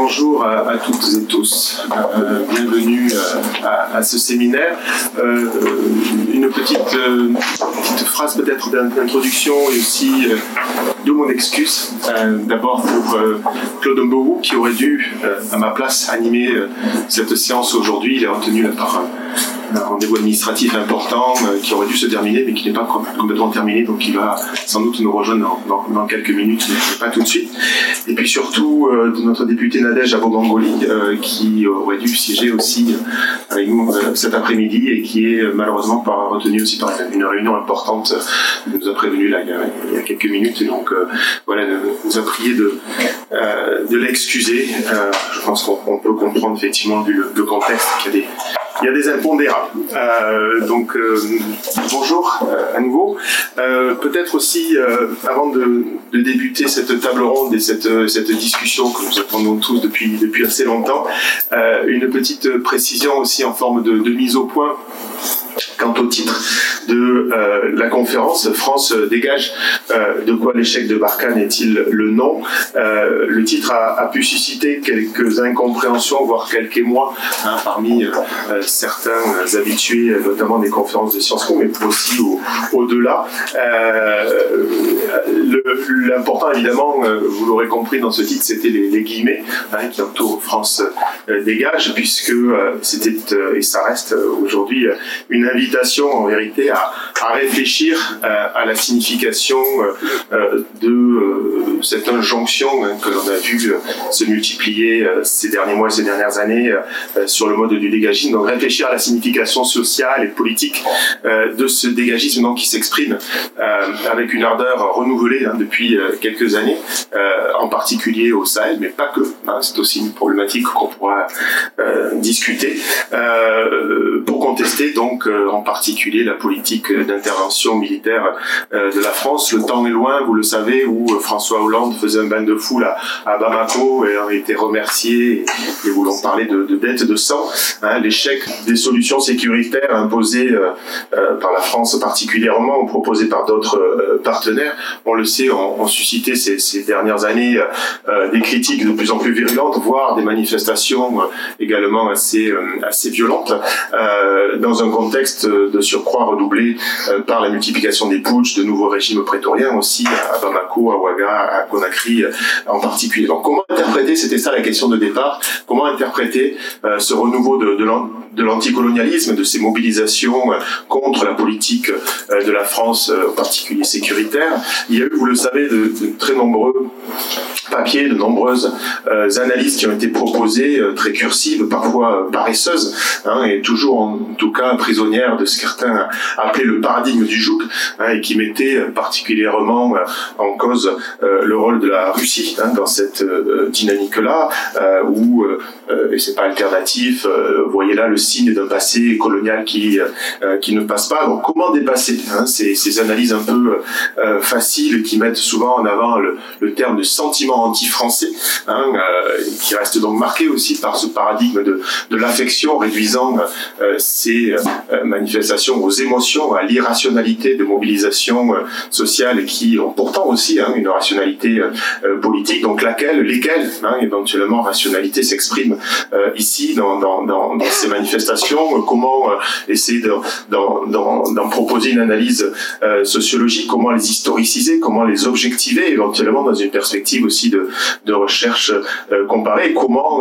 bonjour à, toutes et tous. Euh, bienvenue euh, à, ce séminaire. Euh, une petite, phrase peut-être d'introduction et aussi de mon excuse. D'abord pour Claude Mborou qui aurait dû, à ma place, animer cette séance aujourd'hui. Il est retenu par un rendez-vous administratif important qui aurait dû se terminer mais qui n'est pas complètement terminé donc il va sans doute nous rejoindre dans, quelques minutes mais pas tout de suite et puis surtout notre député Nadège Abomangoli euh, qui aurait dû siéger aussi avec nous euh, cet après-midi et qui est malheureusement retenu aussi par une réunion importante. Il nous a prévenu là il y a, quelques minutes et donc euh, voilà, nous a prié de, de l'excuser. je pense qu'on peut comprendre effectivement vu le, contexte qu'il y a des il y a des impondérables. donc bonjour à nouveau. Peut-être aussi, avant de, débuter cette table ronde et cette, cette discussion que nous attendons tous depuis, depuis assez longtemps. Euh, une petite précision aussi en forme de mise au point quant au titre de euh, la conférence France dégage. Euh, de quoi l'échec de Barkhane est-il le nom? Euh, Le titre a, pu susciter quelques incompréhensions, voire quelques émois hein, parmi certains habitués, notamment des conférences de Sciences Po, mais aussi au-delà. L'important, évidemment, vous l'aurez compris dans ce titre, c'était les, guillemets hein, qui entourent France dégage, puisque c'était et ça reste aujourd'hui une invitation en vérité à, réfléchir euh, à la signification euh, euh, de cette injonction hein, que l'on a vu se multiplier ces derniers mois, ces dernières années sur le mode du dégagisme. Donc réfléchir à la signification sociale et politique de ce dégagisme qui s'exprime avec une ardeur renouvelée hein, depuis quelques années, en particulier au Sahel, mais pas que. Hein. C'est aussi une problématique qu'on pourra discuter pour contester donc en particulier la politique d'intervention militaire euh, de la France. Le temps est loin, vous le savez, où euh, François Hollande faisait un bain de foule à, Bamako et a été remercié et, voulons parler de, de dettes de sang. Hein, L'échec des solutions sécuritaires imposées euh, par la France particulièrement ou proposées par d'autres partenaires, on le sait, ont, suscité ces, dernières années des critiques de plus en plus virulentes, voire des manifestations également assez, assez violentes, dans un contexte de surcroît redoublé euh, par la multiplication des putsch, de nouveaux régimes prétoriens aussi à Bamako, à Ouaga, à Conakry euh, en particulier. Donc comment interpréter, c'était ça la question de départ, comment interpréter euh, ce renouveau de, de l'anticolonialisme, de ces mobilisations contre la politique de la France, en particulier sécuritaire? Il y a eu, vous le savez, de, très nombreux papiers, de nombreuses analyses qui ont été proposées, très cursives, parfois paresseuses, hein, et toujours en tout cas prisonnières de ce certains appelaient le paradigme du joug, hein, et qui mettait particulièrement euh, en cause euh, le rôle de la Russie hein, dans cette euh, dynamique-là, où, et c'est pas alternatif, voyez là le signe d'un passé colonial qui, qui ne passe pas. Donc comment dépasser hein, ces, analyses un peu faciles qui mettent souvent en avant le, terme de sentiment anti-français, qui reste donc marqué aussi par ce paradigme de, de l'affection, réduisant ces manifestations aux émotions, à l'irrationalité de mobilisation euh, sociale qui ont pourtant aussi hein, une rationalité euh, euh, politique, donc laquelle, lesquelles, hein, éventuellement, rationalité s'exprime ici dans, dans, dans, ces manifestations, comment essayer d'en proposer une analyse sociologique, comment les historiciser, comment les objectiver, éventuellement dans une perspective aussi de, de recherche comparée, comment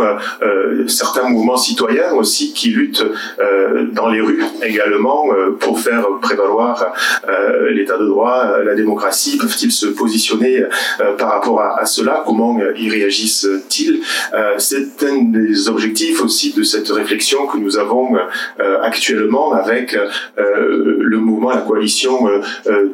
certains mouvements citoyens aussi qui luttent dans les rues également euh, pour faire prévaloir euh, l'état de droit, euh, la démocratie Peuvent-ils se positionner par rapport à, cela? Comment y réagissent-ils? C'est un des objectifs aussi de cette réflexion que nous avons actuellement avec le mouvement, la coalition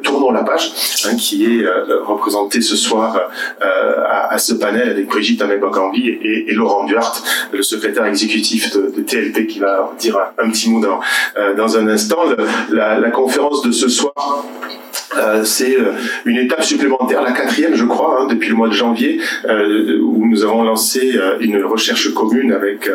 Tournons la page, hein, qui est représenté ce soir à, ce panel avec Brigitte Amel-Bakambi et, Laurent Duarte, le secrétaire exécutif de, TLP, qui va dire un, petit mot dans un instant la, conférence de ce soir euh, c'est euh, une étape supplémentaire, la quatrième, je crois, hein, depuis le mois de janvier, euh, où nous avons lancé une recherche commune avec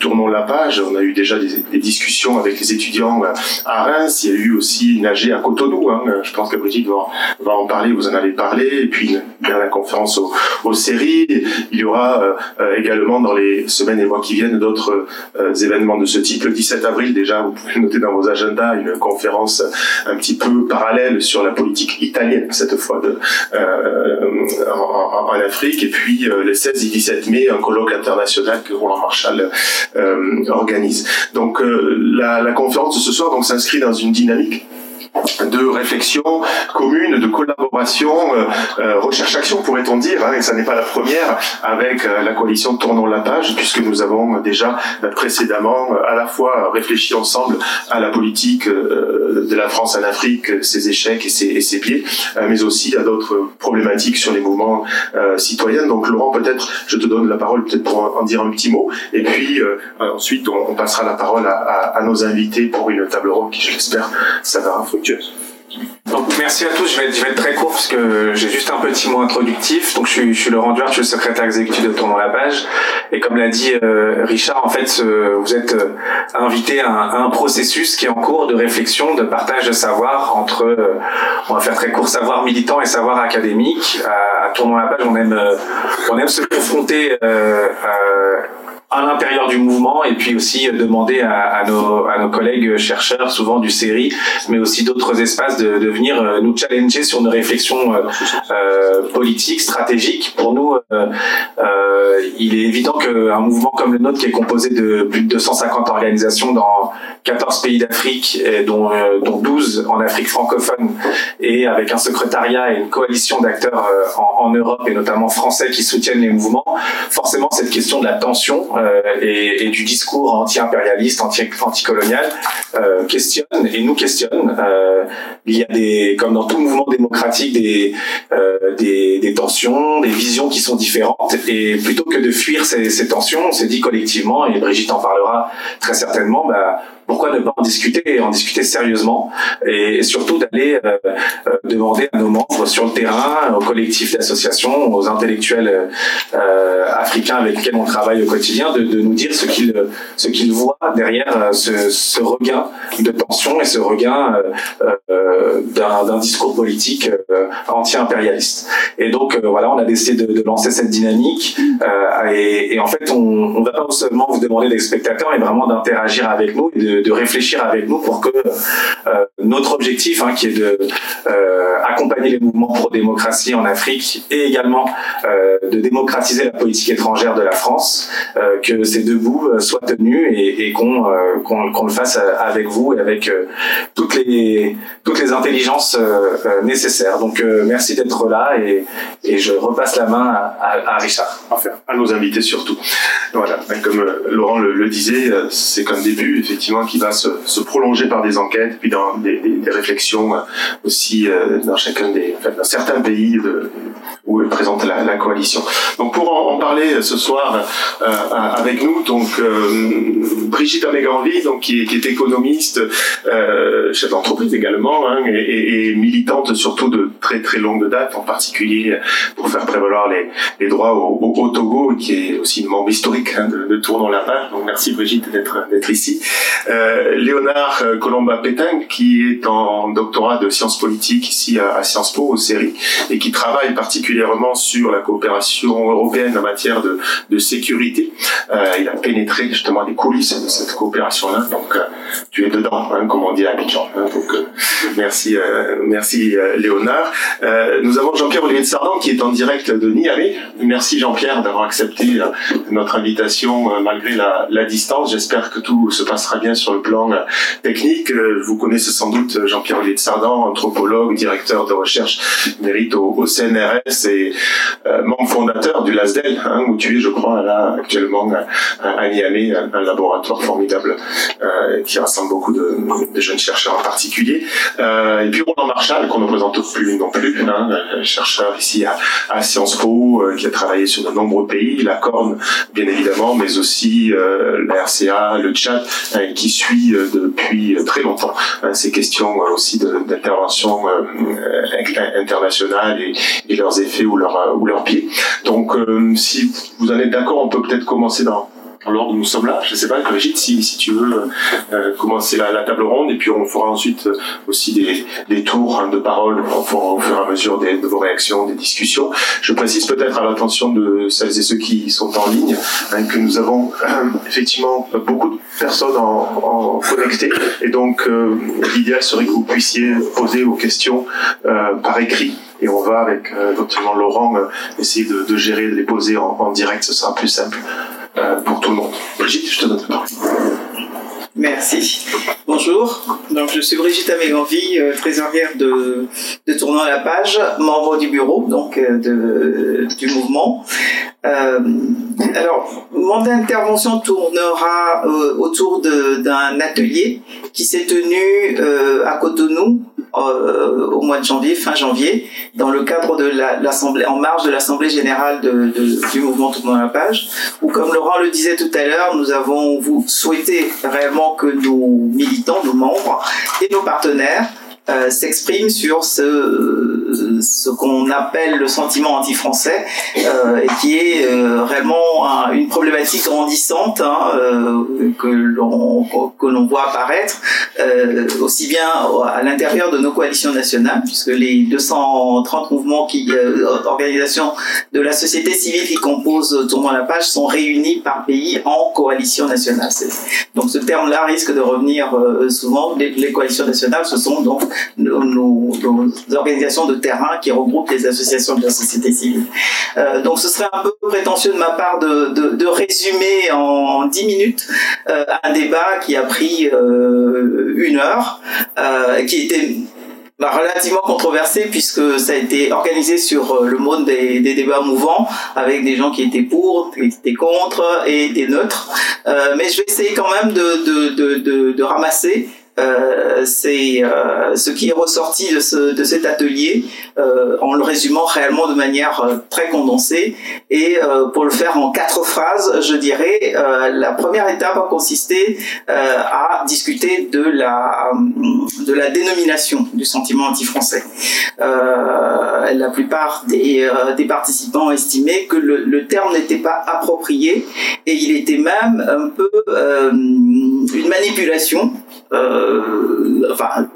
Tournons la page. On a eu déjà des, discussions avec les étudiants à Reims. Il y a eu aussi une à Cotonou. Hein. Je pense que Brigitte va, en parler. Vous en avez parlé. Et puis bien la conférence aux, séries. Il y aura également dans les semaines et mois qui viennent d'autres événements de ce type. Le 17 avril déjà, vous pouvez noter dans vos agendas une conférence un petit peu parallèle sur la politique italienne, cette fois de, en, Afrique. Et puis les 16 et 17 mai, un colloque international que Roland Marshall organise. Donc la, la conférence de ce soir donc s'inscrit dans une dynamique de réflexion commune, de collaboration, euh, euh, recherche-action pourrait-on dire, hein, et ça n'est pas la première avec euh, la coalition Tournons la page, puisque nous avons déjà précédemment à la fois réfléchi ensemble à la politique de la France en Afrique, ses échecs et ses, et ses biais, mais aussi à d'autres problématiques sur les mouvements citoyens. Donc Laurent, peut-être je te donne la parole peut-être pour en, dire un petit mot, et puis ensuite on, passera la parole à, nos invités pour une table ronde qui, je l'espère, s'avérera Donc, merci à tous. Je vais, être, très court parce que j'ai juste un petit mot introductif. Donc, je suis, je suis Laurent Duarte, je suis le secrétaire exécutif de Tournons la page. Et comme l'a dit euh, Richard, en fait, vous êtes euh, invité à un, processus qui est en cours de réflexion, de partage de savoir entre, euh, on va faire très court, savoir militant et savoir académique. À, à Tournons la page, on aime, on aime se confronter à l'intérieur du mouvement et puis aussi demander à, nos, à collègues chercheurs, souvent du série, mais aussi d'autres espaces, de, venir euh, nous challenger sur nos réflexions euh, euh politiques, stratégiques. Pour nous, euh, euh, il est évident qu'un mouvement comme le nôtre, qui est composé de plus de 250 organisations dans 14 pays d'Afrique, dont, dont 12 en Afrique francophone, et avec un secrétariat et une coalition d'acteurs en Europe, et notamment français, qui soutiennent les mouvements, forcément cette question de la tension euh, et, du discours anti-impérialiste, anti-colonial euh, questionne et nous questionne. Euh, il y a des, comme dans tout mouvement démocratique, des, des, tensions, des visions qui sont différentes. Et plutôt que de fuir ces, ces tensions, on s'est dit collectivement, et Brigitte en parlera très certainement, bah, pourquoi ne pas en discuter et en discuter sérieusement et surtout d'aller euh, euh, demander à nos membres sur le terrain, aux collectifs d'associations, aux intellectuels euh, africains avec lesquels on travaille au quotidien, de, de nous dire ce qu'ils voient derrière ce, regain de tension et ce regain d'un discours politique anti-impérialiste. Et donc voilà, on a décidé de, de lancer cette dynamique et, en fait on ne va pas seulement vous demander d'être spectateurs, mais vraiment d'interagir avec nous et de réfléchir avec nous pour que euh, notre objectif, hein, qui est de euh, accompagner les mouvements pro-démocratie en Afrique et également euh, de démocratiser la politique étrangère de la France, que ces deux bouts soient tenus et, qu'on qu'on le fasse avec vous et avec toutes les toutes les intelligences nécessaires. Donc merci d'être là et, je repasse la main à, à, Richard. Enfin, à nos invités surtout. Voilà, comme Laurent le, le disait, c'est comme début effectivement qui va se, prolonger par des enquêtes, puis dans des, réflexions euh, aussi euh, dans chacun des, certains pays où est présente la, coalition. Donc pour en, parler ce soir euh, avec nous, donc euh, Brigitte Améganvi, donc qui est, économiste, euh, chef d'entreprise également, hein, et, militante surtout de très très longue date, en particulier pour faire prévaloir les, droits au, Togo, qui est aussi une membre historique hein, de, de Tournons la. Donc merci Brigitte d'être ici. Euh, Léonard Colomba-Pétain, qui est en doctorat de sciences politiques ici à, Sciences Po, au série, et qui travaille particulièrement sur la coopération européenne en matière de, sécurité. Euh, il a pénétré justement les coulisses de cette coopération-là, donc euh, tu es dedans, hein, comme on dit à Abidjan. Hein, donc euh, merci, euh, merci Léonard. nous avons Jean-Pierre Olivier de Sardan qui est en direct de Niamey. Merci Jean-Pierre d'avoir accepté notre invitation malgré la, distance. J'espère que tout se passera bien le plan euh, technique. Euh, vous connaissez sans doute euh, Jean-Pierre Olivier de Sardan, anthropologue, directeur de recherche mérite au, CNRS et membre fondateur du LASDEL, hein, où tu es, je crois, là actuellement à, Niamey, un, laboratoire formidable qui rassemble beaucoup de, jeunes chercheurs en particulier. et puis Roland Marshall, qu'on ne présente plus non plus, hein, chercheur ici à, à Sciences Po, qui a travaillé sur de nombreux pays, la Corne, bien évidemment, mais aussi la RCA, le Tchad, qui suit euh, depuis très longtemps hein, ces questions euh, aussi d'intervention euh, internationale et, et, leurs effets ou leurs ou leurs pieds. Donc, si vous en êtes d'accord, on peut peut-être commencer dans alors nous sommes là. Je ne sais pas, Brigitte, si, si tu veux euh, commencer la, la, table ronde, et puis on fera ensuite euh, aussi des, des tours hein, de parole au fur et à mesure des, de vos réactions, des discussions. Je précise peut-être à l'attention de celles et ceux qui sont en ligne hein, que nous avons euh, effectivement beaucoup de personnes en, en connectées, et donc euh, l'idéal serait que vous puissiez poser vos questions euh, par écrit et on va avec notamment Laurent essayer de, de, gérer, de les poser en, en direct, ce sera plus simple. Euh, pour tout le monde. Brigitte, je te donne la parole. Merci. Bonjour. Donc, je suis Brigitte Améganvie, euh, trésorière de, de Tournant à la page, membre du bureau donc euh, de, du mouvement. Euh, alors, mon intervention tournera autour d'un atelier qui s'est tenu à Cotonou euh, au mois de janvier, fin janvier, dans le cadre de l'assemblée, en marge de l'assemblée générale du mouvement Tournant à la page, où comme Laurent le disait tout à l'heure, nous avons souhaité réellement que nos militants, nos membres et nos partenaires euh, s'exprime sur ce, ce qu'on appelle le sentiment anti-français euh, et qui est euh, réellement un, une problématique grandissante hein, euh, que l'on que l'on voit apparaître euh, aussi bien à l'intérieur de nos coalitions nationales puisque les 230 mouvements qui organisations de la société civile qui composent Tournant la page sont réunis par pays en coalition nationale. Donc ce terme-là risque de revenir souvent. Les, les coalitions nationales, ce sont donc nos, organisations de terrain qui regroupent les associations de la société civile. Euh, donc ce serait un peu prétentieux de ma part de, de, résumer en 10 minutes euh, un débat qui a pris euh, une heure, qui était bah, relativement controversé puisque ça a été organisé sur le mode des, débats mouvants avec des gens qui étaient pour, qui étaient contre et des neutres. Mais je vais essayer quand même de, de, de, ramasser c'est euh, ce qui est ressorti de, ce, de cet atelier euh, en le résumant réellement de manière euh, très condensée. Et euh, pour le faire en quatre phrases, je dirais, la première étape a consisté à discuter de la, de la dénomination du sentiment anti-français. la plupart des, des participants estimaient que le, le terme n'était pas approprié et il était même un peu une manipulation euh, enfin,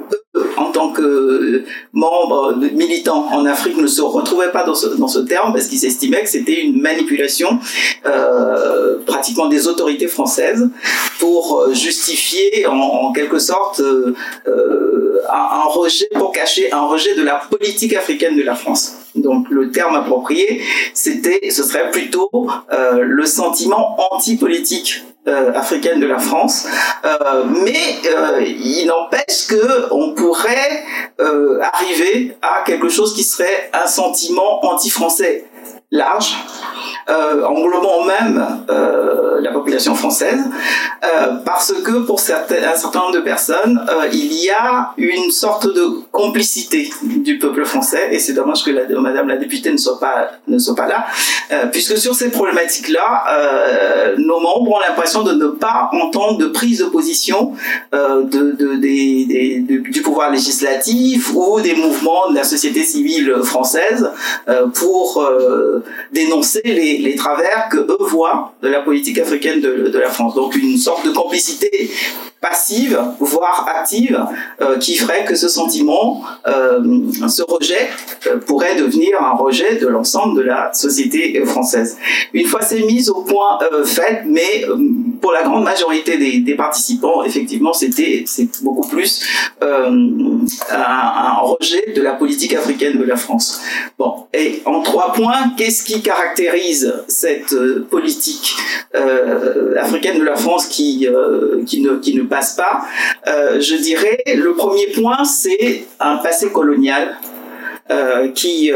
en tant que membre militant en Afrique ne se retrouvait pas dans ce, dans ce terme parce qu'ils estimaient que c'était une manipulation euh, pratiquement des autorités françaises pour justifier en, quelque sorte euh, un, rejet, pour cacher un rejet de la politique africaine de la France. Donc le terme approprié, c'était, ce serait plutôt euh, le sentiment anti-politique euh, africaine de la France, euh, mais euh, il n'empêche que on pourrait euh, arriver à quelque chose qui serait un sentiment anti-français large, euh, englobant même euh, la population française, euh, parce que pour un certain nombre de personnes, il y a une sorte de complicité du peuple français, et c'est dommage que Madame la députée ne soit pas, ne soit pas là, puisque sur ces problématiques-là, nos membres ont l'impression de ne pas entendre de prise de position de, du pouvoir législatif ou des mouvements de la société civile française pour dénoncer les, travers que eux voient de la politique africaine de, la France. Donc une sorte de complicité passive, voire active, euh, qui ferait que ce sentiment, euh, ce rejet, euh, pourrait devenir un rejet de l'ensemble de la société française. Une fois c'est mis au point euh, fait, mais pour la grande majorité des, participants, effectivement, c'était beaucoup plus un, rejet de la politique africaine de la France. Bon, et en trois points, qu'est-ce qui caractérise cette politique africaine de la France qui, qui, ne, qui ne passe pas Je dirais, le premier point, c'est un passé colonial qui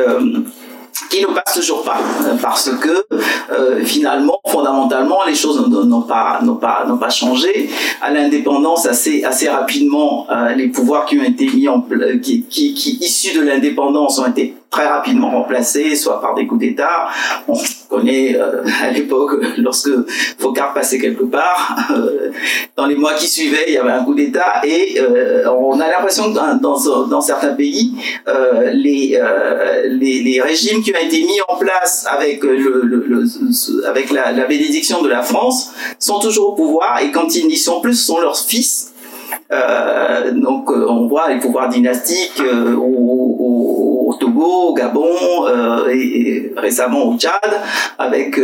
qui ne passe toujours pas parce que euh, finalement fondamentalement les choses n'ont pas pas pas changé. À l'indépendance assez assez rapidement euh, les pouvoirs qui ont été mis en qui, qui, issus de l'indépendance ont été très rapidement remplacés soit par des coups d'État connaît à l'époque, lorsque Focard passait quelque part, dans les mois qui suivaient, il y avait un coup d'État et on a l'impression que dans, certains pays, les, les, régimes qui ont été mis en place avec, la, bénédiction de la France sont toujours au pouvoir et quand ils n'y sont plus, ce sont leurs fils. Euh, donc euh, on voit les pouvoirs dynastiques euh, Au Gabon et, récemment au Tchad, avec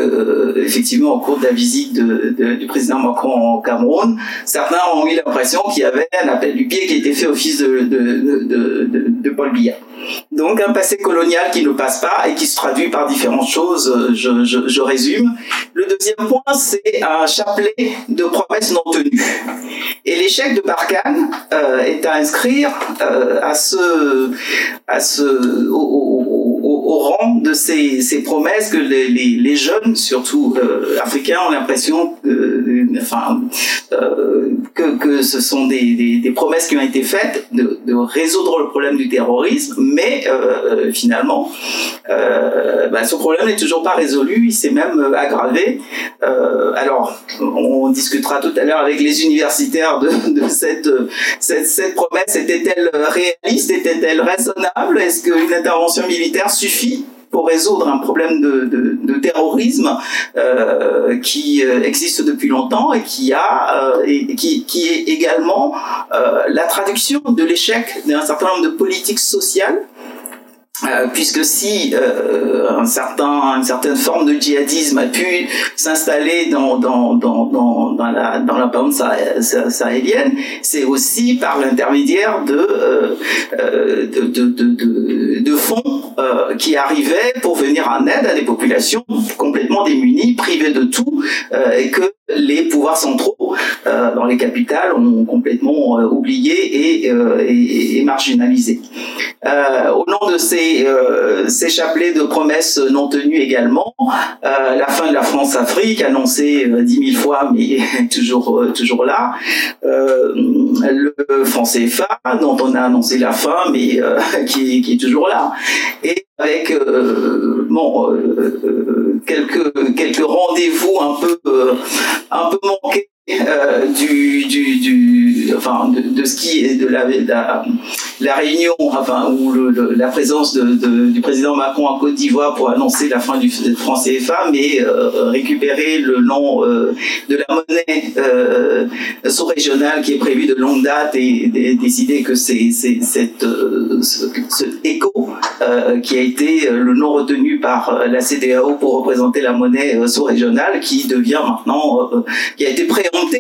effectivement au cours de la visite du président Macron au Cameroun, certains ont eu l'impression qu'il y avait un appel du pied qui était fait au fils de, de Paul Biya. Donc un passé colonial qui ne passe pas et qui se traduit par différentes choses, je, je, je résume. Le deuxième point, c'est un chapelet de promesses non tenues. Et l'échec de Barkhane euh, est à inscrire euh, à ce, à ce, au, rang de ces, promesses que les, jeunes, surtout euh, africains, ont l'impression que, enfin, euh, que, ce sont des, promesses qui ont été faites de, résoudre le problème du terrorisme, mais euh, finalement, bah, ce problème n'est toujours pas résolu, il s'est même aggravé. alors, on discutera tout à l'heure avec les universitaires de, de cette, cette, cette promesse. Était-elle réaliste? Était-elle raisonnable? Est-ce qu'une intervention militaire suffit pour résoudre un problème de, terrorisme euh, qui euh, existe depuis longtemps et qui a euh, et qui, qui, est également la traduction de l'échec d'un certain nombre de politiques sociales euh, puisque si euh, un certain, une certaine forme de djihadisme a pu s'installer dans, dans, dans, dans, la, dans la bande sahélienne, c'est aussi par l'intermédiaire de, euh, de, de, de, fonds qui arrivaient pour venir en aide à des populations complètement démunies, privées de tout, et que les pouvoirs centraux dans les capitales ont complètement euh, oublié et, euh, et, et marginalisé. au nom de ces, ces chapelets de promesses non tenues également, la fin de la France-Afrique, annoncée dix mille fois, mais toujours, toujours là, le franc CFA, dont on a annoncé la fin, mais qui, qui, est toujours là, et avec bon, quelques, quelques rendez-vous un peu, un peu manqués euh, de, ce qui est de la, réunion, enfin, ou la présence du président Macron en Côte d'Ivoire pour annoncer la fin du franc CFA, mais euh, récupérer le nom euh, de la monnaie sous-régionale qui est prévue de longue date et, décider que c'est cette ce, écho qui a été le nom retenu par la CDAO pour représenter la monnaie sous-régionale qui devient maintenant, qui a été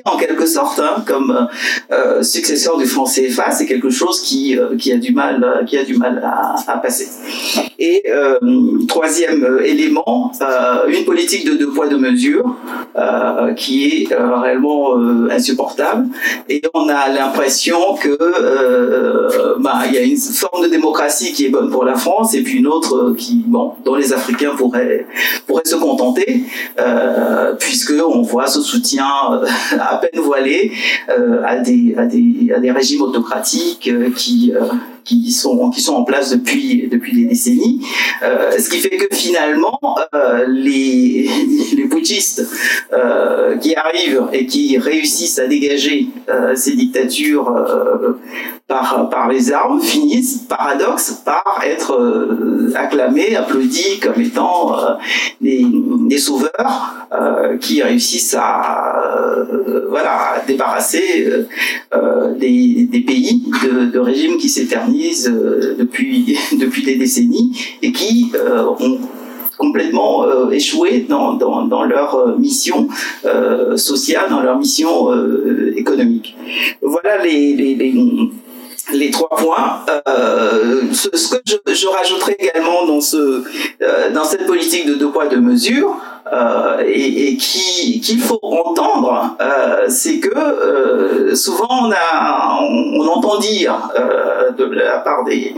en quelque sorte hein, comme euh, successeur du franc CFA, c'est quelque chose qui, euh, qui a du mal, euh, qui a du mal à, passer. Et troisième élément, une politique de deux poids deux mesures qui est réellement insupportable. Et on a l'impression que bah, il y a une forme de démocratie qui est bonne pour la France et puis une autre qui, dont les Africains pourraient pourraient se contenter, puisque on voit ce soutien à peine voilé euh, à, des, à, des, à des régimes autocratiques euh, qui euh, qui sont qui sont en place depuis depuis des décennies, euh, ce qui fait que finalement euh, les les bouddhistes euh, qui arrivent et qui réussissent à dégager ces dictatures par par les armes finissent paradoxe par être acclamés, applaudis comme étant des, sauveurs qui réussissent à voilà débarrasser des, pays de, de régimes qui s'éternisent euh, depuis, depuis des décennies et qui euh, ont complètement euh, échoué dans, dans, leur mission sociale, dans leur mission économique. Voilà les, les, les les trois points. Ce, que je, rajouterai également dans, ce, dans cette politique de deux poids deux mesures, euh, et, et qui qu'il faut entendre c'est que souvent on, a, on, entend dire de la part des,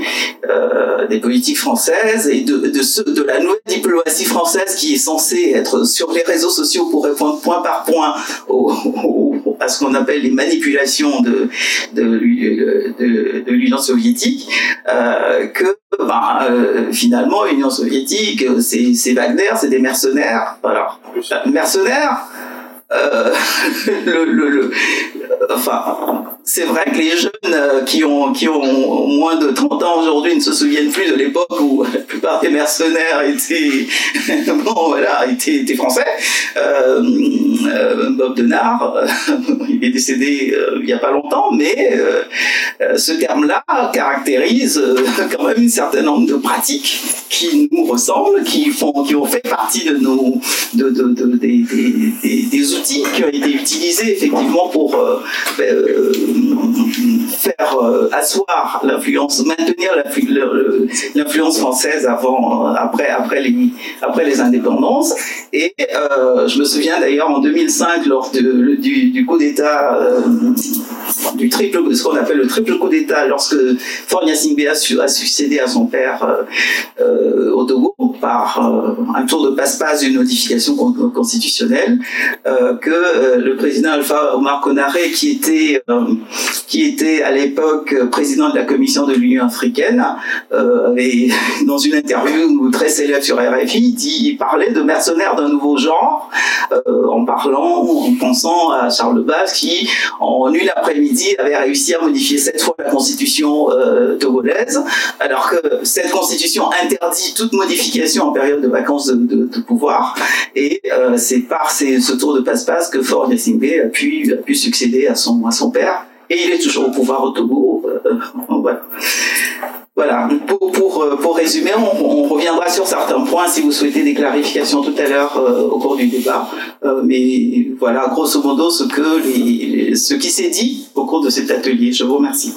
des politiques françaises et de, de, de la nouvelle diplomatie française qui est censée être sur les réseaux sociaux pour répondre point par point à ce qu'on appelle les manipulations de, de, de, l'Union soviétique, que ben, finalement l'Union soviétique, c'est Wagner, c'est des mercenaires. Alors, mercenaires, euh, enfin, c'est vrai que les jeunes euh, qui ont, moins de 30 ans aujourd'hui ne se souviennent plus de l'époque où la plupart des mercenaires étaient, bon, voilà, étaient, français. Euh, Bob Denard, il est décédé il n'y a pas longtemps, mais ce terme-là caractérise quand même un certain nombre de pratiques qui nous ressemblent, qui, font, qui ont fait partie de nos, de, de, de des, des, des, outils qui ont été utilisés effectivement pour ben, faire euh, asseoir l'influence, maintenir l'influence française avant, euh, après, après les, après les indépendances. Et euh, je me souviens d'ailleurs en 2005, lors de, du, coup d'État, du triple, ce qu'on appelle le triple coup d'État, lorsque Faure Gnassingbé a, succédé à son père au Togo par un tour de passe-passe d'une modification constitutionnelle, que le président Alpha Omar Konaré, qui était qui était à l'époque président de la commission de l'Union africaine, euh, et dans une interview très célèbre sur RFI, dit, il parlait de mercenaires d'un nouveau genre, euh, en parlant, en pensant à Charles Basse qui, en une après-midi, avait réussi à modifier sept fois la constitution euh, togolaise, alors que cette constitution interdit toute modification en période de vacances de, pouvoir, et euh, c'est par ce tour de passe-passe que Ford Yassimbe a pu, a pu succéder à son, à son père et il est toujours au pouvoir au Togo. Euh, euh, voilà. Pour, pour, euh, pour résumer, on, reviendra sur certains points si vous souhaitez des clarifications tout à l'heure au cours du débat. mais voilà, grosso modo, ce, que les, ce qui s'est dit au cours de cet atelier. Je vous remercie.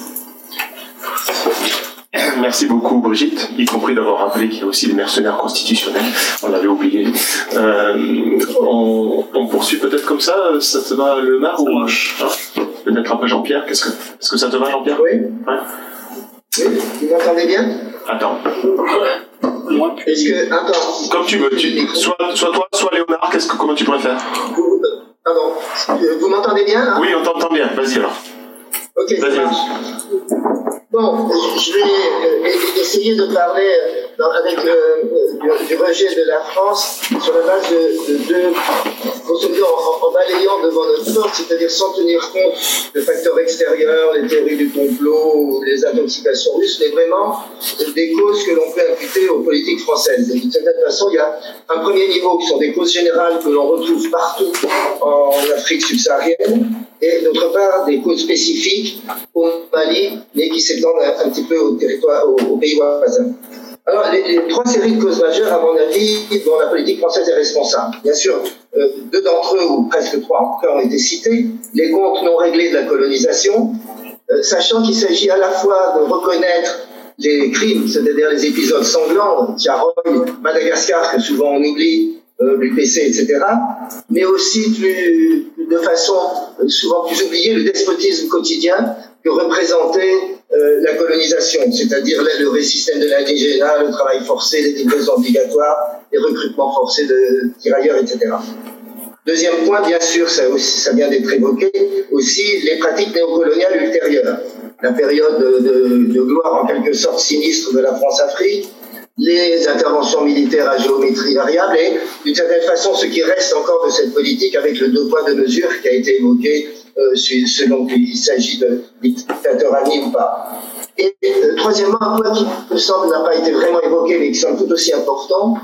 Merci beaucoup Brigitte, y compris d'avoir rappelé qu'il y a aussi des mercenaires constitutionnels. On l'avait oublié. on, poursuit peut-être comme ça. Ça te va le mar ou peut-être un peu Jean-Pierre. Qu'est-ce que, est-ce que ça te va, Jean-Pierre? Oui. Ouais. Oui, vous m'entendez bien? Attends. Est-ce que, attends. Comme tu veux. Tu, soit, soit toi, soit Léonard. Qu'est-ce que, comment tu préfères vous, Pardon. Vous m'entendez bien là? Oui, on t'entend bien. Vas-y alors. Ok. Bon, je vais euh, essayer de parler euh, avec euh, du, rejet de la France sur la base de, deux, en, balayant devant notre porte, c'est-à-dire sans tenir compte de facteurs extérieurs, les théories du complot ou les intoxications russes, mais vraiment des causes que l'on peut imputer aux politiques françaises. D'une certaine façon, il y a un premier niveau qui sont des causes générales que l'on retrouve partout en Afrique subsaharienne, et d'autre part des causes spécifiques au Mali, mais qui s'étendent un, petit peu au territoire, au, pays voisins. Alors, les, trois séries de causes majeures, à mon avis, dont la politique française est responsable. Bien sûr, euh, deux d'entre eux, ou presque trois en tout cas, ont été cités. Les comptes non réglés de la colonisation, euh, sachant qu'il s'agit à la fois de reconnaître les crimes, c'est-à-dire les épisodes sanglants, Tiaroy, Madagascar, que souvent on oublie, euh, l'UPC, etc., mais aussi plus, de façon souvent plus oubliée le despotisme quotidien que représentait euh, la colonisation, c'est-à-dire le système de l'indigénat, le travail forcé, les livraisons obligatoires, les recrutements forcés de tirailleurs, etc. Deuxième point, bien sûr, ça, aussi, ça vient d'être évoqué, aussi les pratiques néocoloniales ultérieures. La période de, de gloire en quelque sorte sinistre de la France-Afrique, les interventions militaires à géométrie variable et d'une certaine façon ce qui reste encore de cette politique avec le deux points de mesure qui a été évoqué euh, selon qu'il s'agit de dictateurs amis ou pas. Et euh, troisièmement, un point qui me semble n'a pas été vraiment évoqué, mais qui semble tout aussi important,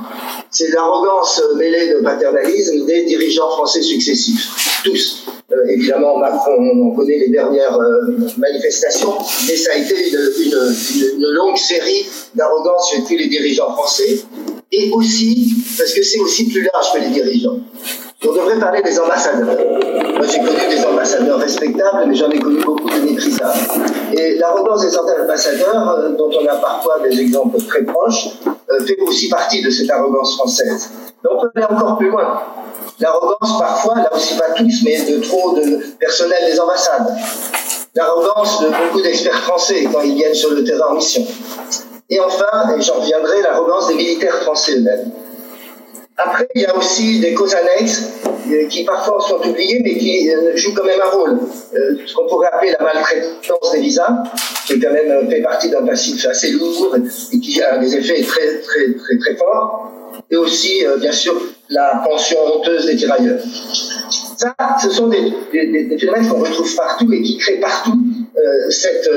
c'est l'arrogance mêlée de paternalisme des dirigeants français successifs. Tous. Euh, évidemment, Macron, on connaît les dernières manifestations, mais ça a été une, longue série d'arrogance chez tous les dirigeants français, et aussi, parce que c'est aussi plus large que les dirigeants. On devrait parler des ambassadeurs. Moi, j'ai connu des ambassadeurs respectables, mais j'en ai connu beaucoup de méprisables. Et l'arrogance des ambassadeurs, euh, dont on a parfois des exemples très proches, euh, fait aussi partie de cette arrogance française. Mais on peut aller encore plus loin. L'arrogance, parfois, là aussi pas tous, mais de trop de personnel des ambassades. L'arrogance de beaucoup d'experts français quand ils viennent sur le terrain en mission. Et enfin, et j'en reviendrai, l'arrogance des militaires français eux-mêmes. Après, il y a aussi des causes annexes euh, qui parfois sont oubliées, mais qui euh, jouent quand même un rôle. Euh, ce qu'on pourrait appeler la maltraitance des visas, qui quand même fait partie d'un passif assez lourd et qui a des effets très, très, très, très forts. Et aussi, bien sûr, la pension honteuse des tirailleurs. Ça, ce sont des, phénomènes qu'on retrouve partout et qui créent partout cette,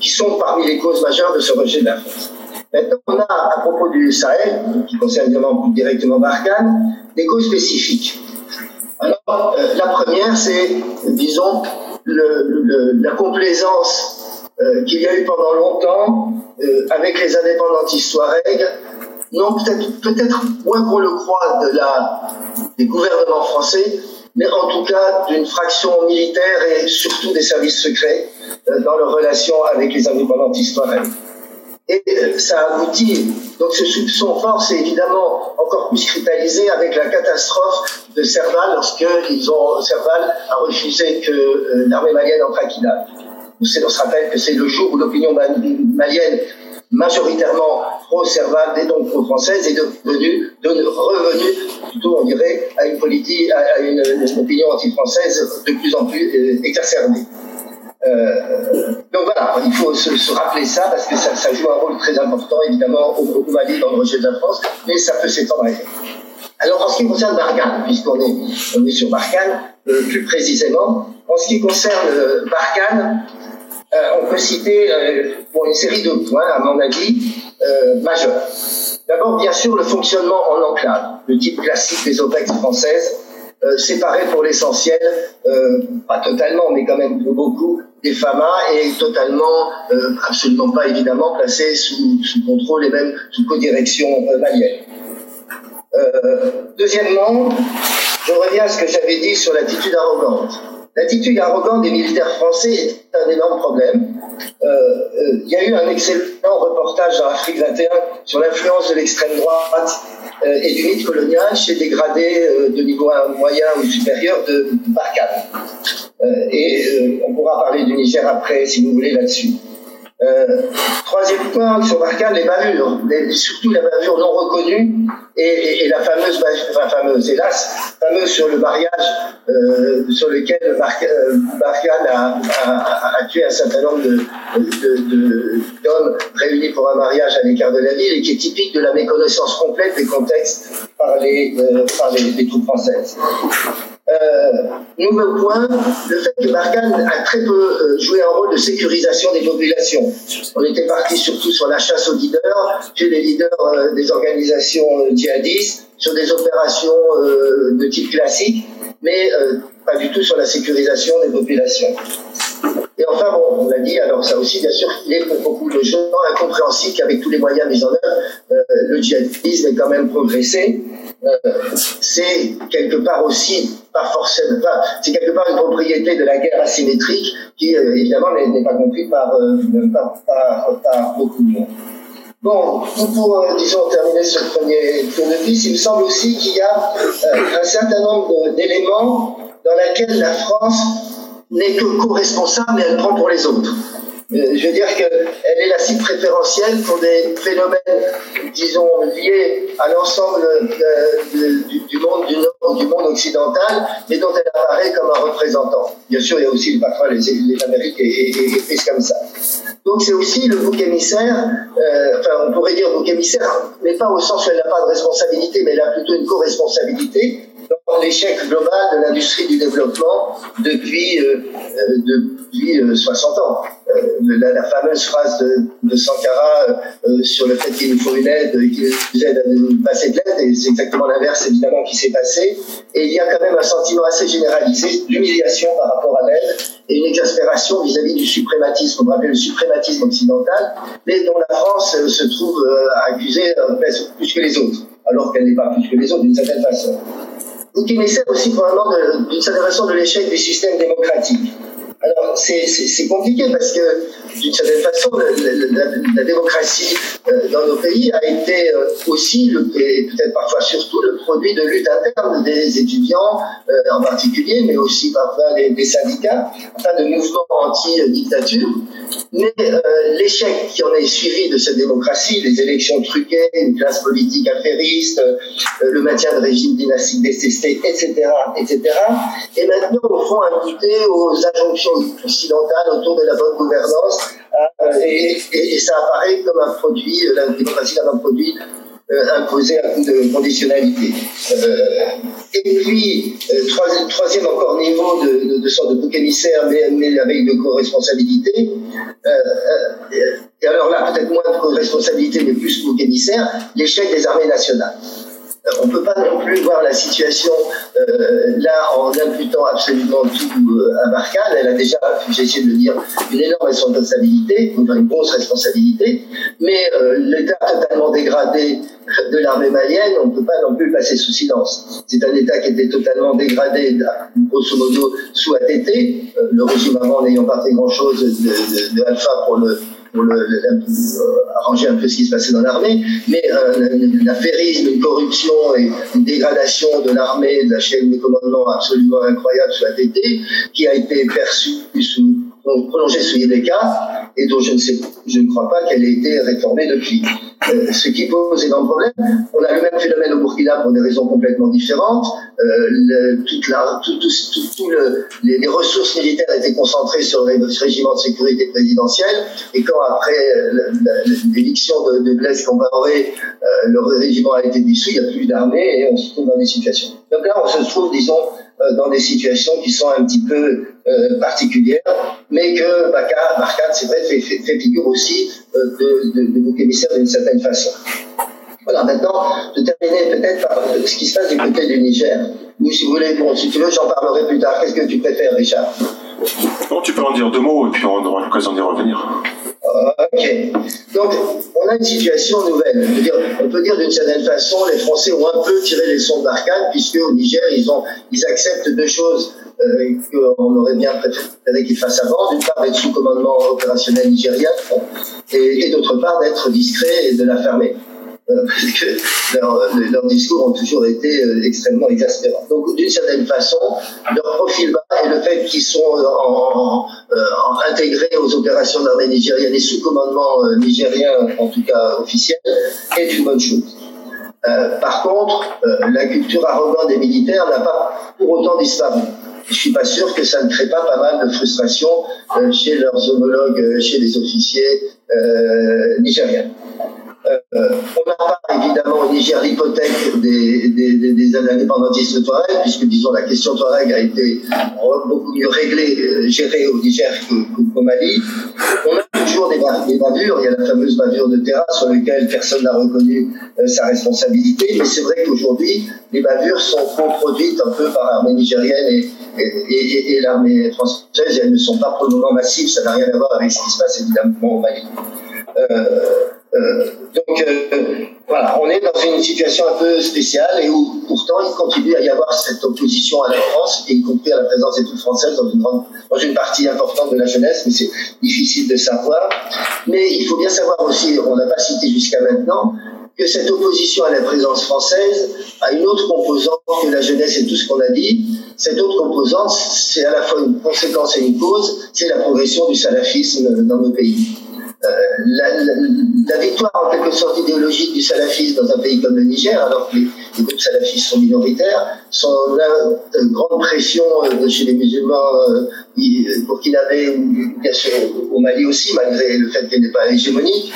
qui sont parmi les causes majeures de ce rejet de la France. Maintenant, on a, à propos du Sahel, qui concerne directement Barkhane, des causes spécifiques. Alors, euh, la première, c'est, disons, la complaisance euh, qu'il y a eu pendant longtemps euh, avec les indépendantistes Touareg, non peut-être peut-être moins qu'on le croit des gouvernements français, mais en tout cas d'une fraction militaire et surtout des services secrets dans leurs relations avec les indépendantistes Touareg. Et ça aboutit, donc ce soupçon fort s'est évidemment encore plus cristallisé avec la catastrophe de Serval lorsque ils ont, Serval a refusé que euh, l'armée malienne entre à Kidal. On se rappelle que c'est le jour où l'opinion malienne majoritairement pro-serval et donc pro-française est devenue, revenue, plutôt on dirait, à une politique, à une, opinion anti-française de plus en plus euh, exacerbée. Euh, donc voilà, il faut se, rappeler ça parce que ça, joue un rôle très important évidemment au, Mali dans le rejet de la France, mais ça peut s'étendre. Alors en ce qui concerne Barkhane, puisqu'on est, on est sur Barkhane, euh, plus précisément, en ce qui concerne Barkhane, on peut citer une série de points, à mon avis, majeurs. D'abord, bien sûr, le fonctionnement en enclave, le type classique des OPEX françaises, euh, séparés pour l'essentiel, euh, pas totalement, mais quand même beaucoup, des FAMA et totalement, euh, absolument pas évidemment, placés sous, sous, contrôle et même sous co-direction malienne. deuxièmement, je reviens à ce que j'avais dit sur l'attitude arrogante. L'attitude arrogante des militaires français est un énorme problème. Il y a eu un excellent reportage dans Afrique 21 sur l'influence de l'extrême droite euh, et du mythe colonial chez des gradés euh, de niveau moyen ou supérieur de Barkhane. Euh, et on pourra parler du Niger après, si vous voulez, là-dessus. Euh, troisième point sur Barkhane, les bavures, surtout la bavure non reconnue et, la fameuse, enfin fameuse, hélas, fameuse sur le mariage euh, sur lequel Barkhane a, a, tué un certain nombre d'hommes de, réunis pour un mariage à l'écart de la ville et qui est typique de la méconnaissance complète des contextes par les, euh, par les, les troupes françaises. Euh, nouveau point, le fait que Barkhane a très peu euh, joué un rôle de sécurisation des populations. On était parti surtout sur la chasse aux leaders, chez les leaders euh, des organisations djihadistes, sur des opérations de type classique, mais pas du tout sur la sécurisation des populations. Et enfin, bon, on l'a dit, alors ça aussi, bien sûr, il est pour beaucoup de gens incompréhensible qu'avec tous les moyens mis en œuvre, le djihadisme ait quand même progressé. Euh, c'est quelque part aussi, pas forcément, enfin, c'est quelque part une propriété de la guerre asymétrique qui, euh, évidemment, n'est pas comprise par, euh, par, beaucoup de monde. Bon, pour, disons, terminer ce premier tour de piste, il me semble aussi qu'il y a un certain nombre d'éléments dans lesquels la France n'est que co-responsable, mais elle prend pour les autres. Je veux dire qu'elle est la cible préférentielle pour des phénomènes, disons, liés à l'ensemble du, monde du Nord, du monde occidental, mais dont elle apparaît comme un représentant. Bien sûr, il y a aussi parfois les, les Amériques et, et, comme ça. Donc c'est aussi le bouc émissaire, euh, enfin on pourrait dire bouc émissaire, mais pas au sens où elle n'a pas de responsabilité, mais elle a plutôt une co-responsabilité dans l'échec global de l'industrie du développement depuis, euh, depuis 60 ans. Euh, la, la, fameuse phrase de, Sankara euh, sur le fait qu'il nous faut une aide, qu'il nous aide à nous passer de l'aide, et c'est exactement l'inverse évidemment qui s'est passé. Et il y a quand même un sentiment assez généralisé d'humiliation par rapport à l'aide et une exaspération vis-à-vis du suprématisme, on va appeler le suprématisme occidental, mais dont la France euh, se trouve accusée plus que les autres, alors qu'elle n'est pas plus que les autres d'une certaine façon. Donc il essaie aussi probablement d'une façon de l'échec du système démocratique. Alors, c'est compliqué parce que d'une certaine façon, la, démocratie euh, dans nos pays a été euh, aussi, et peut-être parfois surtout, le produit de lutte interne des étudiants euh, en particulier, mais aussi parfois des, syndicats, enfin de mouvements anti-dictature. Mais l'échec qui en est suivi de cette démocratie, les élections truquées, une classe politique affairiste, le maintien de régime dynastique détesté, etc., etc., est maintenant au fond imputé aux injonctions occidentales autour de la bonne gouvernance euh, et, ça apparaît comme un produit, euh, la démocratie comme un produit euh, imposé à coup de conditionnalité. et puis, troisième, encore niveau de, de, sorte de bouc émissaire, mais, mais, avec de co-responsabilité. et alors là, peut-être moins de co-responsabilité, mais plus bouc émissaire, l'échec des armées nationales on ne peut pas non plus voir la situation euh, là en imputant absolument tout euh, à Barkhane. Elle a déjà, j'ai essayé de le dire, une énorme responsabilité, une grosse responsabilité, mais euh, l'état totalement dégradé de l'armée malienne, on ne peut pas non plus passer sous silence. C'est un état qui était totalement dégradé, grosso modo, sous ATT, le régime avant n'ayant pas fait grand-chose de Alpha pour le euh, arranger un peu ce qui se passait dans l'armée, mais euh, l'affairisme, une corruption et une dégradation de l'armée, de la chaîne de commandement absolument incroyable sous la TT, qui a été perçue sous, prolongée sous Yedeka, et dont je ne crois pas qu'elle ait été réformée depuis. Euh, ce qui pose énorme problème. On a le même phénomène au Burkina pour des raisons complètement différentes. Euh, toute la, tout, tout, tout, le, les, ressources militaires étaient concentrées sur le régiment de sécurité présidentielle, et quand après l'élection de, de Blaise Compaoré, euh, le régiment a été dissous, il n'y a plus d'armée, et on se trouve dans des situations. Donc là, on se trouve, disons, euh, dans des situations qui sont un petit peu euh, particulières, mais que Barkhane, c'est vrai, fait, fait, figure aussi euh, de, de, de bouc émissaire d'une certaine façon. Voilà, maintenant, je terminer peut-être par ce qui se passe du côté du Niger, ou si vous voulez, bon, si tu veux, j'en parlerai plus tard. Qu'est-ce que tu préfères, Richard? Bon, tu peux en dire deux mots, et puis on aura l'occasion d'y revenir. Ok. Donc, on a une situation nouvelle. on peut dire d'une certaine façon, les Français ont un peu tiré les sons d'Arcade, puisque au Niger, ils, ont, ils acceptent deux choses euh, qu'on aurait bien préféré qu'ils fassent avant. D'une part, d'être sous commandement opérationnel nigérien, et, et d'autre part, d'être discret et de la fermer. Euh, parce que leurs discours ont toujours été euh, extrêmement exaspérants. Donc, d'une certaine façon, leur profil bas et le fait qu'ils sont euh, intégrés aux opérations d'armée nigérienne et sous commandement nigérien, en tout cas officiel, est une bonne chose. par contre, la culture arrogante des militaires n'a pas pour autant disparu. Je suis pas sûr que ça ne crée pas pas mal de frustration chez leurs homologues, chez les officiers nigériens. Euh, on n'a pas évidemment au Niger l'hypothèque des, des, des, indépendantistes Touareg, puisque disons la question Touareg a été beaucoup mieux réglée, euh, gérée au Niger qu'au Mali. On a toujours des, bavures, il y a la fameuse bavure de terrain sur laquelle personne n'a reconnu euh, sa responsabilité, mais c'est vrai qu'aujourd'hui, les bavures sont coproduites un peu par l'armée nigérienne et, l'armée française, et elles ne sont pas pour massives, ça n'a rien à voir avec ce qui se passe évidemment au Mali. Donc euh, voilà, on est dans une situation un peu spéciale et où pourtant il continue à y avoir cette opposition à la France, y compris à la présence des troupes françaises dans une, grande, dans une partie importante de la jeunesse, mais c'est difficile de savoir. Mais il faut bien savoir aussi, on n'a pas cité jusqu'à maintenant, que cette opposition à la présence française a une autre composante que la jeunesse et tout ce qu'on a dit. Cette autre composante, c'est à la fois une conséquence et une cause, c'est la progression du salafisme dans nos pays. Euh, la, la, victoire en quelque sorte idéologique du salafisme dans un pays comme le Niger, alors que les, groupes salafistes sont minoritaires, sont la grande pression euh, chez les musulmans euh, burkinabés ou bien sûr au Mali aussi, malgré le fait qu'elle n'est pas hégémonique,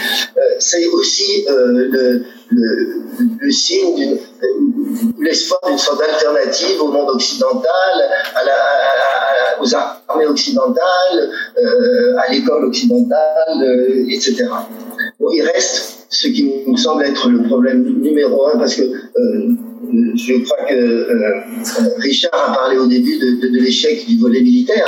c'est aussi le, le, le, signe d'une l'espoir d'une sorte d'alternative au monde occidental, aux armées occidentales, euh, à l'école occidentale, euh, etc. Bon, il reste ce qui me semble être le problème numéro un, parce que euh, je crois que Richard a parlé au début de, l'échec du volet militaire.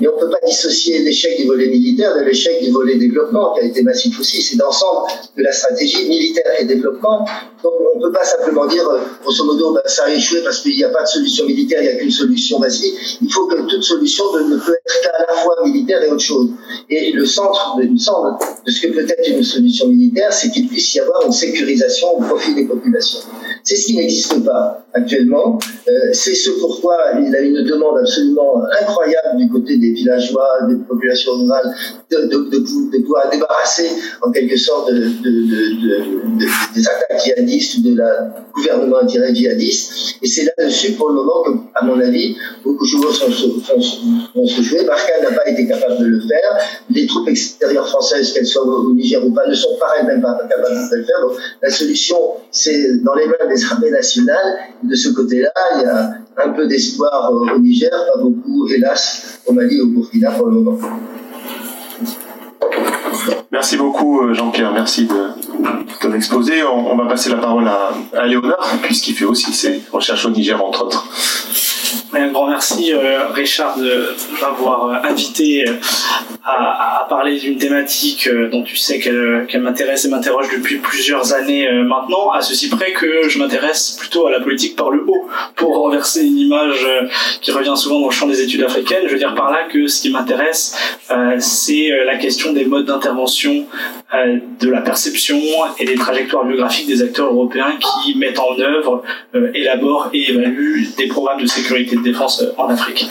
Mais on ne peut pas dissocier l'échec du volet militaire de l'échec du volet développement, qui a été massif aussi. C'est l'ensemble de la stratégie militaire et développement. Donc on ne peut pas simplement dire, euh, grosso modo, bah, ça a échoué parce qu'il n'y a pas de solution militaire, il n'y a qu'une solution basique. Il faut que toute solution ne peut être qu'à la fois militaire et autre chose. Et le centre, il me semble, de ce que peut être une solution militaire, c'est qu'il puisse y avoir une sécurisation au profit des populations. C'est ce qui n'existe pas actuellement. Euh, c'est ce pourquoi il a une demande absolument incroyable du côté des villageois, des populations rurales, de, pouvoir débarrasser en quelque sorte de, des attaques djihadistes ou de la gouvernement djihadiste. Et c'est là-dessus, pour le moment, que, à mon avis, beaucoup de choses vont se jouer. Barkhane n'a pas été capable de le faire. Les troupes extérieures françaises, qu'elles soient au Niger ou pas, ne sont pas elles-mêmes pas capables de le faire. Donc, la solution, c'est dans les mains des armées nationales. De ce côté-là, il y a un peu d'espoir au Niger, pas beaucoup, hélas, au Mali et au Burkina pour le moment. Merci beaucoup euh, Jean-Pierre, merci de ton exposé. On, va passer la parole à, à Léonard, puisqu'il fait aussi ses recherches au Niger, entre autres. Un grand merci euh, Richard de m'avoir euh, invité à, parler d'une thématique dont tu sais qu'elle m'intéresse et m'interroge depuis plusieurs années maintenant, à ceci près que je m'intéresse plutôt à la politique par le haut, pour renverser une image qui revient souvent dans le champ des études africaines. Je veux dire par là que ce qui m'intéresse, c'est la question des modes d'intervention euh, de la perception et des trajectoires biographiques des acteurs européens qui mettent en œuvre, euh, élaborent et évaluent des programmes de sécurité de défense euh, en Afrique.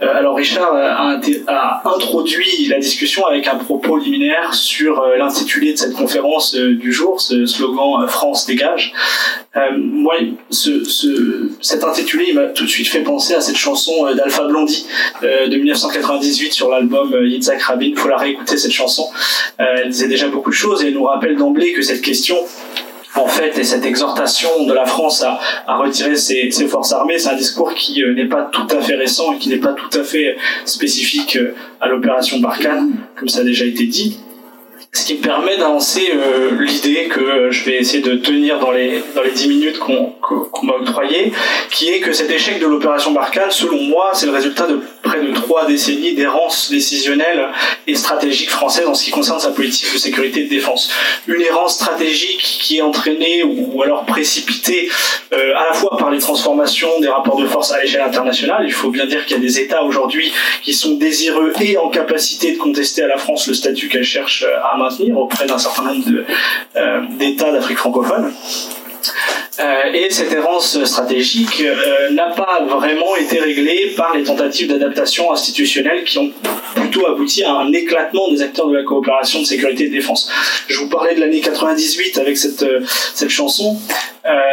alors Richard a, introduit la discussion avec un propos liminaire sur l'intitulé de cette conférence du jour, ce slogan France dégage. moi, ce, cet intitulé m'a tout de suite fait penser à cette chanson d'Alpha Blondie de 1998 sur l'album Yitzhak Rabin. Il faut la réécouter cette chanson. elle disait déjà beaucoup de choses et nous rappelle d'emblée que cette question en fait, et cette exhortation de la France à, retirer ses, forces armées, c'est un discours qui euh, n'est pas tout à fait récent et qui n'est pas tout à fait spécifique euh, à l'opération Barkhane, comme ça a déjà été dit ce qui me permet d'avancer euh, l'idée que euh, je vais essayer de tenir dans les, dans les 10 minutes qu'on m'a octroyées, qui est que cet échec de l'opération Barkhane, selon moi, c'est le résultat de près de trois décennies d'errance décisionnelle et stratégique française en ce qui concerne sa politique de sécurité et de défense. Une errance stratégique qui est entraînée ou, alors précipitée euh, à la fois par les transformations des rapports de force à l'échelle internationale. Il faut bien dire qu'il y a des États aujourd'hui qui sont désireux et en capacité de contester à la France le statut qu'elle cherche à auprès d'un certain nombre euh, d'États d'Afrique francophone. Euh, et cette errance stratégique euh, n'a pas vraiment été réglée par les tentatives d'adaptation institutionnelle qui ont plutôt abouti à un éclatement des acteurs de la coopération de sécurité et de défense. Je vous parlais de l'année 98 avec cette, cette chanson.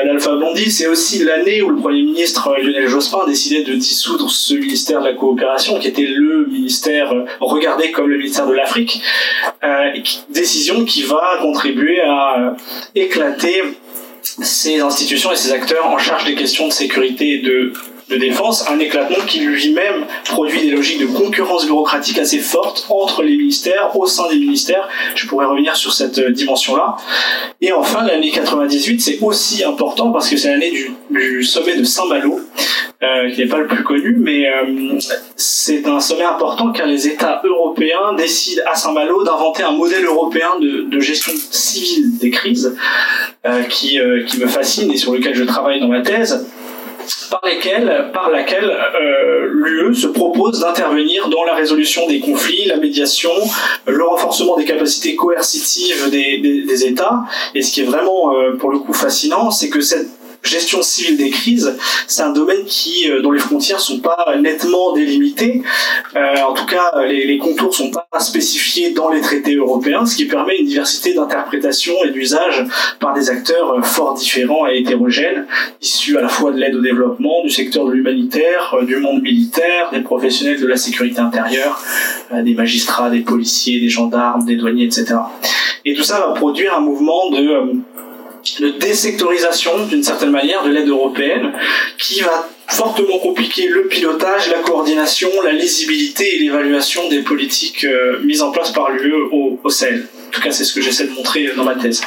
L'Alpha Bondi, c'est aussi l'année où le Premier ministre Lionel Jospin décidait de dissoudre ce ministère de la coopération, qui était le ministère regardé comme le ministère de l'Afrique. décision qui va contribuer à éclater ces institutions et ces acteurs en charge des questions de sécurité et de, de défense, un éclatement qui lui-même produit des logiques de concurrence bureaucratique assez fortes entre les ministères, au sein des ministères. Je pourrais revenir sur cette euh, dimension-là. Et enfin, l'année 98, c'est aussi important parce que c'est l'année du, du, sommet de Saint-Malo, euh, qui n'est pas le plus connu, mais euh, c'est un sommet important car les États européens décident à Saint-Malo d'inventer un modèle européen de, gestion civile des crises qui me fascine et sur lequel je travaille dans ma thèse par, lesquelles, par laquelle euh, l'UE se propose d'intervenir dans la résolution des conflits, la médiation, le renforcement des capacités coercitives des, des, États. Et ce qui est vraiment, euh, pour le coup, fascinant, c'est que cette gestion civile des crises, c'est un domaine qui, euh, dont les frontières sont pas nettement délimitées. Euh, en tout cas, les, les contours sont pas spécifiés dans les traités européens, ce qui permet une diversité d'interprétation et d'usage par des acteurs euh, fort différents et hétérogènes, issus à la fois de l'aide au développement, du secteur de l'humanitaire, du monde militaire, des professionnels de la sécurité intérieure, des magistrats, des policiers, des gendarmes, des douaniers, etc. Et tout ça va produire un mouvement de de désectorisation d'une certaine manière de l'aide européenne qui va fortement compliquer le pilotage, la coordination, la lisibilité et l'évaluation des politiques euh, mises en place par l'UE au, au Sahel. tout cas, c'est ce que j'essaie de montrer dans ma thèse.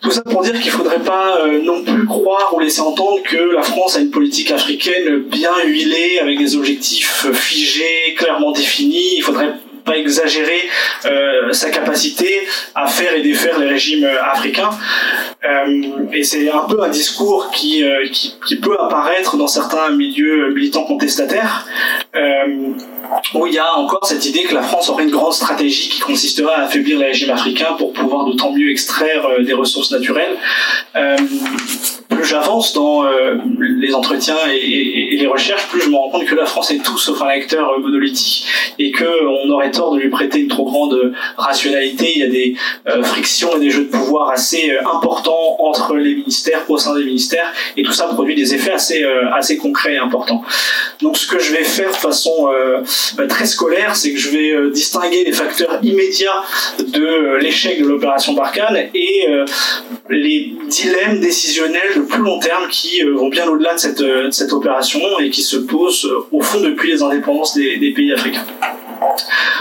Tout ça pour dire qu'il ne faudrait pas non plus croire ou laisser entendre que la France a une politique africaine bien huilée, avec des objectifs figés, clairement définis. Il faudrait pas exagérer euh, sa capacité à faire et défaire les régimes euh, africains. Euh, et c'est un peu un discours qui, qui, peut apparaître dans certains milieux militants contestataires où il y a encore cette idée que la France aurait une grande stratégie qui consisterait à affaiblir les régimes africains pour pouvoir d'autant mieux extraire des ressources naturelles plus j'avance dans les entretiens et, les recherches, plus je me rends compte que la France est tout sauf un acteur euh, monolithique et qu'on aurait tort de lui prêter une trop grande rationalité. Il y a des euh, frictions et des jeux de pouvoir assez importants entre les ministères, au sein des ministères, et tout ça produit des effets assez, assez concrets et importants. Donc ce que je vais faire de façon bah, très scolaire, c'est que je vais distinguer les facteurs immédiats de l'échec de l'opération Barkhane et les dilemmes décisionnels de plus long terme qui euh, vont bien au-delà de cette, euh, de cette, opération et qui se posent euh, au fond depuis les indépendances des, pays africains.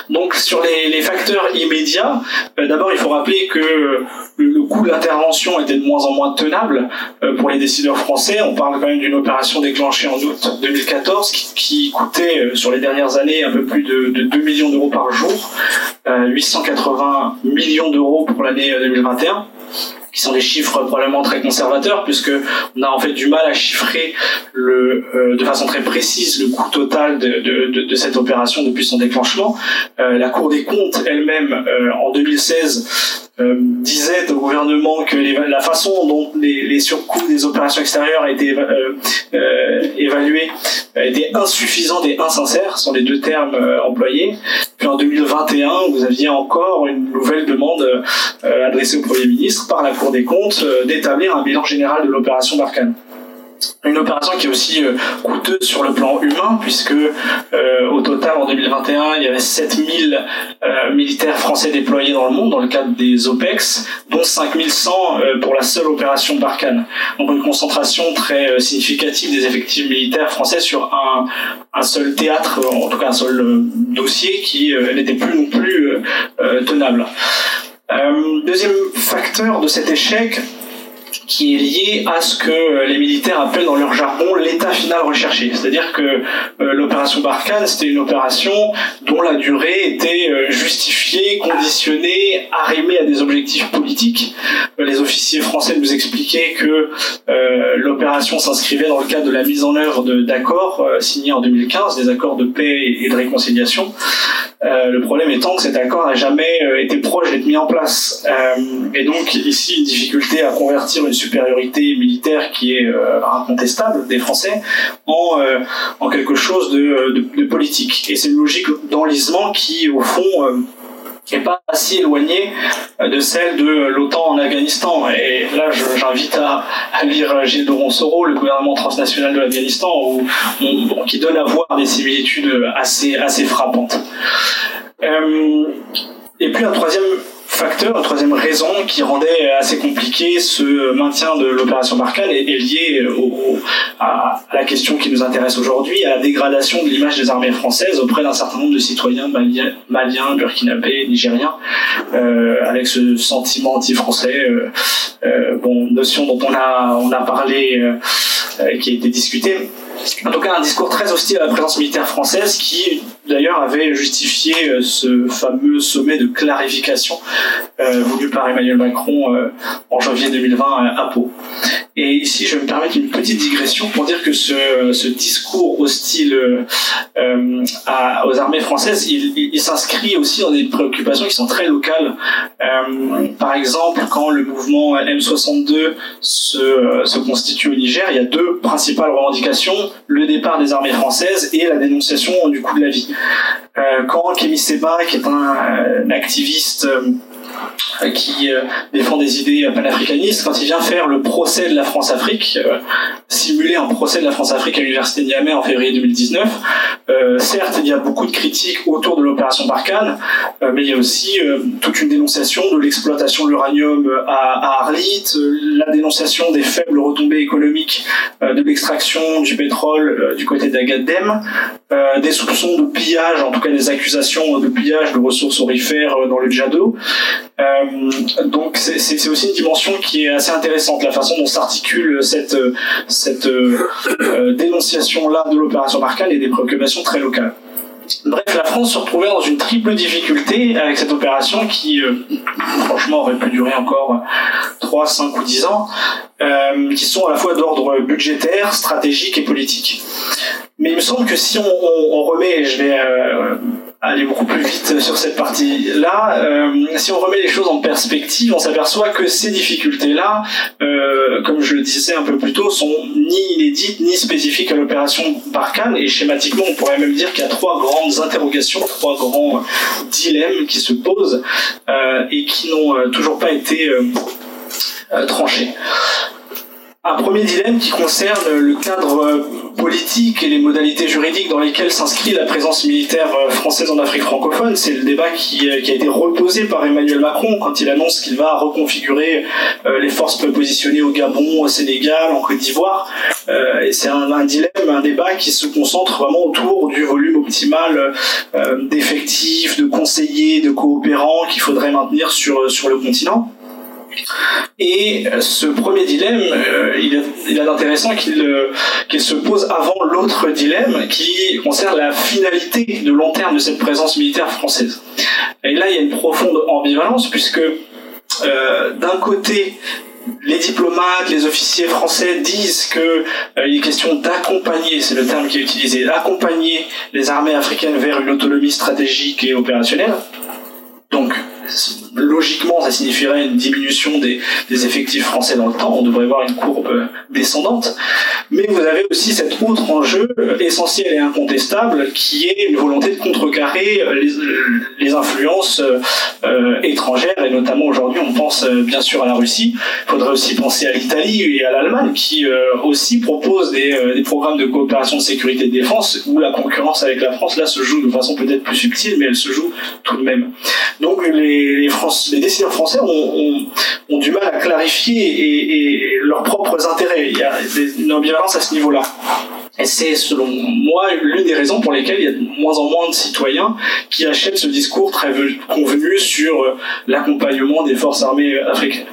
Donc sur les, facteurs immédiats, d'abord il faut rappeler que le, coût de l'intervention était de moins en moins tenable pour les décideurs français. On parle quand même d'une opération déclenchée en août 2014 qui, coûtait sur les dernières années un peu plus de 2 millions d'euros par jour, 880 millions d'euros pour l'année 2021 qui sont des chiffres probablement très conservateurs, puisque on a en fait du mal à chiffrer le, euh, de façon très précise le coût total de, de, de, cette opération depuis son déclenchement. Euh, la Cour des comptes elle-même, euh, en 2016, euh, disait au gouvernement que la façon dont les, surcoûts des opérations extérieures étaient euh, euh, évalués était insuffisante et insincère, sont les deux termes employés. Puis en 2021, vous aviez encore une nouvelle demande adressée au Premier ministre par la Cour des comptes d'établir un bilan général de l'opération Barkhane une opération qui est aussi euh, coûteuse sur le plan humain, puisque euh, au total en 2021, il y avait 7000 euh, militaires français déployés dans le monde dans le cadre des OPEX, dont 5100 euh, pour la seule opération Barkhane. Donc une concentration très significative des effectifs militaires français sur un, un seul théâtre, en tout cas un seul dossier qui n'était plus non plus tenable. deuxième facteur de cet échec, qui est lié à ce que euh, les militaires appellent dans leur jargon l'état final recherché. C'est-à-dire que euh, l'opération Barkhane, c'était une opération dont la durée était euh, justifiée, conditionnée, arrimée à des objectifs politiques. les officiers français nous expliquaient que l'opération s'inscrivait dans le cadre de la mise en œuvre d'accords signés en 2015, des accords de paix et de réconciliation. le problème étant que cet accord n'a jamais été proche d'être mis en place. et donc ici, une difficulté à convertir une supériorité militaire qui est euh, incontestable des Français en, euh, en quelque chose de, politique. Et c'est une logique d'enlisement qui, au fond, n'est euh, pas si éloignée de celle de l'OTAN en Afghanistan. Et là, j'invite à, à, lire Gilles de Ronsoro, le gouvernement transnational de l'Afghanistan, qui donne à voir des similitudes assez, assez frappantes. et puis un troisième facteur, une troisième raison qui rendait assez compliqué ce maintien de l'opération Barkhane est, liée à, la question qui nous intéresse aujourd'hui, à la dégradation de l'image des armées françaises auprès d'un certain nombre de citoyens maliens, maliens burkinabés, nigériens, euh, avec ce sentiment anti-français, euh, euh, bon, notion dont on a, on a parlé, qui a été discutée en tout cas un discours très hostile à la présence militaire française qui d'ailleurs avait justifié euh, ce fameux sommet de clarification euh, voulu par Emmanuel Macron euh, en janvier 2020 à Pau. Et ici, je vais me permettre une petite digression pour dire que ce, discours hostile aux armées françaises, il, s'inscrit aussi dans des préoccupations qui sont très locales. Par exemple, quand le mouvement M62 se, se constitue au Niger, il y a deux principales revendications le départ des armées françaises et la dénonciation du coût de la vie. Euh, quand Kémy Seba, qui est un, activiste euh, qui euh, défend des idées panafricanistes, quand il vient faire le procès de la France-Afrique, simuler un procès de la France-Afrique à l'université de Niamey en février 2019, certes, il y a beaucoup de critiques autour de l'opération Barkhane, mais il y a aussi toute une dénonciation de l'exploitation de l'uranium à, Arlit, la dénonciation des faibles retombées économiques de l'extraction du pétrole du côté d'Agadem, euh, des soupçons de pillage, en tout cas des accusations de pillage de ressources orifères euh, dans le Djado. Euh, donc c'est aussi une dimension qui est assez intéressante, la façon dont s'articule cette, cette dénonciation-là de l'opération Barkhane et des préoccupations très locales. Bref, la France se retrouvait dans une triple difficulté avec cette opération qui, euh, franchement, aurait pu durer encore 3, 5 ou 10 ans, euh, qui sont à la fois d'ordre budgétaire, stratégique et politique. Mais il me semble que si on, remet, je vais euh, aller beaucoup plus vite sur cette partie-là. Euh, si on remet les choses en perspective, on s'aperçoit que ces difficultés-là, euh, comme je le disais un peu plus tôt, sont ni inédites ni spécifiques à l'opération Barkhane. Et schématiquement, on pourrait même dire qu'il y a trois grandes interrogations, trois grands dilemmes qui se posent euh, et qui n'ont euh, toujours pas été euh, tranchés. Un premier dilemme qui concerne le cadre politique et les modalités juridiques dans lesquelles s'inscrit la présence militaire euh, française en Afrique francophone. C'est le débat qui, euh, qui, a été reposé par Emmanuel Macron quand il annonce qu'il va reconfigurer euh, les forces positionnées au Gabon, au Sénégal, en Côte d'Ivoire. et c'est un, un, dilemme, un débat qui se concentre vraiment autour du volume optimal d'effectifs, de conseillers, de coopérants qu'il faudrait maintenir sur, sur le continent. Et ce premier dilemme, euh, il, est intéressant euh, qu'il se pose avant l'autre dilemme qui concerne la finalité de long terme de cette présence militaire française. Et là, il y a une profonde ambivalence puisque euh, d'un côté, les diplomates, les officiers français disent que il est question d'accompagner, c'est le terme qui est utilisé, d'accompagner les armées africaines vers une autonomie stratégique et opérationnelle. Donc, logiquement, ça signifierait une diminution des, effectifs français dans le temps. On devrait voir une courbe descendante. Mais vous avez aussi cet autre enjeu essentiel et incontestable qui est une volonté de contrecarrer les, influences euh, étrangères. Et notamment aujourd'hui, on pense euh, bien sûr à la Russie. Il faudrait aussi penser à l'Italie et à l'Allemagne qui euh, aussi proposent des, programmes de coopération de sécurité et de défense où la concurrence avec la France là se joue de façon peut-être plus subtile, mais elle se joue tout de même. Donc les, les les décideurs français ont, du mal à clarifier leurs propres intérêts. Il y a une ambivalence à ce niveau-là. Et c'est, selon moi, l'une des raisons pour lesquelles il y a de moins en moins de citoyens qui achètent ce discours très convenu sur euh, l'accompagnement des forces armées africaines.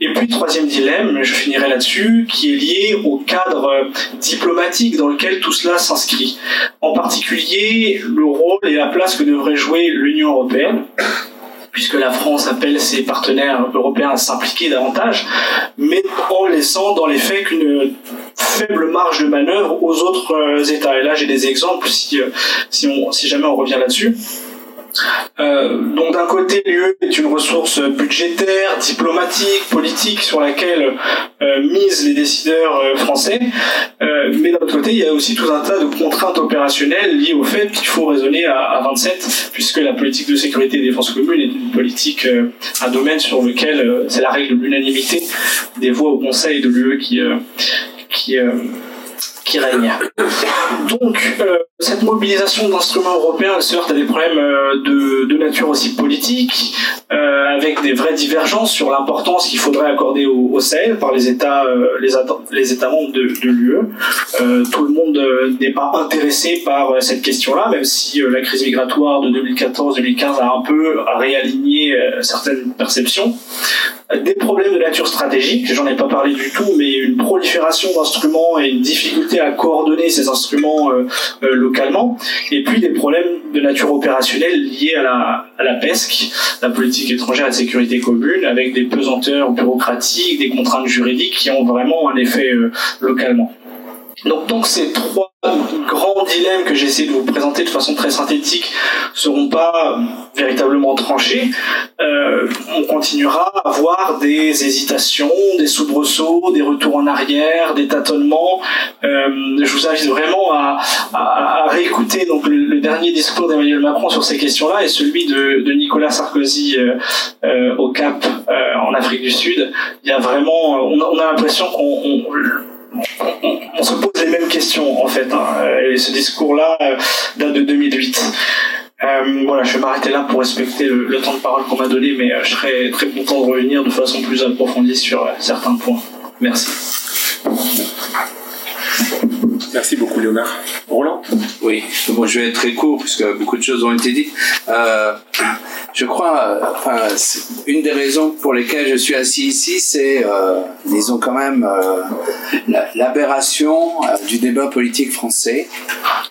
Et puis, troisième dilemme, je finirai là-dessus, qui est lié au cadre euh, diplomatique dans lequel tout cela s'inscrit. En particulier, le rôle et la place que devrait jouer l'Union européenne puisque la France appelle ses partenaires européens à s'impliquer davantage, mais en laissant dans les faits qu'une faible marge de manœuvre aux autres euh, États. Et là, j'ai des exemples si, euh, si, on, si jamais on revient là-dessus. Euh, donc d'un côté, l'UE est une ressource budgétaire, diplomatique, politique sur laquelle euh, misent les décideurs euh, français, mais d'un autre côté, il y a aussi tout un tas de contraintes opérationnelles liées au fait qu'il faut raisonner à, à, 27, puisque la politique de sécurité et défense commune est une politique, un domaine sur lequel c'est la règle de l'unanimité des voix au Conseil de l'UE qui qui règne. Donc, euh, cette mobilisation d'instruments européens se heurte à des problèmes euh, de, nature aussi politique, euh, avec des vraies divergences sur l'importance qu'il faudrait accorder au, au, Sahel par les États, les, les, États membres de, de l'UE. tout le monde n'est pas intéressé par cette question-là, même si la crise migratoire de 2014-2015 a un peu réaligné certaines perceptions des problèmes de nature stratégique, j'en ai pas parlé du tout, mais une prolifération d'instruments et une difficulté à coordonner ces instruments euh, euh, localement, et puis des problèmes de nature opérationnelle liés à la, à la PESC, la politique étrangère et de sécurité commune, avec des pesanteurs bureaucratiques, des contraintes juridiques qui ont vraiment un effet euh, localement. Donc, donc ces trois grands dilemmes que j'essaie de vous présenter de façon très synthétique seront pas véritablement tranchés. Euh, on continuera à avoir des hésitations, des soubresauts, des retours en arrière, des tâtonnements. Euh, je vous invite vraiment à, à, à réécouter donc le, dernier discours d'Emmanuel Macron sur ces questions-là et celui de, de Nicolas Sarkozy euh, euh au Cap euh, en Afrique du Sud. Il y a vraiment, on a, on a l'impression qu'on on, se pose les mêmes questions en fait. Hein. Et ce discours-là euh, date de 2008. Euh, voilà, je vais m'arrêter là pour respecter le, temps de parole qu'on m'a donné, mais euh, je serais très content de revenir de façon plus approfondie sur certains points. Merci. Merci beaucoup, Léonard. Roland Oui, bon, je vais être très court puisque beaucoup de choses ont été dites. Euh, je crois, enfin, une des raisons pour lesquelles je suis assis ici, c'est, euh, disons quand même, euh, l'aberration euh, du débat politique français.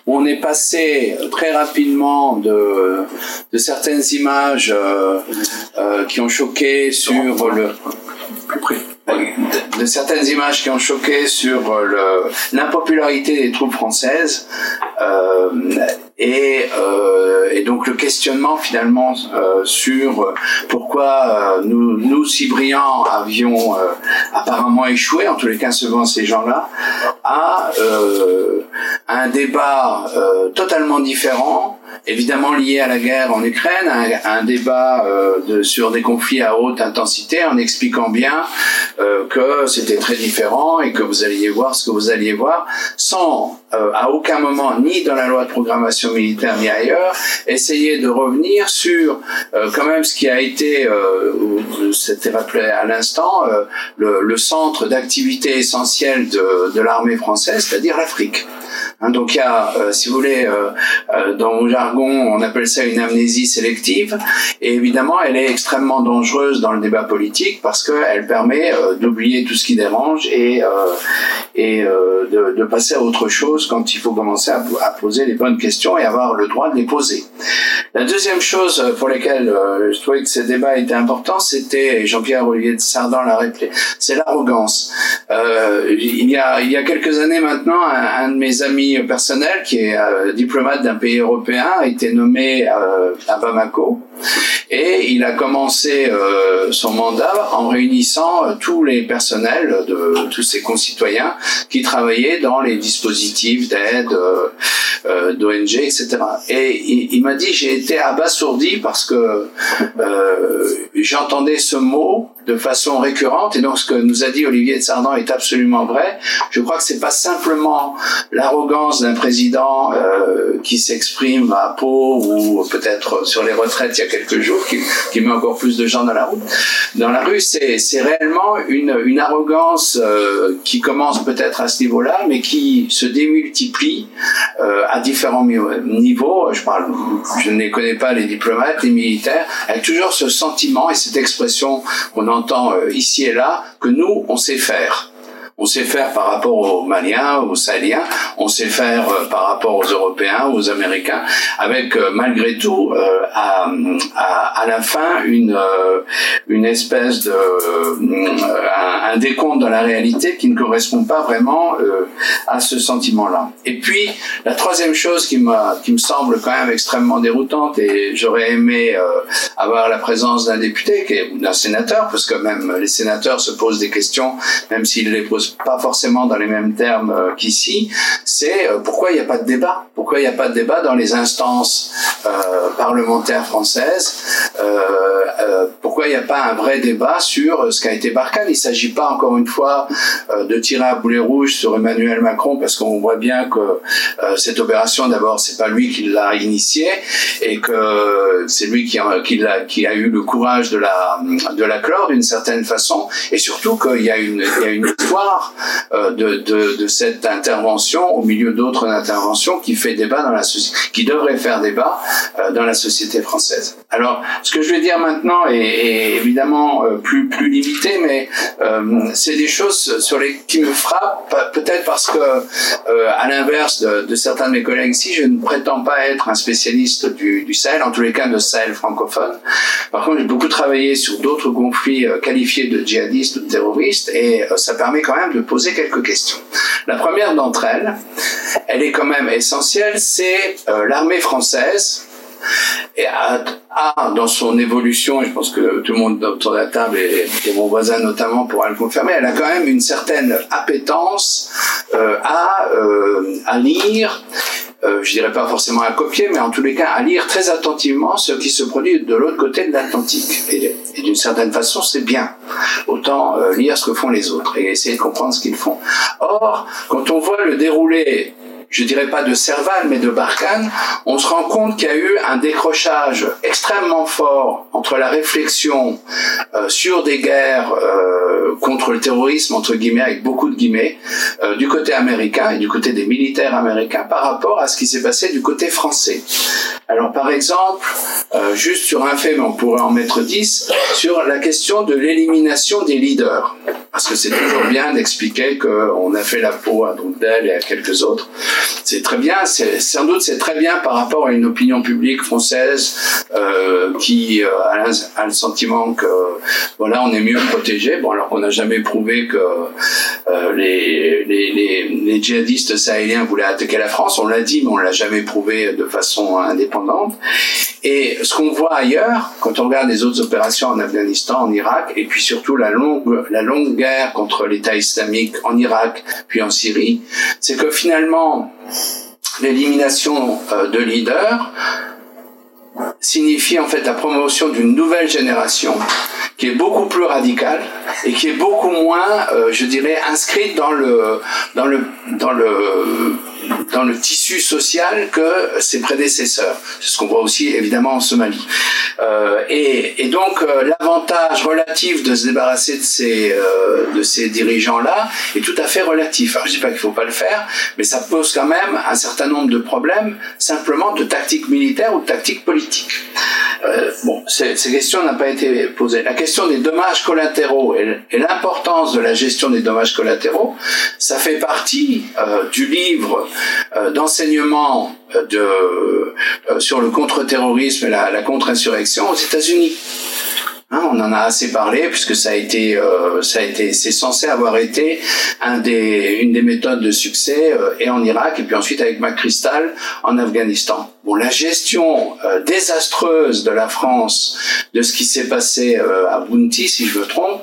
On est passé très rapidement de, de certaines images qui ont choqué sur le de, certaines images qui ont choqué sur l'impopularité des troupes françaises euh, et, euh, et, donc le questionnement finalement euh, sur pourquoi nous, nous si brillants avions apparemment échoué, en tous les cas selon ces gens-là, à un débat totalement différent évidemment lié à la guerre en Ukraine, un, un débat euh, de, sur des conflits à haute intensité en expliquant bien euh, que c'était très différent et que vous alliez voir ce que vous alliez voir, sans euh, à aucun moment, ni dans la loi de programmation militaire ni ailleurs, essayer de revenir sur euh, quand même ce qui a été, euh, c'était rappelé à l'instant, le, le, centre d'activité essentiel de, de l'armée française, c'est-à-dire l'Afrique. Hein, donc il y a, si vous voulez, dans mon jargon, on appelle ça une amnésie sélective, et évidemment, elle est extrêmement dangereuse dans le débat politique parce qu'elle permet d'oublier tout ce qui dérange et, et de, de passer à autre chose quand il faut commencer à, poser les bonnes questions et avoir le droit de les poser. La deuxième chose pour laquelle euh, je trouvais que ce débat était important, c'était, Jean-Pierre Olivier de Sardan l'a rappelé, c'est l'arrogance. Euh, il, y a, il y a quelques années maintenant, un, de mes amis personnels, qui est euh, diplomate d'un pays européen, a été nommé à Bamako et il a commencé son mandat en réunissant tous les personnels de tous ses concitoyens qui travaillaient dans les dispositifs d'aide, euh, euh d'ONG, etc. Et il, il m'a dit, j'ai été abasourdi parce que euh, j'entendais ce mot de façon récurrente. Et donc, ce que nous a dit Olivier de Sardan est absolument vrai. Je crois que c'est pas simplement l'arrogance d'un président euh, qui s'exprime à Pau ou peut-être sur les retraites il y a quelques jours qui, met encore plus de gens dans la route. Dans la rue, c'est, réellement une, arrogance euh, qui commence peut-être à ce niveau-là, mais qui se démultiplie euh, à différents niveaux. Je parle, je ne connais pas les diplomates, les militaires, avec toujours ce sentiment et cette expression qu'on entend entend euh, ici et là que nous, on sait faire. On sait faire par rapport aux Maliens, aux Saliens, on sait faire euh, par rapport aux Européens, aux Américains, avec euh, malgré tout euh, à, à, la fin une, une espèce de un, décompte dans la réalité qui ne correspond pas vraiment à ce sentiment-là. Et puis la troisième chose qui me qui me semble quand même extrêmement déroutante et j'aurais aimé avoir la présence d'un député ou d'un sénateur parce que même les sénateurs se posent des questions même s'ils les posent pas forcément dans les mêmes termes euh, qu'ici, c'est euh, pourquoi il n'y a pas de débat? Pourquoi il n'y a pas de débat dans les instances euh, parlementaires françaises? Pourquoi il n'y a pas un vrai débat sur ce qu'a été Barkhane? Il ne s'agit pas, encore une fois, de tirer à boulet rouge sur Emmanuel Macron, parce qu'on voit bien que cette opération, d'abord, c'est pas lui qui l'a initiée, et que c'est lui qui a, eu le courage de la, de la clore d'une certaine façon, et surtout qu'il y y a une histoire euh, de, cette intervention au milieu d'autres interventions qui fait débat dans la qui devrait faire débat euh, dans la société française. Alors, ce que je vais dire maintenant est, évidemment euh, plus plus limité, mais c'est des choses sur les qui me frappent peut-être parce que à l'inverse de, de, certains de mes collègues ici, je ne prétends pas être un spécialiste du, du Sahel, en tous les cas de Sahel francophone. Par contre, j'ai beaucoup travaillé sur d'autres conflits qualifiés de djihadistes ou de terroristes, et ça permet quand même de poser quelques questions. La première d'entre elles, elle est quand même essentielle, c'est euh, l'armée française et a, dans son évolution, et je pense que tout le monde autour de la table et, mon voisin notamment pourra le confirmer, elle a quand même une certaine appétence euh, à, euh, à lire euh, je dirais pas forcément à copier, mais en tous les cas à lire très attentivement ce qui se produit de l'autre côté de l'Atlantique. Et, d'une certaine façon, c'est bien. Autant euh, lire ce que font les autres et essayer de comprendre ce qu'ils font. Or, quand on voit le déroulé je dirais pas de Serval, mais de Barkhane, on se rend compte qu'il y a eu un décrochage extrêmement fort entre la réflexion euh, sur des guerres euh, contre le terrorisme, entre guillemets, avec beaucoup de guillemets, euh, du côté américain et du côté des militaires américains par rapport à ce qui s'est passé du côté français. Alors par exemple, juste sur un fait, mais on pourrait en mettre dix, sur la question de l'élimination des leaders. Parce que c'est toujours bien d'expliquer qu'on a fait la peau à Drogdel et à quelques autres. C'est très bien, c'est, sans doute c'est très bien par rapport à une opinion publique française euh, qui euh, a, le sentiment que voilà on est mieux protégé. Bon alors qu'on n'a jamais prouvé que euh, les, les, les, les, djihadistes sahéliens voulaient attaquer la France. On l'a dit, mais on l'a jamais prouvé de façon indépendante. Et ce qu'on voit ailleurs, quand on regarde les autres opérations en Afghanistan, en Irak, et puis surtout la longue, la longue guerre contre l'État islamique en Irak, puis en Syrie, c'est que finalement, l'élimination euh, de leaders signifie en fait la promotion d'une nouvelle génération qui est beaucoup plus radicale et qui est beaucoup moins, euh, je dirais, inscrite dans le dans le dans le dans le tissu social que ses prédécesseurs. C'est ce qu'on voit aussi évidemment en Somalie. Euh, et, donc euh, l'avantage relatif de se débarrasser de ces, euh, ces dirigeants-là est tout à fait relatif. Alors je dis pas qu'il faut pas le faire, mais ça pose quand même un certain nombre de problèmes simplement de tactique militaire ou de tactique politique. Euh, bon, ces, questions n'ont pas été posées. La question des dommages collatéraux et, l'importance de la gestion des dommages collatéraux, ça fait partie du livre d'enseignement euh, euh, sur le contre-terrorisme et la contre-insurrection aux États-Unis. Hein, on en a assez parlé puisque ça a été, euh, ça a été, c'est censé avoir été un des, une des méthodes de succès euh, et en Irak et puis ensuite avec McChrystal en Afghanistan. Bon, la gestion euh, désastreuse de la France de ce qui s'est passé à Bounty, si je me trompe,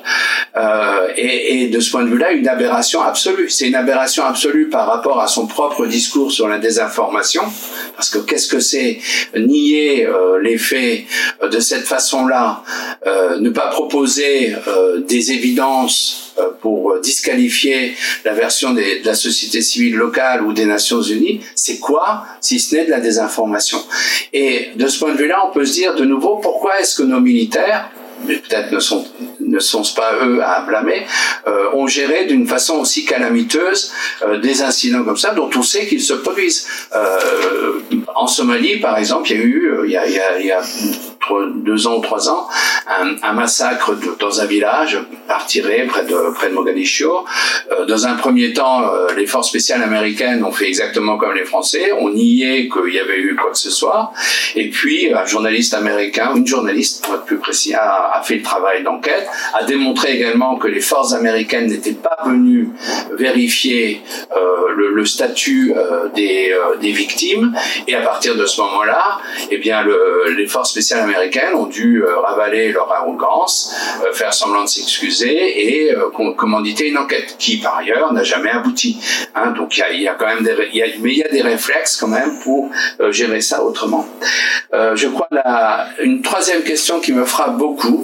est, est, de ce point de vue-là une aberration absolue. C'est une aberration absolue par rapport à son propre discours sur la désinformation, parce que qu'est-ce que c'est nier les faits de cette façon-là euh, ne pas proposer euh, des évidences euh, pour disqualifier la version de la société civile locale ou des Nations Unies, c'est quoi si ce n'est de la désinformation? Et de ce point de vue-là, on peut se dire de nouveau pourquoi est-ce que nos militaires mais peut-être ne sont ne sont pas eux à blâmer, euh, ont géré d'une façon aussi calamiteuse euh, des incidents comme ça, dont on sait qu'ils se produisent. Euh, en Somalie, par exemple, il y a eu, il y a, il y a, il deux ans ou trois ans, un, massacre dans un village partiré près de, près de Mogadiscio. dans un premier temps, les forces spéciales américaines ont fait exactement comme les Français, on niait qu'il y avait eu quoi que ce soit, et puis un journaliste américain, une journaliste pour être plus précis, a, a fait le travail d'enquête, a démontré également que les forces américaines n'étaient pas venues vérifier euh, le, statut euh, des, euh, des, victimes, et à partir de ce moment-là, eh bien, le, les forces spéciales américaines ont dû ravaler leur arrogance, faire semblant de s'excuser et commanditer une enquête qui, par ailleurs, n'a jamais abouti. Hein, donc, il y quand même mais il y a des réflexes quand même pour gérer ça autrement. je crois la, une troisième question qui me frappe beaucoup,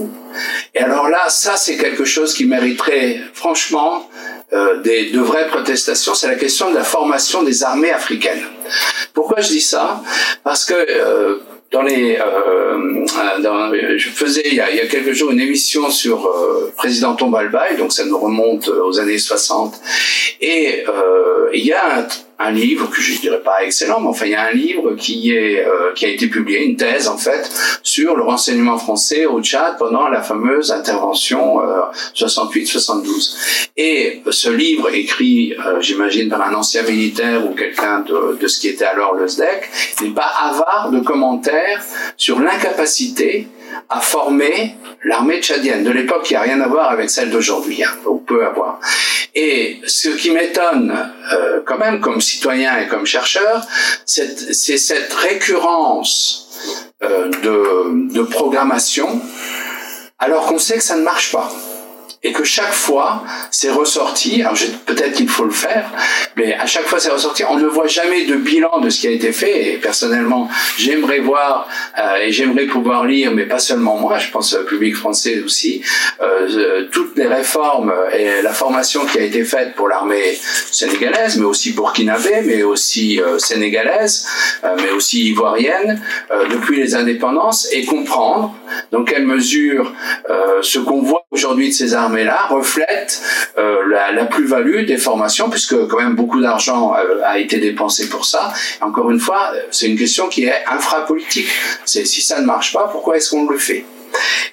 et alors là, ça c'est quelque chose qui mériterait franchement euh, des, de vraies protestations, c'est la question de la formation des armées africaines. Pourquoi je dis ça? Parce que euh, dans les, euh, je faisais il y, a, quelques jours une émission sur président Tombalbaye, donc ça nous remonte aux années 60, et il y a un, un livre que je dirais pas excellent, mais enfin il y a un livre qui est euh, qui a été publié, une thèse en fait sur le renseignement français au Tchad pendant la fameuse intervention euh, 68-72. Et ce livre écrit, euh, j'imagine par un ancien militaire ou quelqu'un de, de ce qui était alors le SDEC, n'est pas avare de commentaires sur l'incapacité à former l'armée tchadienne de l'époque qui a rien à voir avec celle d'aujourd'hui, hein, ou avoir. Et ce qui m'étonne euh, quand même comme citoyen et comme chercheur, c'est cette récurrence euh, de programmation alors qu'on sait que ça ne marche pas. Et que chaque fois c'est ressorti, alors peut-être qu'il faut le faire, mais à chaque fois c'est ressorti, on ne voit jamais de bilan de ce qui a été fait, et personnellement j'aimerais voir euh, et j'aimerais pouvoir lire, mais pas seulement moi, je pense au public français aussi, euh, euh, toutes les réformes et la formation qui a été faite pour l'armée sénégalaise, mais aussi burkinabé, mais aussi sénégalaise, mais aussi ivoirienne, depuis les indépendances, et comprendre dans quelle mesure ce qu'on voit aujourd'hui de ces armées-là reflète euh, la, plus-value des formations, puisque quand même beaucoup d'argent euh, a été dépensé pour ça. encore une fois, c'est une question qui est infrapolitique. C'est si ça ne marche pas, pourquoi est-ce qu'on le fait?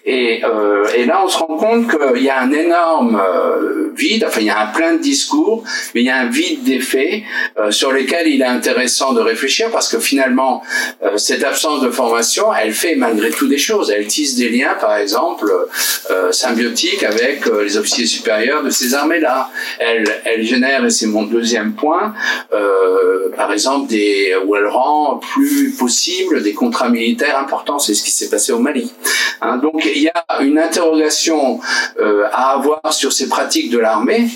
Et, euh, et, là, on se rend compte qu'il y a un énorme euh, vide, enfin il y a un plein de discours, mais il y a un vide des faits euh, sur lesquels il est intéressant de réfléchir parce que finalement, euh, cette absence de formation, elle fait malgré tout des choses. Elle tisse des liens, par exemple, symbiotiques avec les officiers supérieurs de ces armées-là. Elle, elle génère, et c'est mon deuxième point, par exemple, des, où elle rend plus possible des contrats militaires importants. C'est ce qui s'est passé au Mali. Hein, donc il y a une interrogation euh, à avoir sur ces pratiques de l'armée,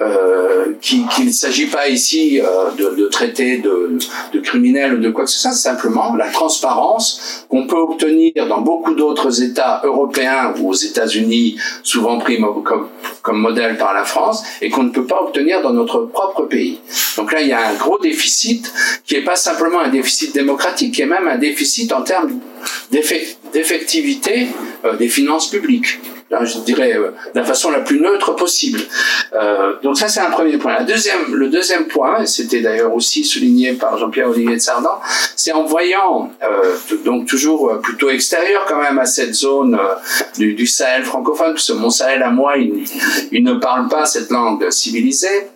euh, qu'il ne s'agit pas ici euh, de, traiter de, de, criminels ou de quoi que ce soit, simplement la transparence qu'on peut obtenir dans beaucoup d'autres États européens ou aux États-Unis, souvent pris comme, comme modèle par la France, et qu'on ne peut pas obtenir dans notre propre pays. Donc là, il y a un gros déficit qui n'est pas simplement un déficit démocratique, qui est même un déficit en termes d'effectivité euh, des finances publiques. Je dirais euh, de la façon la plus neutre possible. Euh, donc ça, c'est un premier point. La deuxième, le deuxième point, et c'était d'ailleurs aussi souligné par Jean-Pierre Olivier de Sardan, c'est en voyant, donc toujours plutôt extérieur quand même à cette zone du, Sahel francophone, parce que mon Sahel à moi, il ne parle pas cette langue civilisée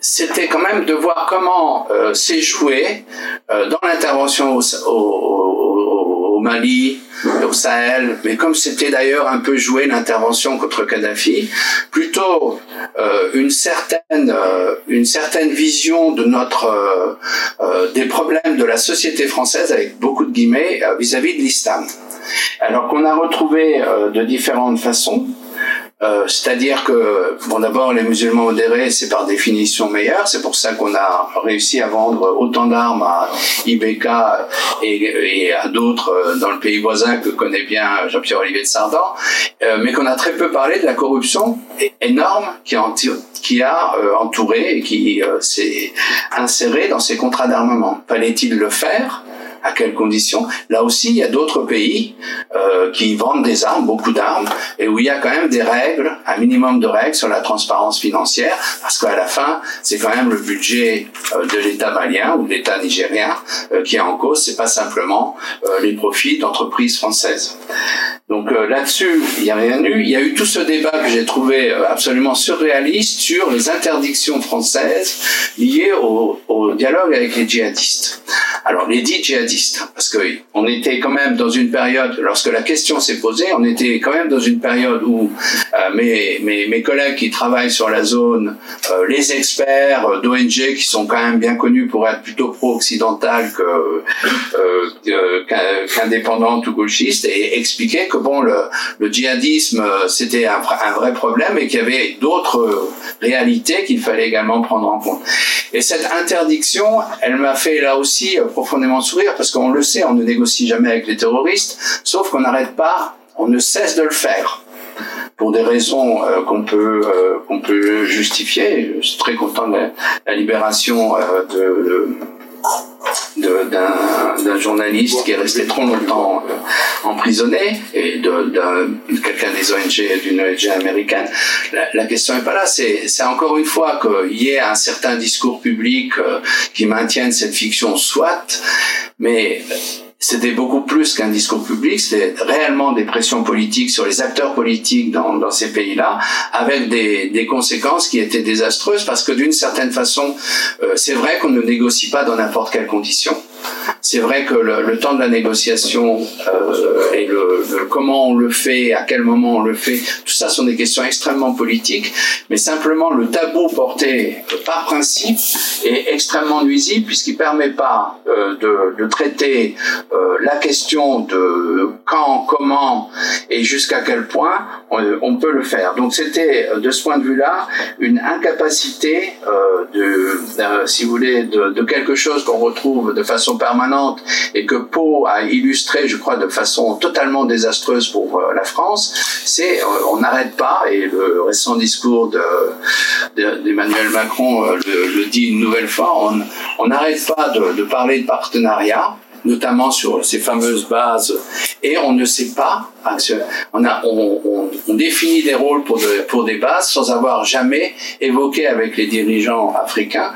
c'était quand même de voir comment euh, joué euh, dans l'intervention au, Mali, au Sahel, mais comme c'était d'ailleurs un peu joué l'intervention contre Kadhafi, plutôt euh, une certaine euh, une certaine vision de notre des problèmes de la société française avec beaucoup de guillemets vis-à-vis -vis de l'islam. Alors qu'on a retrouvé de différentes façons. Euh, c'est-à-dire que, bon, d'abord, les musulmans modérés, c'est par définition meilleur. C'est pour ça qu'on a réussi à vendre autant d'armes à IBK et, à d'autres euh, dans le pays voisin que connaît bien Jean-Pierre Olivier de Sardan, euh, mais qu'on a très peu parlé de la corruption énorme qui a, a entouré et qui s'est inséré dans ces contrats d'armement. Fallait-il le faire? À quelles conditions? Là aussi, il y a d'autres pays euh, qui vendent des armes, beaucoup d'armes, et où il y a quand même des règles, un minimum de règles sur la transparence financière, parce qu'à la fin, c'est quand même le budget euh, de l'État malien ou de l'État nigérien euh, qui est en cause. C'est pas simplement les profits d'entreprises françaises. Donc là-dessus, il n'y a rien eu. Il y a eu tout ce débat que j'ai trouvé absolument surréaliste sur les interdictions françaises liées au, au dialogue avec les djihadistes. Alors les dits djihadistes, parce que on était quand même dans une période, lorsque la question s'est posée, on était quand même dans une période où euh, mes, collègues qui travaillent sur la zone, euh, les experts euh, d'ONG qui sont quand même bien connus pour être plutôt pro-occidental que qu'indépendantes ou gauchistes, et expliquaient que bon, le, le djihadisme c'était un, vrai problème et qu'il y avait d'autres réalités qu'il fallait également prendre en compte. Et cette interdiction, elle m'a fait là aussi profondément sourire qu'on le sait, on ne négocie jamais avec les terroristes, sauf qu'on n'arrête pas, on ne cesse de le faire pour des raisons euh, qu'on peut euh, qu'on peut justifier. Je suis très content de la, libération euh, de d'un journaliste qui est resté trop longtemps euh, emprisonné et de, de quelqu'un des ONG d'une ONG américaine. La, la question n'est pas là. C'est encore une fois qu'il y ait un certain discours public euh, qui maintienne cette fiction, soit, mais c'était beaucoup plus qu'un discours public, c'était réellement des pressions politiques sur les acteurs politiques dans, ces pays-là, avec des, des, conséquences qui étaient désastreuses, parce que d'une certaine façon, euh, c'est vrai qu'on ne négocie pas dans n'importe quelle condition. C'est vrai que le, temps de la négociation euh, et comment on le fait, à quel moment on le fait, tout ça sont des questions extrêmement politiques, mais simplement le tabou porté par principe est extrêmement nuisible puisqu'il permet pas euh, de, traiter euh, la question de quand, comment et jusqu'à quel point on, peut le faire. Donc c'était de ce point de vue-là une incapacité de, si vous voulez, de quelque chose qu'on retrouve de façon permanente et que Pau a illustré, je crois, de façon totalement désastreuse pour euh, la France, c'est euh, on n'arrête pas, et le récent discours d'Emmanuel Macron euh, le, dit une nouvelle fois, on n'arrête pas de, de parler de partenariat, notamment sur ces fameuses bases, et on ne sait pas, on, définit des rôles pour, pour des bases sans avoir jamais évoqué avec les dirigeants africains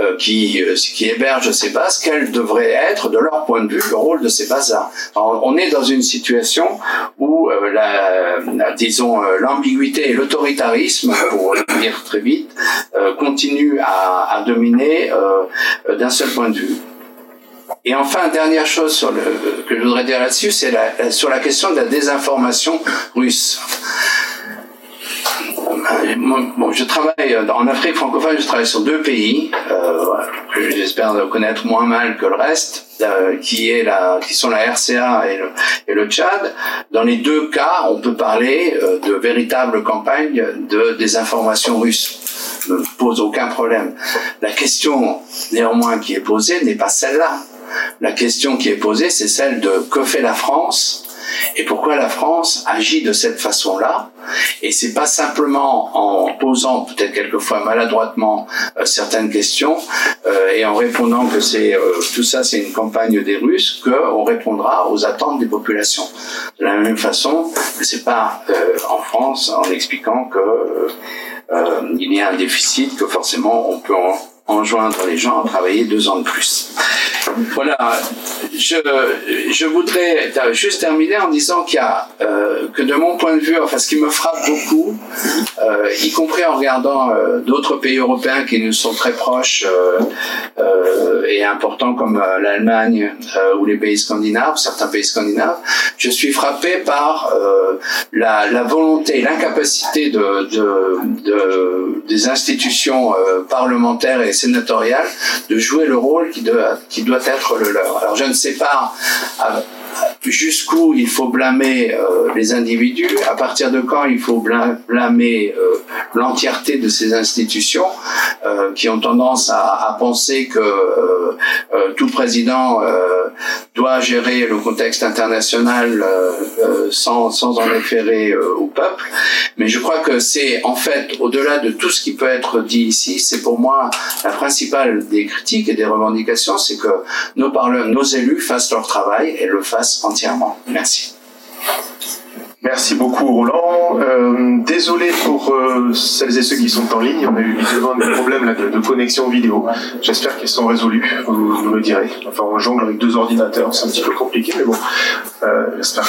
euh, qui, euh, qui hébergent ces bases quel devrait être, de leur point de vue, le rôle de ces bases-là. On est dans une situation où, euh, la, disons, l'ambiguïté et l'autoritarisme, pour le dire très vite, continuent à, à dominer d'un seul point de vue. Et enfin, dernière chose sur le, que je voudrais dire là-dessus, c'est sur la question de la désinformation russe. Je travaille en Afrique francophone, je travaille sur deux pays euh, que j'espère connaître moins mal que le reste, euh, qui est la, qui sont la RCA et le, et le Tchad. Dans les deux cas, on peut parler euh, de véritables campagnes de désinformation russe ne pose aucun problème. La question néanmoins qui est posée n'est pas celle-là. La question qui est posée, c'est celle de que fait la France et pourquoi la France agit de cette façon-là. Et c'est pas simplement en posant peut-être quelquefois maladroitement euh, certaines questions euh, et en répondant que c'est euh, tout ça c'est une campagne des Russes qu'on répondra aux attentes des populations. De la même façon, c'est pas en France en expliquant que il y a un déficit que forcément on peut en enjoindre les gens à travailler deux ans de plus. Voilà, je, je voudrais juste terminer en disant qu'il y a, euh, que de mon point de vue, enfin ce qui me frappe beaucoup, euh, y compris en regardant euh, d'autres pays européens qui nous sont très proches et importants comme l'Allemagne ou les pays scandinaves, certains pays scandinaves, je suis frappé par la, la, volonté, l'incapacité de, de, de, des institutions parlementaires et de jouer le rôle qui doit, qui doit être le leur. Alors je ne sais pas jusqu'où il faut blâmer euh, les individus, à partir de quand il faut blâmer euh, l'entièreté de ces institutions euh, qui ont tendance à, à penser que tout président doit gérer le contexte international sans, sans en référer au peuple. Mais je crois que c'est en fait, au-delà de tout ce qui peut être dit ici, c'est pour moi la principale des critiques et des revendications, c'est que nos, nos élus fassent leur travail et le fassent entièrement. Merci. Merci beaucoup Roland. Euh, désolé pour euh, celles et ceux qui sont en ligne, on a eu évidemment des problèmes là, de, connexion vidéo. J'espère qu'ils sont résolus, vous, vous, me direz. Enfin on jongle avec deux ordinateurs, c'est un petit peu compliqué, mais bon, euh, j'espère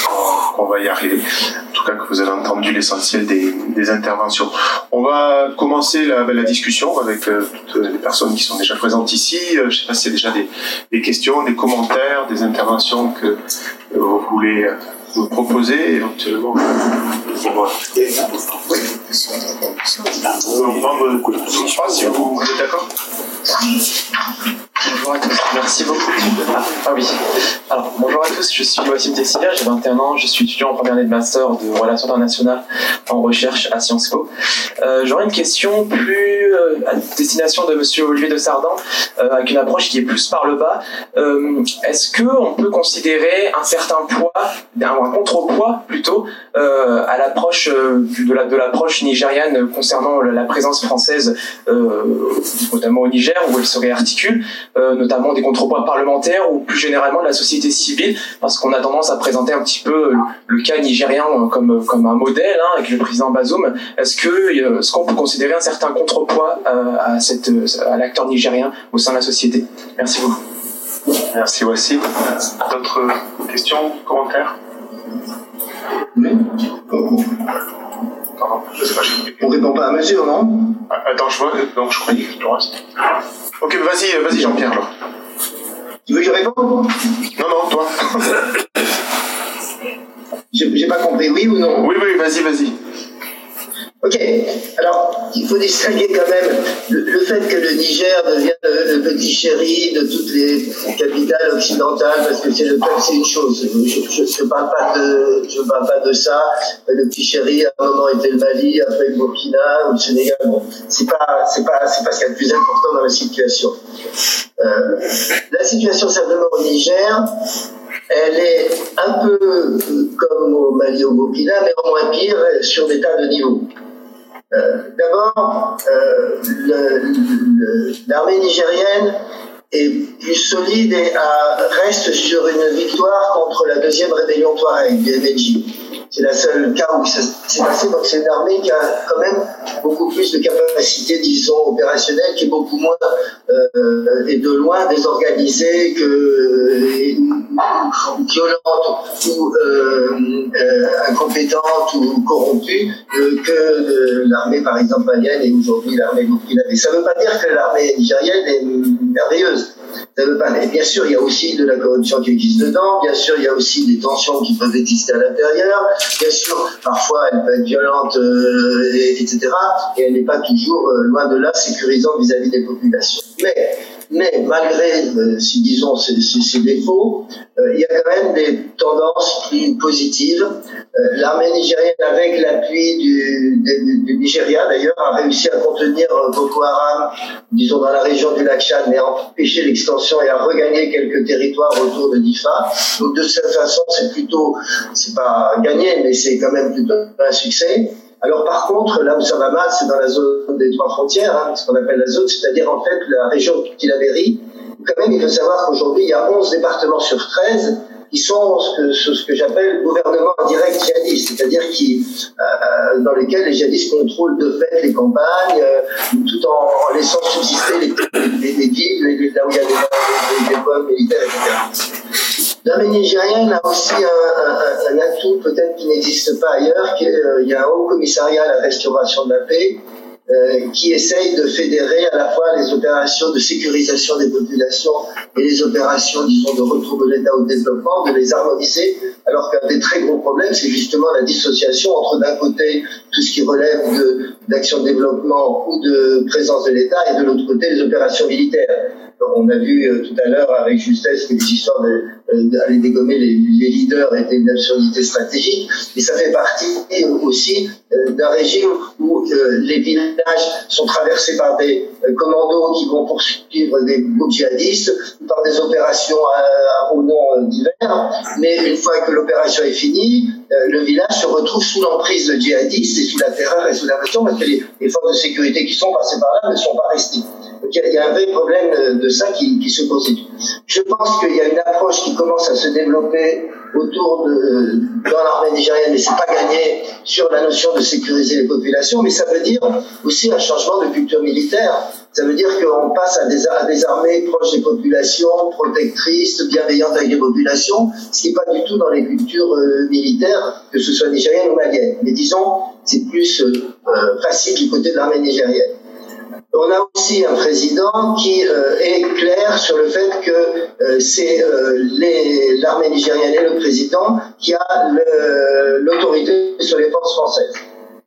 qu'on va y arriver. En tout cas que vous avez entendu l'essentiel des, des, interventions. On va commencer la, la discussion avec euh, toutes les personnes qui sont déjà présentes ici. Euh, je ne sais pas s'il y a déjà des, des, questions, des commentaires, des interventions que vous voulez vous proposer éventuellement pour oui. si vous êtes d'accord Bonjour à tous, merci beaucoup. Ah, ah, oui. Alors, bonjour à tous, je suis Wassim Tessilia, j'ai 21 ans, je suis étudiant en première année de master de relations internationales en recherche à Sciences Po. Euh, J'aurais une question plus euh, à destination de monsieur Olivier de Sardan, euh, avec une approche qui est plus par le bas. Euh, Est-ce qu'on peut considérer un certain poids, un contrepoids plutôt, euh, à l'approche euh, de l'approche nigériane concernant la présence française, notamment au Niger, où elle serait articule euh, notamment des contrepoids parlementaires ou plus généralement de la société civile, parce qu'on a tendance à présenter un petit peu le cas nigérien comme, comme un modèle hein, avec le président Bazoum. Est-ce que euh, est-ce qu'on peut considérer un certain contrepoids euh, à, cette, à l'acteur nigérien au sein de la société? Merci beaucoup. Merci aussi. D'autres questions, commentaires? Pardon, je sais pas. On répond pas à mesure, non Attends, je vois, donc je croyais que le reste. Ok, vas-y, vas-y Jean-Pierre. Tu veux que je réponde Non, non, toi. J'ai pas compris, oui ou non Oui, oui, vas-y, vas-y. Ok, alors il faut distinguer quand même le, fait que le Niger devienne le, petit chéri de toutes les capitales occidentales, parce que c'est le peuple, c'est une chose. Je ne parle, pas de, je parle pas de ça. Le petit chéri, à un moment, était le Mali, après le Burkina ou le Sénégal. Bon, c'est pas, c'est pas, c'est pas ce qu'il y a de plus important dans la situation. Euh, la situation simplement au Niger, elle est un peu comme au Mali au Burkina, mais en moins pire sur des tas de niveaux. Euh, d'abord, euh, l'armée nigérienne est plus solide et reste sur une victoire contre la deuxième rébellion Touareg, du c'est la seule cas où ça s'est passé. Donc c'est une armée qui a quand même beaucoup plus de capacité, disons, opérationnelle, qui est beaucoup moins euh, et de loin désorganisée que euh, violente ou euh, euh, incompétente ou corrompue que l'armée, par exemple, malienne et aujourd'hui l'armée burkinabé. Ça ne veut pas dire que l'armée nigérienne est merveilleuse. Ça veut pas. bien sûr, il y a aussi de la corruption qui existe dedans. Bien sûr, il y a aussi des tensions qui peuvent exister à l'intérieur. Bien sûr, parfois, elle peut être violente, euh, etc. Et elle n'est pas toujours, euh, loin de là, sécurisante vis-à-vis des populations. Mais mais malgré, euh, disons, ces, défauts, euh, il y a quand même des tendances plus positives. Euh, l'armée nigérienne, avec l'appui du, du, Nigeria d'ailleurs, a réussi à contenir Boko Haram, disons, dans la région du lac Tchad, mais à empêcher l'extension et à regagner quelques territoires autour de Difa. Donc de cette façon, c'est plutôt, c'est pas gagné, mais c'est quand même plutôt un succès. Alors par contre, là où ça va mal, c'est dans la zone des trois frontières, hein, ce qu'on appelle la zone, c'est-à-dire en fait la région de Quand même, il faut savoir qu'aujourd'hui, il y a 11 départements sur 13 qui sont ce que, ce que j'appelle gouvernement direct djihadiste, c'est-à-dire qui, euh, euh, dans lesquels les djihadistes contrôlent de fait les campagnes, euh, tout en, laissant subsister les, les, les, villes, là où il y a des, des, militaires, etc. L'armée nigérienne a aussi un, atout peut-être qui n'existe pas ailleurs, qu'il euh, y a un haut commissariat à la restauration de la paix euh, qui essaye de fédérer à la fois les opérations de sécurisation des populations et les opérations, disons, de retour de l'État au développement, de les harmoniser, alors qu'un des très gros problèmes, c'est justement la dissociation entre d'un côté tout ce qui relève d'action de, de développement ou de présence de l'État et de l'autre côté les opérations militaires on a vu euh, tout à l'heure avec justesse que les histoires euh, d'aller dégommer les, leaders étaient une absurdité stratégique, mais ça fait partie aussi euh, d'un régime où les villages sont traversés par des commandos qui vont poursuivre des groupes djihadistes, par des opérations au nom divers, mais une fois que l'opération est finie, le village se retrouve sous l'emprise de djihadistes et sous la terreur et sous la pression parce que les forces de sécurité qui sont passées par là ne sont pas restées il y, a un vrai problème de ça qui, se constitue. Je pense qu'il y a une approche qui commence à se développer autour de dans l'armée nigérienne, mais c'est pas gagné sur la notion de sécuriser les populations, mais ça veut dire aussi un changement de culture militaire. Ça veut dire qu'on passe à des, armées proches des populations, protectrices, bienveillantes avec les populations, ce qui n'est pas du tout dans les cultures euh, militaires, que ce soit nigérienne ou malienne. Mais disons, c'est plus euh, facile du côté de l'armée nigérienne. On a aussi un président qui euh, est clair sur le fait que euh, c'est euh, l'armée nigérienne et le président qui a l'autorité sur les forces françaises.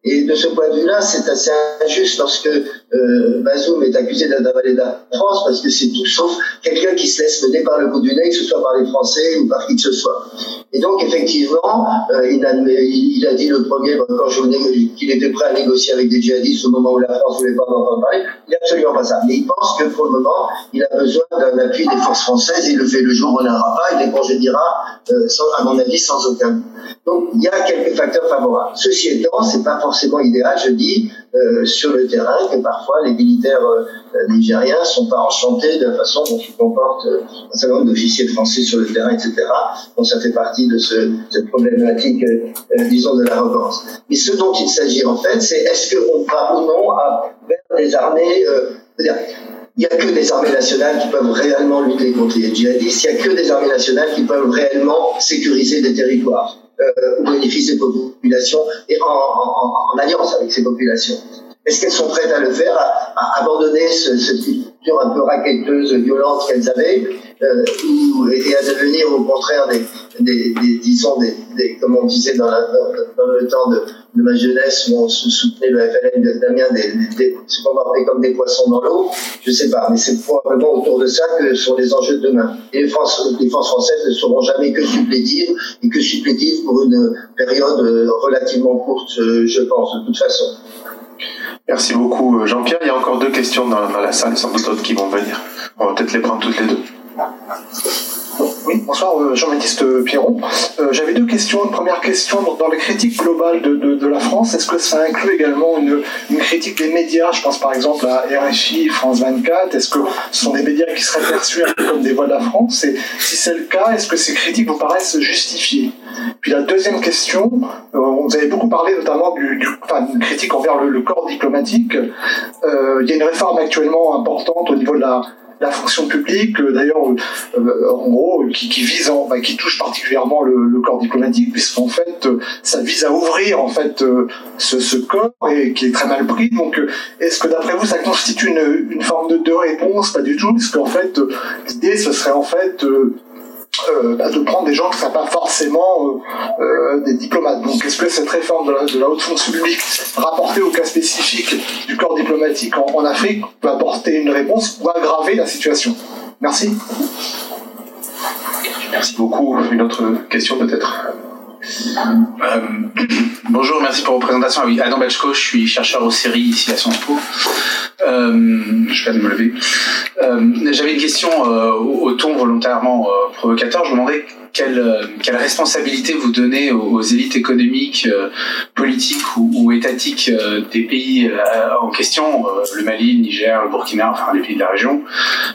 Et de ce point de vue-là, c'est assez injuste lorsque euh, est accusé d'avaler la France, parce que c'est tout sauf quelqu'un qui se laisse mener par le bout du nez, que ce soit par les Français ou par qui que ce soit. Et donc, effectivement, euh, il, a, dit le premier, quand je qu'il était prêt à négocier avec des djihadistes au moment où la France ne voulait pas en entendre parler. Il n'est absolument pas ça. Mais il pense que pour le moment, il a besoin d'un appui des forces françaises. Il le fait le jour où on n'aura pas, il les congédiera, euh, à mon avis, sans aucun. Donc, il y a quelques facteurs favorables. Ceci étant, c'est pas forcément idéal, je dis, euh, sur le terrain, que parfois les militaires euh, nigériens sont pas enchantés de la façon dont se comportent euh, un certain nombre d'officiers français sur le terrain, etc. Donc ça fait partie de ce, cette problématique, euh, disons, de l'arrogance. Mais ce dont il s'agit en fait, c'est est-ce qu'on va ou non vers des armées... il n'y a que des armées nationales qui peuvent réellement lutter contre les djihadistes, il n'y a que des armées nationales qui peuvent réellement sécuriser des territoires euh, au bénéfice des populations et en, alliance avec ces populations. Est-ce qu'elles sont prêtes à le faire, à, abandonner ce, ce, un peu raqueteuse, violente qu'elles avaient, euh, et à devenir au contraire des, des, des disons, des, comme on disait dans, le temps de, ma jeunesse où on soutenait le FLN de Damien, des, ce qu'on va comme des poissons dans l'eau, je sais pas, mais c'est probablement autour de ça que sont les enjeux de demain. Et les les forces françaises ne seront jamais que supplétives et que supplétives pour une période relativement courte, je pense, de toute façon. Merci beaucoup euh, Jean-Pierre. Il y a encore deux questions dans, dans la salle, sans doute d'autres qui vont venir. On va peut-être les prendre toutes les deux. Oui, bonsoir euh, Jean-Baptiste Pierron. Euh, J'avais deux questions. Une première question, dans les critiques globales de, de, la France, est-ce que ça inclut également une, une, critique des médias? Je pense par exemple à RFI, France 24. Est-ce que ce sont des médias qui seraient perçus comme des voix de la France? Et si c'est le cas, est-ce que ces critiques vous paraissent justifiées? Puis la deuxième question, euh, vous avez beaucoup parlé notamment du, enfin, critique envers le, corps diplomatique. Il y a une réforme actuellement importante au niveau de la la fonction publique, euh, d'ailleurs, euh, en gros, qui, qui vise, en, bah, qui touche particulièrement le, le corps diplomatique, puisqu'en fait, euh, ça vise à ouvrir en fait ce, ce, corps et qui est très mal pris. Donc, est-ce que d'après vous, ça constitue une, une forme de, de réponse? Pas du tout, parce qu'en fait, l'idée, ce serait en fait euh, bah, de prendre des gens qui ne sont pas forcément euh, euh, des diplomates. Donc est-ce que cette réforme de la, haute fonction publique rapportée au cas spécifique du corps diplomatique en, en, Afrique peut apporter une réponse ou aggraver la situation? Merci. Merci beaucoup. Une autre question peut-être? Euh, bonjour, merci pour vos présentations. Ah Adam Belchko, je suis chercheur aux séries ici à Sciences Po. Euh, je vais me lever. Euh, J'avais une question euh, au ton volontairement provocateur. Je me demandais quelle, quelle, responsabilité vous donnez aux, élites économiques, politiques ou, ou étatiques des pays en question, le Mali, le Niger, le Burkina, enfin les pays de la région,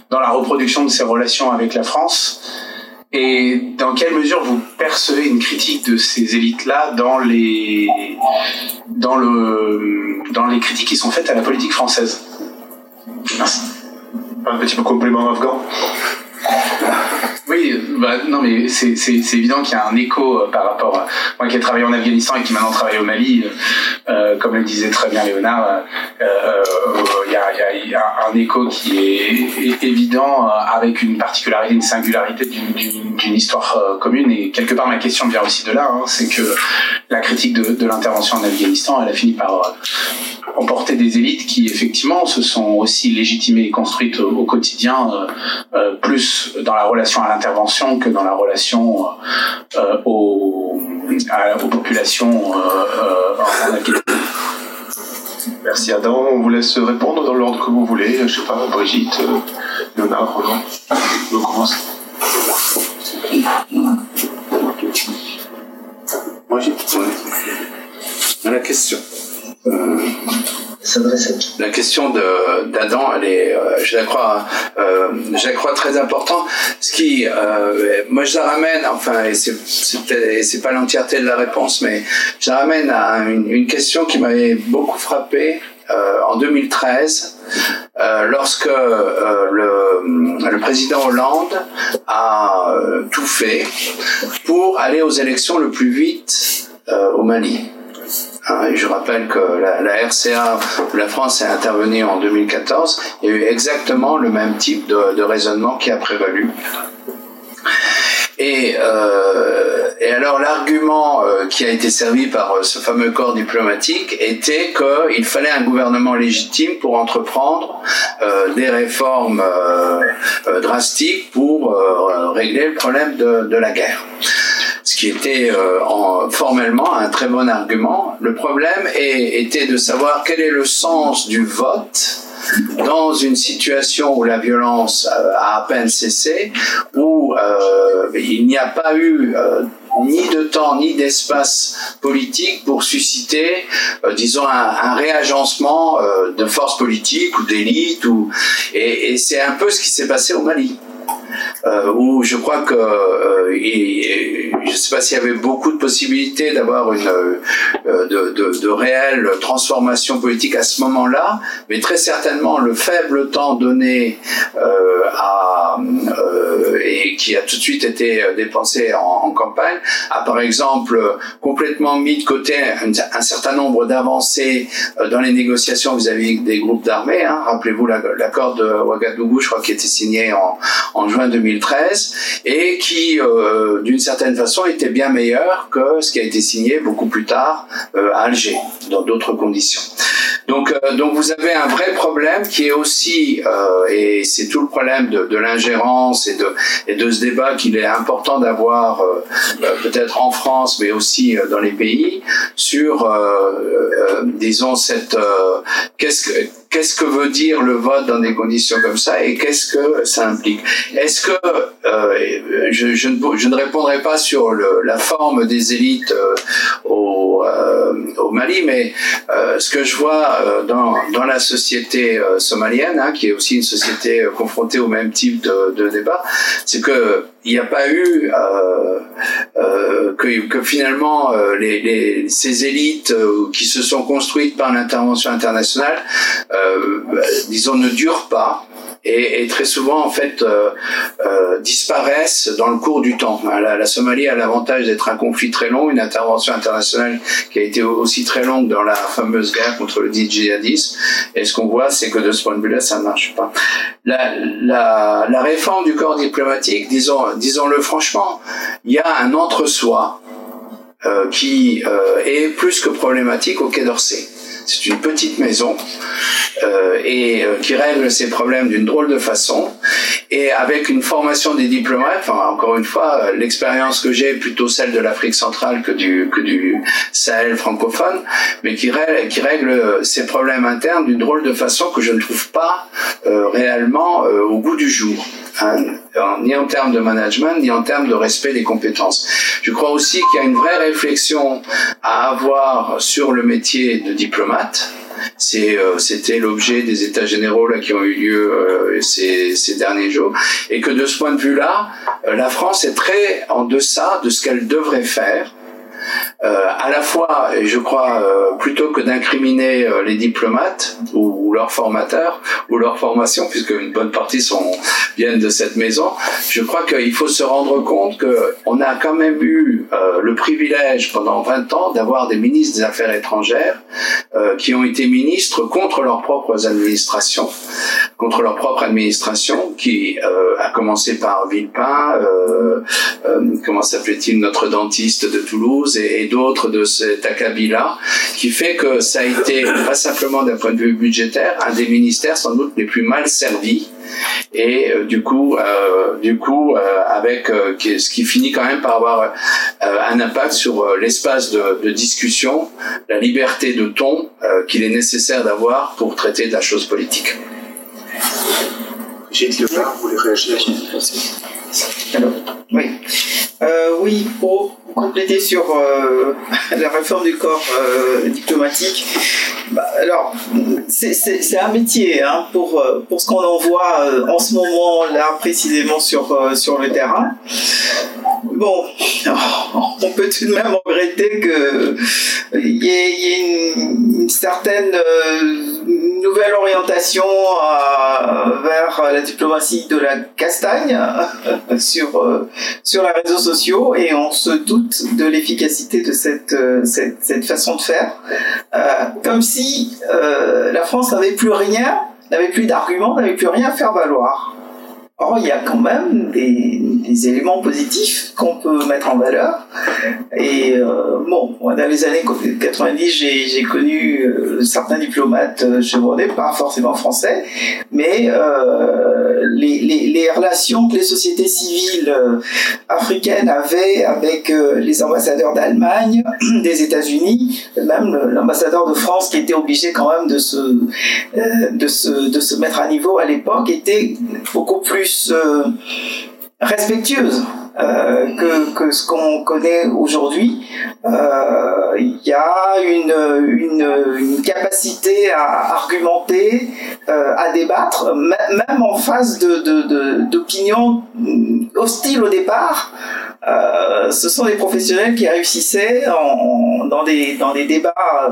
dans la reproduction de ces relations avec la France et dans quelle mesure vous percevez une critique de ces élites-là dans les, dans, le, dans les critiques qui sont faites à la politique française? Merci. Un petit complément afghan? Oui, bah, non, mais c'est évident qu'il y a un écho euh, par rapport à moi qui ai travaillé en Afghanistan et qui maintenant travaille au Mali. Euh, euh comme le disait très bien Léonard, il y, a, un écho qui est, évident avec une particularité, une singularité d'une histoire commune. Et quelque part, ma question vient aussi de là, hein, c'est que la critique de l'intervention en Afghanistan, elle a fini par emporter des élites qui effectivement se sont aussi légitimées et construites au, au quotidien, plus dans la relation à intervention que dans la relation euh, aux, à, aux, populations euh, en Merci Adam, on vous laisse répondre dans l'ordre que vous voulez. Je sais pas, Brigitte, euh, Léonard, Roland, on commence. Brigitte, la question. La question d'Adam, elle est, euh, je la crois, euh, je la crois très importante. Ce qui, euh, moi, je la ramène, enfin, et c'est pas l'entièreté de la réponse, mais je la ramène à une, une question qui m'avait beaucoup frappé euh, en 2013, euh, lorsque le, le, président Hollande a tout fait pour aller aux élections le plus vite au Mali. Hein, je rappelle que la, RCA la France est intervenue en 2014. Il y a eu exactement le même type de, de raisonnement qui a prévalu. Et, euh, alors l'argument euh, qui a été servi par euh, ce fameux corps diplomatique était qu'il fallait un gouvernement légitime pour entreprendre des réformes drastiques pour régler le problème de, de la guerre ce qui était euh, en, formellement un très bon argument. Le problème est, était de savoir quel est le sens du vote dans une situation où la violence a à peine cessé, où euh, il n'y a pas eu euh, ni de temps ni d'espace politique pour susciter, euh, disons, un, un réagencement euh, de forces politiques ou d'élites. Ou... Et, et c'est un peu ce qui s'est passé au Mali. Euh, où je crois que euh, je ne sais pas s'il y avait beaucoup de possibilités d'avoir une euh, de, de, de, réelle transformation politique à ce moment-là, mais très certainement le faible temps donné à, et qui a tout de suite été dépensé en, campagne a par exemple complètement mis de côté un, certain nombre d'avancées dans les négociations vis-à-vis des groupes d'armées. Hein. Rappelez-vous l'accord de Ouagadougou, je crois, qui était signé en, en juin 2013 et qui, euh, d'une certaine façon, était bien meilleur que ce qui a été signé beaucoup plus tard euh, à Alger, dans d'autres conditions. Donc, euh, donc vous avez un vrai problème qui est aussi, et c'est tout le problème de, l'ingérence et de, ce débat qu'il est important d'avoir peut-être en France, mais aussi dans les pays, sur, disons, cette, qu'est-ce que qu'est-ce que veut dire le vote dans des conditions comme ça et qu'est-ce que ça implique? Est-ce que euh, je, je, ne, je, ne, répondrai pas sur le, la forme des élites euh, au, euh, au, Mali, mais ce que je vois dans, dans la société somalienne, hein, qui est aussi une société confrontée au même type de, de débat, c'est que il n'y a pas eu euh, euh, que, finalement euh, les, ces élites qui se sont construites par l'intervention internationale, euh, disons, ne durent pas et, et, très souvent en fait euh, euh, disparaissent dans le cours du temps. La, la Somalie a l'avantage d'être un conflit très long, une intervention internationale qui a été aussi très longue dans la fameuse guerre contre le djihadisme. Et ce qu'on voit, c'est que de ce point de vue-là, ça ne marche pas. La, la, la réforme du corps diplomatique, disons, disons-le franchement, il y a un entre-soi euh, qui euh, est plus que problématique au Quai d'Orsay. C'est une petite maison euh, euh, qui règle ses problèmes d'une drôle de façon. Et avec une formation des diplomates, encore une fois, euh, l'expérience que j'ai est plutôt celle de l'Afrique centrale que du, que Sahel francophone, mais qui règle, ses problèmes internes d'une drôle de façon que je ne trouve pas réellement au goût du jour. Hein, ni en termes de management, ni en termes de respect des compétences. Je crois aussi qu'il y a une vraie réflexion à avoir sur le métier de diplomate, c'est, euh, c'était l'objet des états généraux là, qui ont eu lieu euh, ces, ces, derniers jours. Et que de ce point de vue-là, euh, la France est très en deçà de ce qu'elle devrait faire euh, à la fois, je crois, euh, plutôt que d'incriminer euh, les diplomates ou, leurs formateurs ou leur formation, puisque une bonne partie sont viennent de cette maison, je crois qu'il faut se rendre compte que on a quand même eu euh, le privilège pendant 20 ans d'avoir des ministres des Affaires étrangères qui ont été ministres contre leurs propres administrations, contre leur propre administration, qui a commencé par Villepin, comment s'appelait-il, notre dentiste de Toulouse et, et d'autres de cet acabit-là, qui fait que ça a été, pas simplement d'un point de vue budgétaire, un des ministères sans doute les plus mal servis. Et euh, du coup, euh, du coup, euh, avec euh, ce qui finit quand même par avoir euh, un impact sur l'espace de, de, discussion, la liberté de ton qu'il est nécessaire d'avoir pour traiter de la chose politique. Gilles Lepin, vous voulez réagir? Oui. Euh, oui, pour compléter sur euh, la réforme du corps euh, diplomatique, bah, alors c'est un métier hein, pour, pour ce qu'on en voit en ce moment là précisément sur, sur le terrain. Bon, on peut tout de même regretter qu'il y, y ait une certaine nouvelle orientation vers la diplomatie de la castagne sur, sur les réseaux sociaux et on se doute de l'efficacité de cette, cette, cette, façon de faire. Euh, comme si euh, la France n'avait plus rien, n'avait plus d'arguments, n'avait plus rien à faire valoir. Or, il y a quand même des, éléments positifs qu'on peut mettre en valeur. Et euh, bon, dans les années 90, j'ai connu euh, certains diplomates euh, chevronnés, pas forcément français, mais euh, les, les, relations que les sociétés civiles euh, africaines avaient avec les ambassadeurs d'Allemagne, des États-Unis, même l'ambassadeur de France qui était obligé quand même de se, de se, de se mettre à niveau à l'époque, était beaucoup plus euh, respectueuse que, que ce qu'on connaît aujourd'hui. Il y a une, une, capacité à argumenter, à débattre, même en face d'opinions de, hostiles au départ. ce sont des professionnels qui réussissaient en, dans, des, débats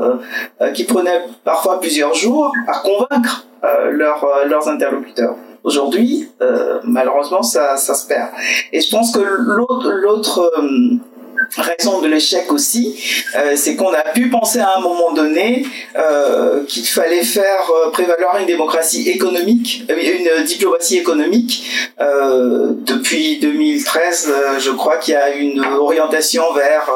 qui prenaient parfois plusieurs jours à convaincre euh, euh, leurs interlocuteurs. Aujourd'hui, euh, malheureusement, ça, ça se perd. Et je pense que l'autre, l'autre raison de l'échec aussi, euh, c'est qu'on a pu penser à un moment donné euh, qu'il fallait faire euh, prévaloir une démocratie économique, une diplomatie économique. depuis 2013, je crois qu'il y a une orientation vers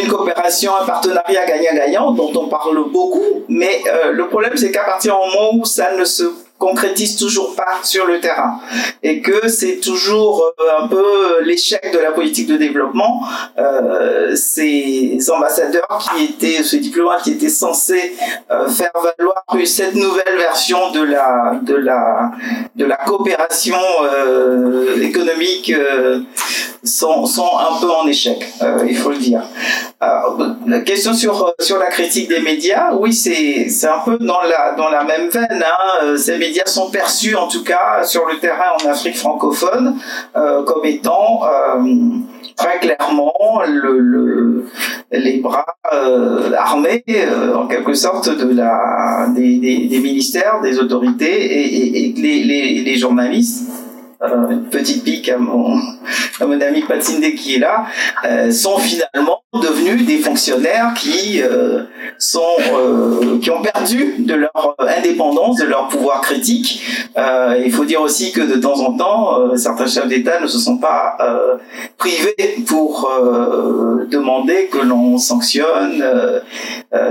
une coopération, un partenariat gagnant-gagnant dont on parle beaucoup, mais le problème c'est qu'à partir du moment où ça ne se concrétise toujours pas sur le terrain et que c'est toujours euh, un peu l'échec de la politique de développement. Euh, ces ambassadeurs qui étaient, ces diplomates qui étaient censés euh, faire valoir cette nouvelle version de la de la de la coopération économique sont, sont un peu en échec, il faut le dire. la question sur sur la critique des médias, oui, c'est c'est un peu dans la dans la même veine. Hein, sont perçus, en tout cas sur le terrain en Afrique francophone, euh, comme étant euh, très clairement le, les bras euh, armés, en quelque sorte, de la, des, ministères, des autorités et, les, journalistes une petite pique à mon, ami Patsinde qui est là, sont finalement devenus des fonctionnaires qui sont qui ont perdu de leur indépendance, de leur pouvoir critique. Euh, il faut dire aussi que de temps en temps, certains chefs d'État ne se sont pas privés pour demander que l'on sanctionne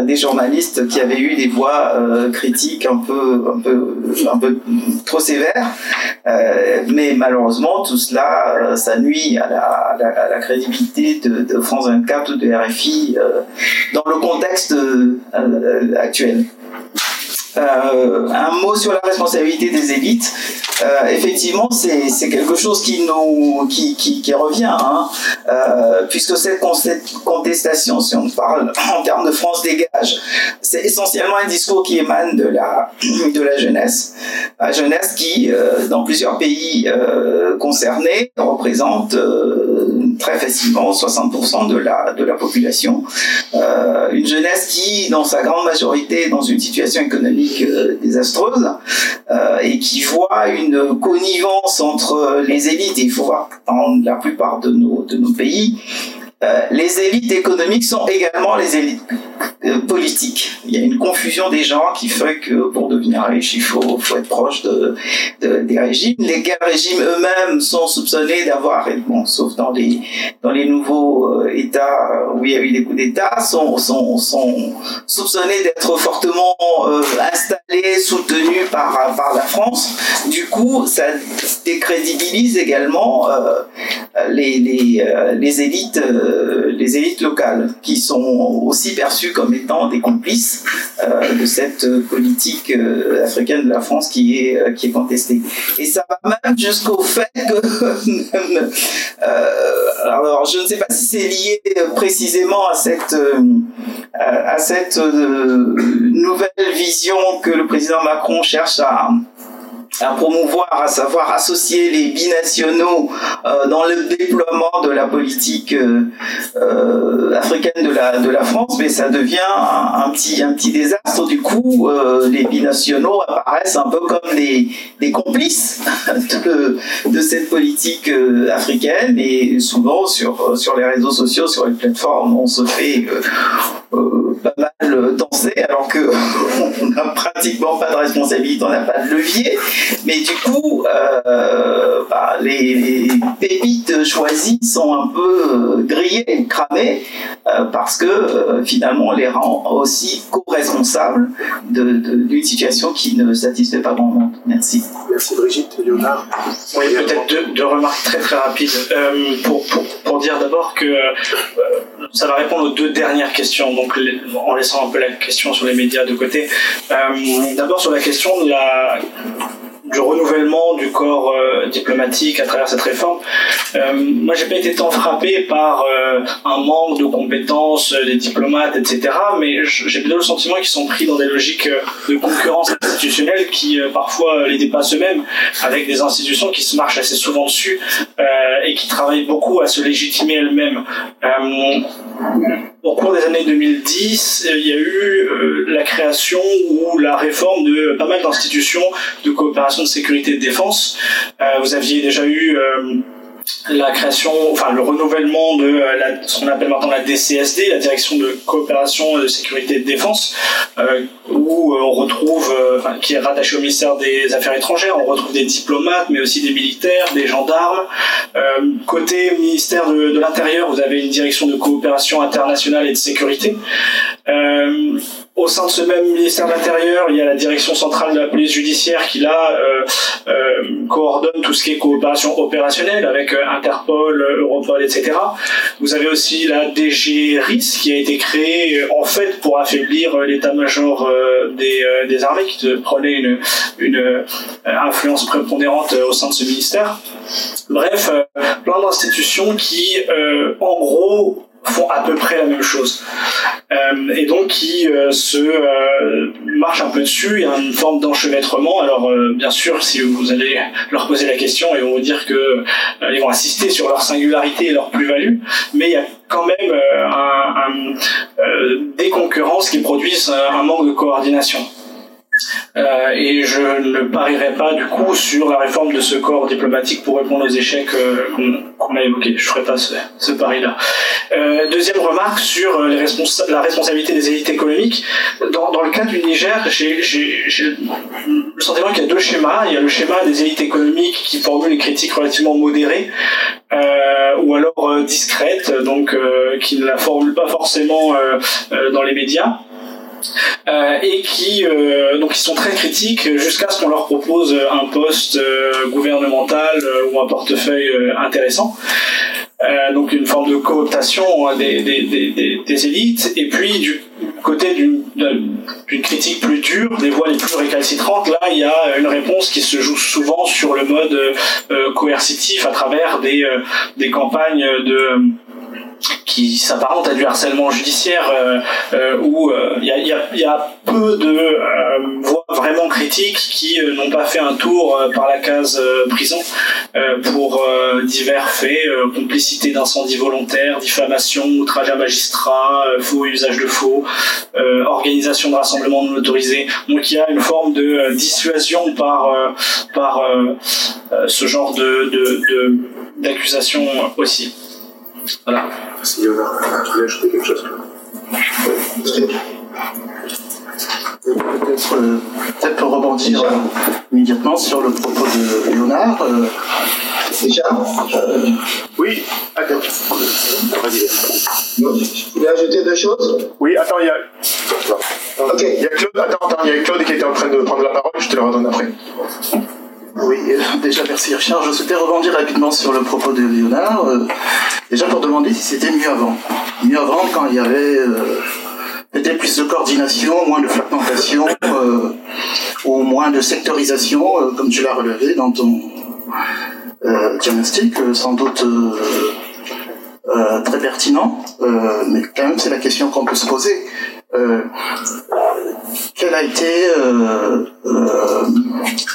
des journalistes qui avaient eu des voix critiques un peu un peu un peu trop sévères. mais malheureusement, tout cela, ça nuit à la, crédibilité de, France 24 de RFI euh, dans le contexte euh, actuel. Euh, un mot sur la responsabilité des élites. Euh, effectivement, c'est quelque chose qui revient, hein, euh, puisque cette contestation, si on parle en termes de France dégage, c'est essentiellement un discours qui émane de la de la jeunesse, la jeunesse qui, dans plusieurs pays concernés, représente très facilement 60% de la de la population, une jeunesse qui, dans sa grande majorité, est dans une situation économique euh, désastreuse euh, et qui voit une connivence entre les élites. Il faut voir dans la plupart de nos, de nos pays, euh, les élites économiques sont également les élites euh, politiques. Il y a une confusion des gens qui fait que pour devenir riche, il faut, être proche de, des régimes. Les régimes eux-mêmes sont soupçonnés d'avoir, bon, sauf dans les, dans les nouveaux euh, États où il y a eu des coups d'État, sont, sont, sont soupçonnés d'être fortement installés, soutenus par, par la France. Du coup, ça décrédibilise également les, les, les élites euh, les élites locales, qui sont aussi perçues comme étant des complices euh, de cette politique euh, africaine de la France qui est, qui est contestée. Et ça va même jusqu'au fait que, alors je ne sais pas si c'est lié précisément à cette, à cette nouvelle vision que le président Macron cherche à à promouvoir, à savoir associer les binationaux euh, dans le déploiement de la politique euh, euh, africaine de la, de la France, mais ça devient un, petit, un petit désastre. Du coup, les binationaux apparaissent un peu comme des, des complices de, de cette politique africaine et souvent sur, sur les réseaux sociaux, sur les plateformes, on se fait pas mal danser alors que on n'a pratiquement pas de responsabilité, on n'a pas de levier. Mais du coup, euh, bah, les, pépites choisies sont un peu euh, grillées, cramées, euh, parce que finalement on les rend aussi co-responsables d'une situation qui ne satisfait pas grand monde. Merci. Merci Brigitte. Léonard Oui, peut-être deux, remarques très très rapides. pour, pour, pour, dire d'abord que ça va répondre aux deux dernières questions, donc en laissant un peu la question sur les médias de côté. d'abord sur la question de la du renouvellement du corps euh, diplomatique à travers cette réforme. Euh, moi, j'ai pas été tant frappé par euh, un manque de compétences des diplomates, etc. Mais j'ai plutôt le sentiment qu'ils sont pris dans des logiques de concurrence institutionnelle qui parfois les dépassent eux-mêmes, avec des institutions qui se marchent assez souvent dessus et qui travaillent beaucoup à se légitimer elles-mêmes au cours des années 2010, il y a eu la création ou la réforme de pas mal d'institutions de coopération de sécurité et de défense. Euh, vous aviez déjà eu euh, la création, enfin le renouvellement de euh, ce qu'on appelle maintenant la DCSD, la Direction de coopération de sécurité et de défense, où on retrouve, qui est rattaché au ministère des Affaires étrangères, on retrouve des diplomates, mais aussi des militaires, des gendarmes. côté ministère de, de l'Intérieur, vous avez une direction de coopération internationale et de sécurité. Au sein de ce même ministère de l'Intérieur, il y a la direction centrale de la police judiciaire qui là euh, euh, coordonne tout ce qui est coopération opérationnelle avec euh, Interpol, Europol, etc. Vous avez aussi la DG RIS qui a été créée en fait pour affaiblir l'état-major des, des, armées qui prenait une, une influence prépondérante au sein de ce ministère. Bref, plein d'institutions qui, en gros, font à peu près la même chose. Euh, et donc qui euh, se euh, marchent un peu dessus, il y a une forme d'enchevêtrement. Alors bien sûr, si vous allez leur poser la question, ils vont vous dire que ils vont insister sur leur singularité et leur plus-value, mais il y a quand même un, des concurrences qui produisent un manque de coordination. Euh, et je ne parierai pas du coup sur la réforme de ce corps diplomatique pour répondre aux échecs euh, qu'on a évoqués. Je ne ferai pas ce, ce pari-là. Euh, deuxième remarque sur la responsabilité des élites économiques. Dans, dans le cas du Niger, j'ai le sentiment qu'il y a deux schémas. Il y a le schéma des élites économiques qui formulent des critiques relativement modérées ou alors discrètes, donc qui ne la formulent pas forcément dans les médias. Euh, et qui euh, donc ils sont très critiques jusqu'à ce qu'on leur propose un poste euh, gouvernemental ou un portefeuille intéressant. donc une forme de cooptation hein, des, des, des, des, élites et puis du côté d'une critique plus dure, des voix les plus récalcitrantes, là il y a une réponse qui se joue souvent sur le mode coercitif à travers des, des campagnes de qui s'apparente à du harcèlement judiciaire euh, euh, où il y a, y, a, peu de euh, voix vraiment critiques qui n'ont pas fait un tour par la case prison pour divers faits, complicité d'incendie volontaire, diffamation, outrage à magistrat, faux usage de faux, organisation de rassemblement non autorisé. Donc il y a une forme de dissuasion par, par ce genre de d'accusation aussi. Voilà. Si Léonard, tu voulais ajouter quelque chose Peut-être euh, peut pour rebondir euh, immédiatement sur le propos de Léonard. Euh, Déjà euh, Oui, attends. Vas-y. Voulais ajouter deux choses Oui, attends, il y a. Ok. Il y a Claude, attends, attends, il y a Claude qui était en train de prendre la parole, je te la redonne après. Oui, déjà merci Richard. Je souhaitais rebondir rapidement sur le propos de Léonard. déjà pour demander si c'était mieux avant. Mieux avant quand il y avait euh, peut-être plus de coordination, moins de fragmentation euh, ou moins de sectorisation, euh, comme tu l'as relevé dans ton diagnostic, sans doute très pertinent. mais quand même, c'est la question qu'on peut se poser. Quel a été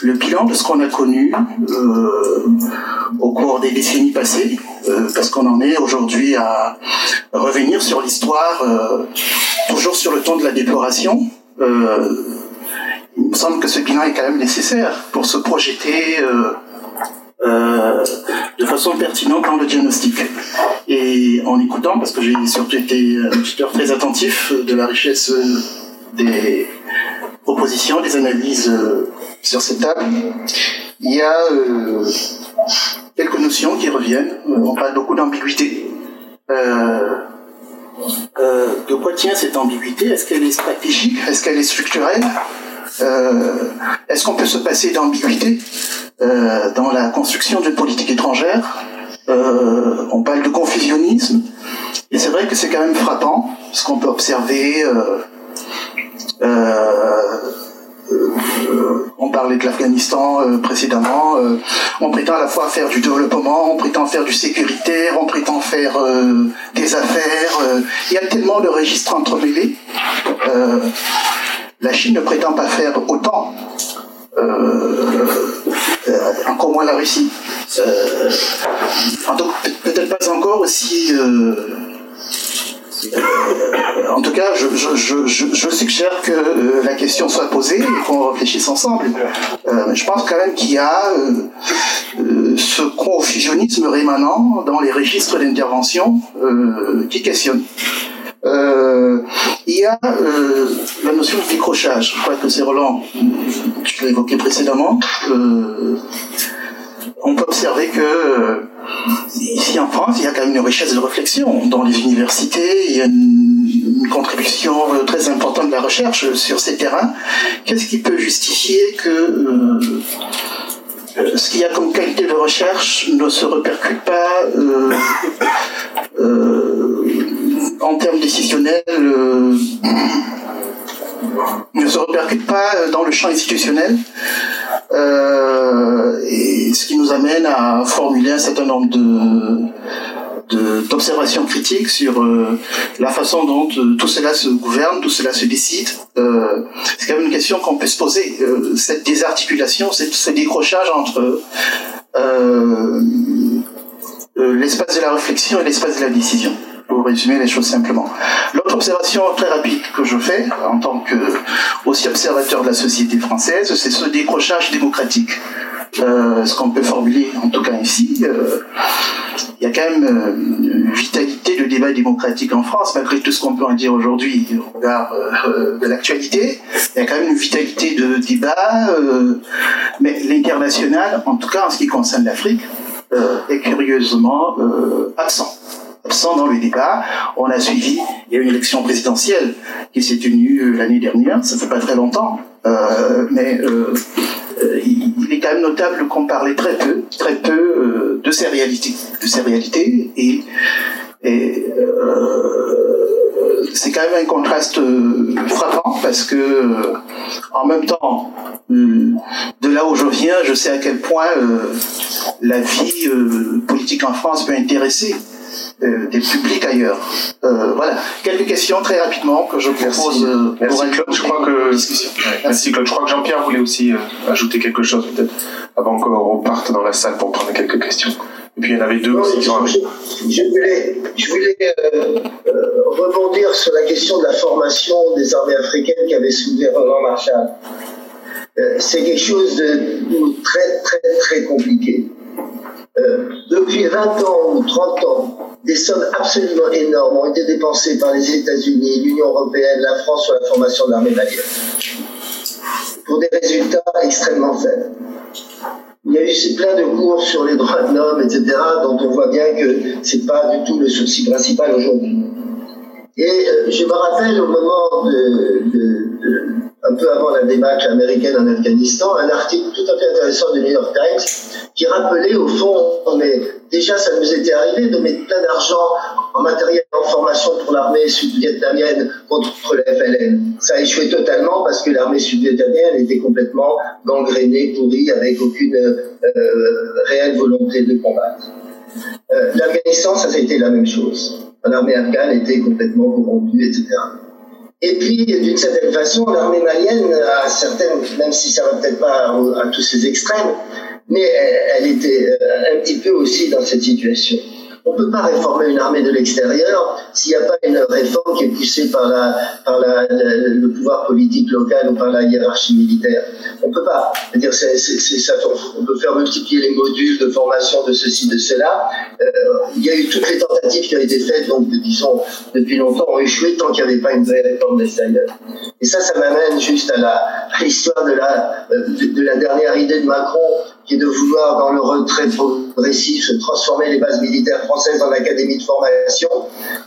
le bilan de ce qu'on a connu au cours des décennies passées euh, parce qu'on en est aujourd'hui à revenir sur l'histoire, euh, toujours sur le ton de la déploration. Euh, il me semble que ce bilan est quand même nécessaire pour se projeter de façon pertinente dans le diagnostic. Et en écoutant, parce que j'ai surtout été un auditeur très attentif de la richesse des propositions, des analyses sur cette table, il y a quelques notions qui reviennent. Euh, on parle beaucoup d'ambiguïté. Euh, euh, de quoi tient cette ambiguïté? Est-ce qu'elle est stratégique? Est-ce qu'elle est structurelle? Est-ce qu'on peut se passer d'ambiguïté? Dans la construction d'une politique étrangère On parle de confusionnisme. Et c'est vrai que c'est quand même frappant, ce qu'on peut observer on parlait de l'Afghanistan précédemment, on prétend à la fois faire du développement, on prétend faire du sécuritaire, on prétend faire des affaires. il y a tellement de registres entremêlés. la Chine ne prétend pas faire autant. Encore moins la Russie. peut-être pas encore aussi euh, en tout cas, je, suggère que euh, la question soit posée et qu'on réfléchisse ensemble. Euh, je pense quand même qu'il y a ce confusionnisme rémanent dans les registres d'intervention qui questionne. Il y a la notion de décrochage. Je crois que c'est Roland, tu l'as évoqué précédemment. on peut observer que Ici en France, il y a quand même une richesse de réflexion. Dans les universités, il y a une, contribution euh, très importante de la recherche sur ces terrains. Qu'est-ce qui peut justifier que euh, euh, ce qu'il y a comme qualité de recherche ne se répercute pas en termes décisionnels ne se répercute pas dans le champ institutionnel, euh, et ce qui nous amène à formuler un certain nombre de d'observations critiques sur euh, la façon dont euh, tout cela se gouverne, tout cela se décide. c'est quand même une question qu'on peut se poser. cette désarticulation, ce décrochage entre l'espace de la réflexion et l'espace de la décision pour résumer les choses simplement. L'autre observation très rapide que je fais, en tant que aussi observateur de la société française, c'est ce décrochage démocratique. Euh, ce qu'on peut formuler, en tout cas ici, euh, il y a quand même euh, une vitalité de débat démocratique en France, malgré tout ce qu'on peut en dire aujourd'hui au regard de l'actualité. Il y a quand même une vitalité de débat, mais l'international, en tout cas en ce qui concerne l'Afrique, est curieusement absent absent dans le débat. On a suivi, il y a une élection présidentielle qui s'est tenue euh, l'année dernière, ça fait pas très longtemps, euh, mais euh, il est quand même notable qu'on parlait très peu, très peu de ces réalités, de ces réalités, et, et c'est quand même un contraste frappant parce que en même temps, de là où je viens, je sais à quel point la vie politique en France peut intéresser euh, des publics ailleurs. Euh, voilà, quelques questions très rapidement que je propose. Euh, Merci, Claude. Je crois que Merci Claude. Je crois que Jean-Pierre voulait aussi ajouter quelque chose peut-être avant qu'on reparte dans la salle pour prendre quelques questions. Et puis il y en avait deux aussi qui sont je, je voulais, je voulais rebondir sur la question de la formation des armées africaines qu'avait soulevé Roland Marshall. c'est quelque chose de très très très compliqué. Depuis 20 ans ou 30 ans, des sommes absolument énormes ont été dépensées par les États-Unis, l'Union européenne, la France sur la formation de l'armée malienne, pour des résultats extrêmement faibles. Il y a eu plein de cours sur les droits de l'homme, etc., dont on voit bien que ce n'est pas du tout le souci principal aujourd'hui. Et euh, je me rappelle au moment de, un peu avant la démarche américaine en Afghanistan, un article tout à fait intéressant du New York Times qui rappelait au fond, mais déjà ça nous était arrivé de mettre plein d'argent en matériel en formation pour l'armée sud-vietnamienne contre le FLN. Ça a échoué totalement parce que l'armée sud-vietnamienne était complètement gangrénée, pourrie, avec aucune euh, réelle volonté de combattre. Euh, L'Afghanistan, ça, ça a été la même chose. L'armée afghane était complètement corrompue, etc. Et puis, d'une certaine façon, l'armée malienne, a certaines, même si ça va peut-être pas à, tous ces extrêmes, mais elle, était euh, un petit peu aussi dans cette situation. On ne peut pas réformer une armée de l'extérieur s'il n'y a pas une réforme qui est poussée par, le pouvoir politique local ou par la hiérarchie militaire. On ne peut pas. Dire, c'est, ça, on peut faire multiplier les modules de formation de ceci, de cela. Euh, il y a eu toutes les tentatives qui ont été faites, donc disons, depuis longtemps, ont échoué tant qu'il n'y avait pas une vraie réforme de l'extérieur. Et ça, ça m'amène juste à, l'histoire euh, de la dernière idée de Macron qui est de vouloir, dans le retrait progressif, transformer les bases militaires françaises en académie de formation.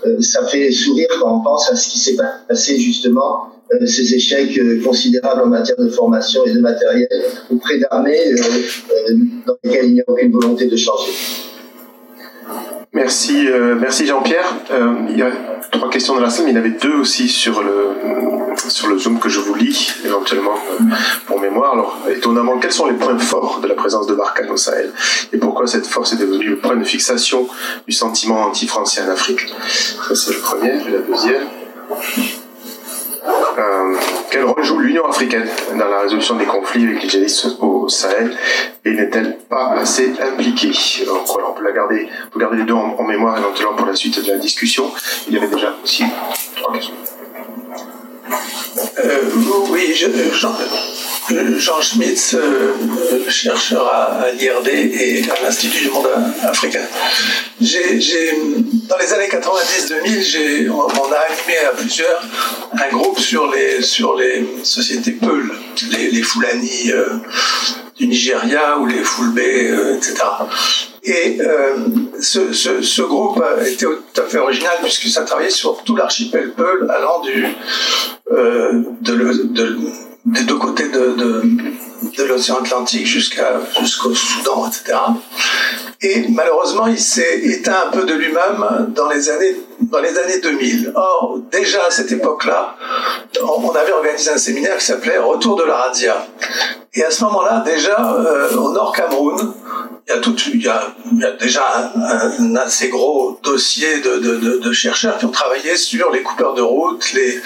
Euh, ça fait sourire quand on pense à ce qui s'est passé justement, euh, ces échecs euh, considérables en matière de formation et de matériel auprès d'armées dans lesquelles il n'y a aucune volonté de changer. Merci, merci Jean-Pierre. il y a trois questions dans la salle, mais il y en avait deux aussi sur le, sur le Zoom que je vous lis éventuellement pour mémoire. Alors, étonnamment, quels sont les points forts de la présence de Barkhane au Sahel et pourquoi cette force est devenue le point de fixation du sentiment anti-français en Afrique? Ça, c'est le premier. la deuxième. Euh, quel rôle joue l'Union africaine dans la résolution des conflits avec les djihadistes au Sahel? Et n'est-elle pas assez impliquée? On peut la garder, on peut garder les deux en, mémoire éventuellement pour la suite de la discussion. Il y avait déjà aussi trois questions. Euh, oui, je, Jean, Jean Schmitz, euh, chercheur à, l'IRD et à l'Institut du monde africain. dans les années 90-2000, on, a animé à plusieurs un groupe sur les, sur les sociétés Peul, les, euh, du Nigeria ou les Fulbé, etc. Et ce, ce, groupe était tout à fait original puisque ça travaillait sur tout l'archipel Peul allant du, de, des deux côtés de, de, l'océan Atlantique jusqu'à jusqu'au Soudan, etc. Et malheureusement, il s'est éteint un peu de lui-même dans les années dans les années 2000. Or, déjà à cette époque-là, on avait organisé un séminaire qui s'appelait Retour de la Radia. Et à ce moment-là, déjà euh, au Nord Cameroun, il y a, tout, il y a, il y a déjà un, assez gros dossier de, de, de, chercheurs qui ont travaillé sur les coupeurs de route, les,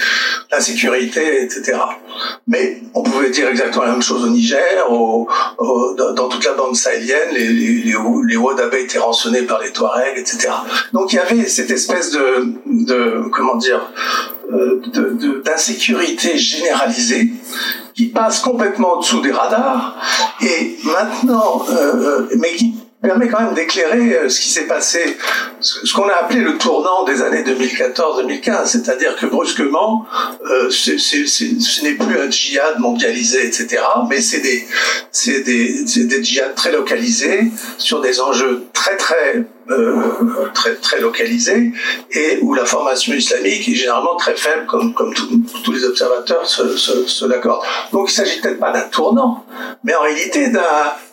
la sécurité, etc. Mais on pouvait dire exactement la même chose au Niger, au, dans toute la bande sahélienne, les, les, les, les étaient rançonnés par les Touaregs, etc. Donc il y avait cette espèce de, de comment dire, d'insécurité généralisée qui passe complètement au-dessous des radars et maintenant, euh, euh, mais qui permet quand même d'éclairer euh, ce qui s'est passé, ce qu'on a appelé le tournant des années 2014-2015, c'est-à-dire que brusquement, euh, ce n'est plus un djihad mondialisé, etc., mais c'est des, des, des djihads très localisés sur des enjeux très très euh, très, très localisés et où la formation islamique est généralement très faible, comme, comme tous les observateurs se, se, se l'accordent. Donc il s'agit peut-être pas d'un tournant, mais en réalité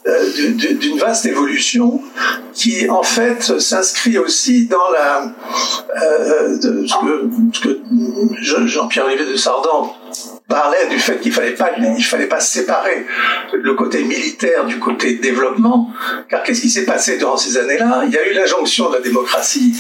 euh, d'une vaste évolution qui en fait s'inscrit aussi dans la euh, ce que, Jean-Pierre Olivier de Sardan parlait du fait qu'il fallait pas il fallait pas séparer le côté militaire du côté développement. Car qu'est-ce qui s'est passé durant ces années-là? Il y a eu l'injonction de la démocratie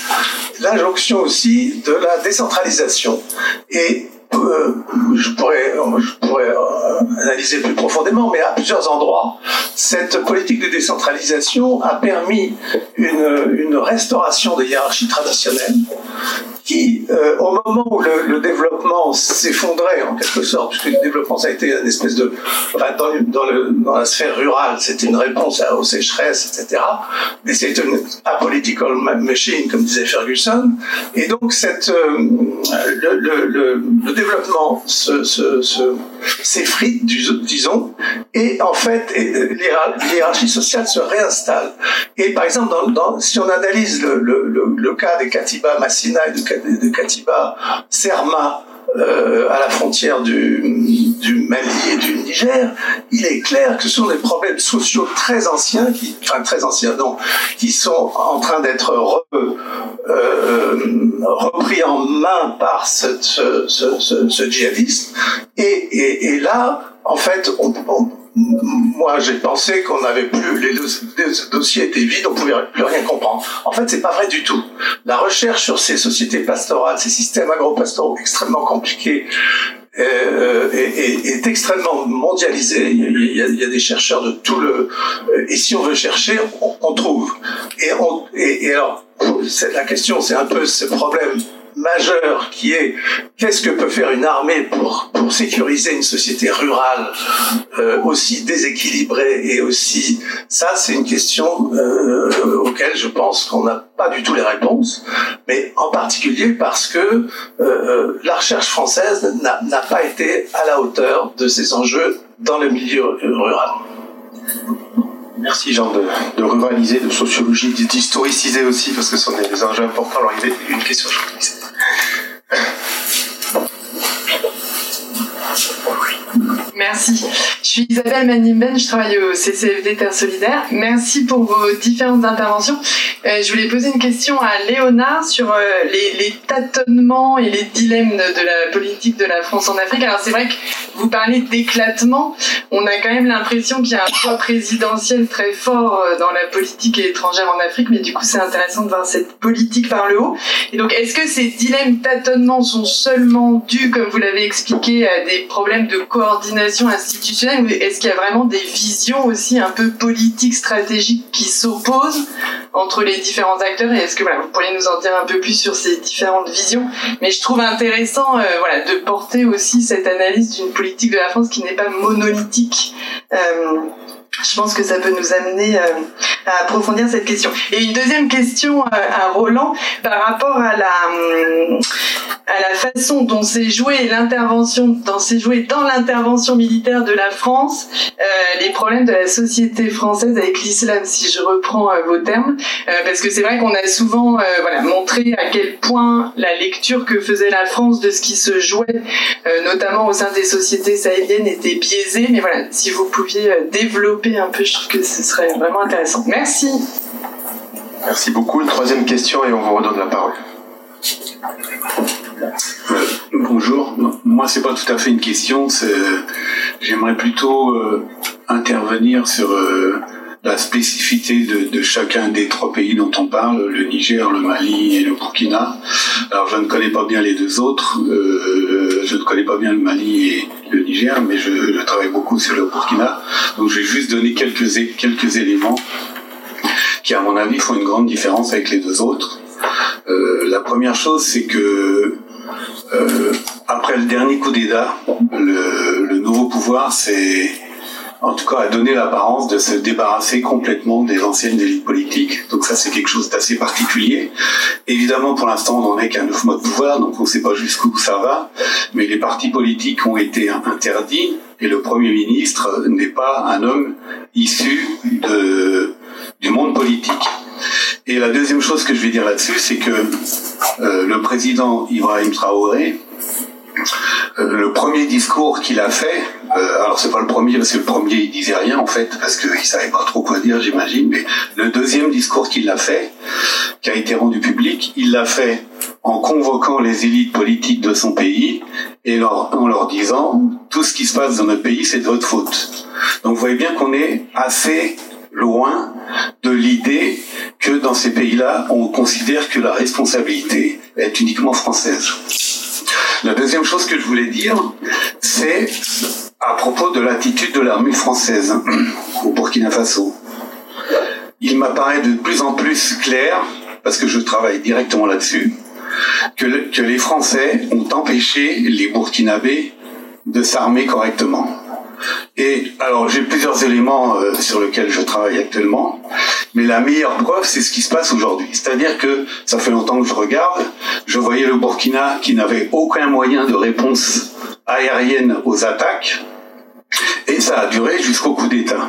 l'injonction aussi de la décentralisation. Et je pourrais, euh, analyser plus profondément, mais à plusieurs endroits, cette politique de décentralisation a permis une, restauration des hiérarchies traditionnelles qui, euh, au moment où le, développement s'effondrait en quelque sorte, puisque le développement ça a été une espèce de, dans, la sphère rurale, c'était une réponse aux sécheresses, etc. Mais c'est une apolitical machine, comme disait Ferguson. Et donc cette, euh, le, le, développement s'effrite, disons, et en fait, l'hierarchie sociale se réinstalle. Et par exemple, si on analyse le, cas des Katiba Massina et de de Katiba, Serma, euh, à la frontière du, Mali et du Niger, il est clair que ce sont des problèmes sociaux très anciens, qui, enfin très anciens, non, qui sont en train d'être euh, repris en main par ce, ce, djihadisme. Et, là, en fait, on moi, j'ai pensé qu'on n'avait plus, les, dossiers étaient vides, on pouvait plus rien comprendre. En fait, c'est pas vrai du tout. La recherche sur ces sociétés pastorales, ces systèmes agro-pastoraux extrêmement compliqués, euh, est, extrêmement mondialisée. Il y, a, des chercheurs de tout le. Et si on veut chercher, on, trouve. Et, on, et alors, la question, c'est un peu ce problème majeur qui est qu'est-ce que peut faire une armée pour, pour sécuriser une société rurale euh, aussi déséquilibrée et aussi ça c'est une question euh, auquel je pense qu'on n'a pas du tout les réponses mais en particulier parce que euh, la recherche française n'a pas été à la hauteur de ces enjeux dans le milieu rural. Merci Jean de, ruraliser, de sociologie, d'historiciser aussi, parce que ce sont des enjeux importants. Alors il y avait une question. Merci. Je suis Isabelle Manimben, je travaille au CCFD Terre Solidaire. Merci pour vos différentes interventions. Euh, je voulais poser une question à Léonard sur euh, les, tâtonnements et les dilemmes de, la politique de la France en Afrique. Alors c'est vrai que vous parlez d'éclatement. On a quand même l'impression qu'il y a un poids présidentiel très fort euh, dans la politique étrangère en Afrique, mais du coup c'est intéressant de voir cette politique par le haut. Et donc est-ce que ces dilemmes tâtonnements sont seulement dus, comme vous l'avez expliqué, à des problèmes de coordination institutionnelle est-ce qu'il y a vraiment des visions aussi un peu politiques, stratégiques qui s'opposent entre les différents acteurs et est-ce que voilà, vous pourriez nous en dire un peu plus sur ces différentes visions? Mais je trouve intéressant euh, voilà, de porter aussi cette analyse d'une politique de la France qui n'est pas monolithique. Euh, je pense que ça peut nous amener euh, à approfondir cette question. Et une deuxième question à Roland par rapport à la hum, à la façon dont s'est joué l'intervention, dans s'est joué dans l'intervention militaire de la France, euh, les problèmes de la société française avec l'islam, si je reprends vos termes, parce que c'est vrai qu'on a souvent voilà montré à quel point la lecture que faisait la France de ce qui se jouait, notamment au sein des sociétés sahéliennes, était biaisée. Mais voilà, si vous pouviez développer un peu, je trouve que ce serait vraiment intéressant. Merci. Merci beaucoup. Troisième question et on vous redonne la parole. Euh, bonjour. Moi, c'est pas tout à fait une question. J'aimerais plutôt euh, intervenir sur euh, la spécificité de, chacun des trois pays dont on parle, le Niger, le Mali et le Burkina. Alors je ne connais pas bien les deux autres, je ne connais pas bien le Mali et le Niger, mais je, travaille beaucoup sur le Burkina. Donc je vais juste donner quelques, éléments qui, à mon avis, font une grande différence avec les deux autres. La première chose, c'est que euh, après le dernier coup d'État, le, le nouveau pouvoir c'est en tout cas, a donné l'apparence de se débarrasser complètement des anciennes élites politiques. Donc ça, c'est quelque chose d'assez particulier. Évidemment, pour l'instant, on n'en est qu'à neuf mois de pouvoir, donc on ne sait pas jusqu'où ça va. Mais les partis politiques ont été interdits et le Premier ministre n'est pas un homme issu de, du monde politique. Et la deuxième chose que je vais dire là-dessus, c'est que euh, le président Ibrahim Traoré, euh, le premier discours qu'il a fait, euh, alors c'est pas le premier parce que le premier il disait rien en fait parce qu'il savait pas trop quoi dire j'imagine, mais le deuxième discours qu'il a fait, qui a été rendu public, il l'a fait en convoquant les élites politiques de son pays et en leur disant tout ce qui se passe dans notre pays c'est de votre faute. Donc vous voyez bien qu'on est assez loin de l'idée que dans ces pays-là, on considère que la responsabilité est uniquement française. La deuxième chose que je voulais dire, c'est à propos de l'attitude de l'armée française au Burkina Faso. Il m'apparaît de plus en plus clair, parce que je travaille directement là-dessus, que, les Français ont empêché les Burkinabés de s'armer correctement. Et alors j'ai plusieurs éléments euh, sur lesquels je travaille actuellement, mais la meilleure preuve c'est ce qui se passe aujourd'hui. C'est-à-dire que ça fait longtemps que je regarde, je voyais le Burkina qui n'avait aucun moyen de réponse aérienne aux attaques, et ça a duré jusqu'au coup d'État.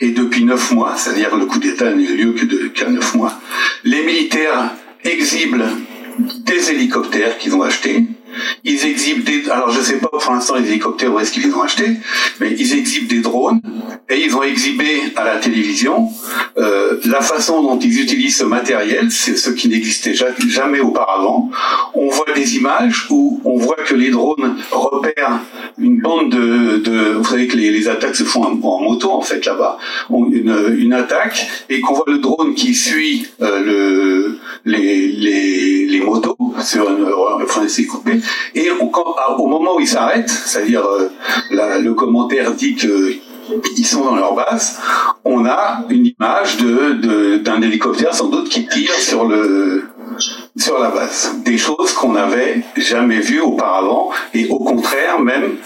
Et depuis neuf mois, c'est-à-dire le coup d'État n'a eu lieu qu'à neuf mois, les militaires exhibent des hélicoptères qu'ils ont achetés, ils exhibent des, alors je sais pas pour l'instant les hélicoptères où est-ce qu'ils les ont achetés, mais ils exhibent des drones et ils ont exhibé à la télévision euh, la façon dont ils utilisent ce matériel, c'est ce qui n'existait jamais auparavant. On voit des images où on voit que les drones repèrent une bande de, vous savez que les, attaques se font en, moto en fait là-bas, une, attaque et qu'on voit le drone qui suit euh, le, les, les, les motos sur une, coupé et au, moment où ils s'arrêtent, c'est-à-dire euh, le commentaire dit qu'ils sont dans leur base, on a une image d'un hélicoptère sans doute qui tire sur le sur la base. Des choses qu'on n'avait jamais vues auparavant et au contraire même,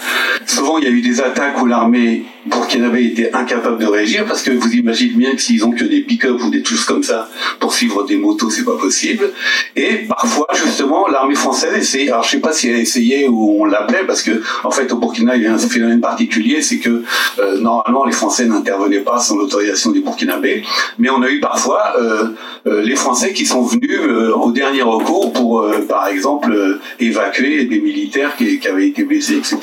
souvent il y a eu des attaques où l'armée burkinabé était incapable de réagir parce que vous imaginez bien que s'ils ont que des pick-up ou des choses comme ça pour suivre des motos, c'est pas possible. Et parfois justement l'armée française essaie, alors je sais pas si elle a essayé ou on l'appelait parce que en fait au Burkina il y a un phénomène particulier, c'est que euh, normalement les Français n'intervenaient pas sans l'autorisation des Burkinabés, mais on a eu parfois euh, euh, les Français qui sont venus au dernier recours pour, euh, par exemple, euh, évacuer des militaires qui, avaient été blessés, etc.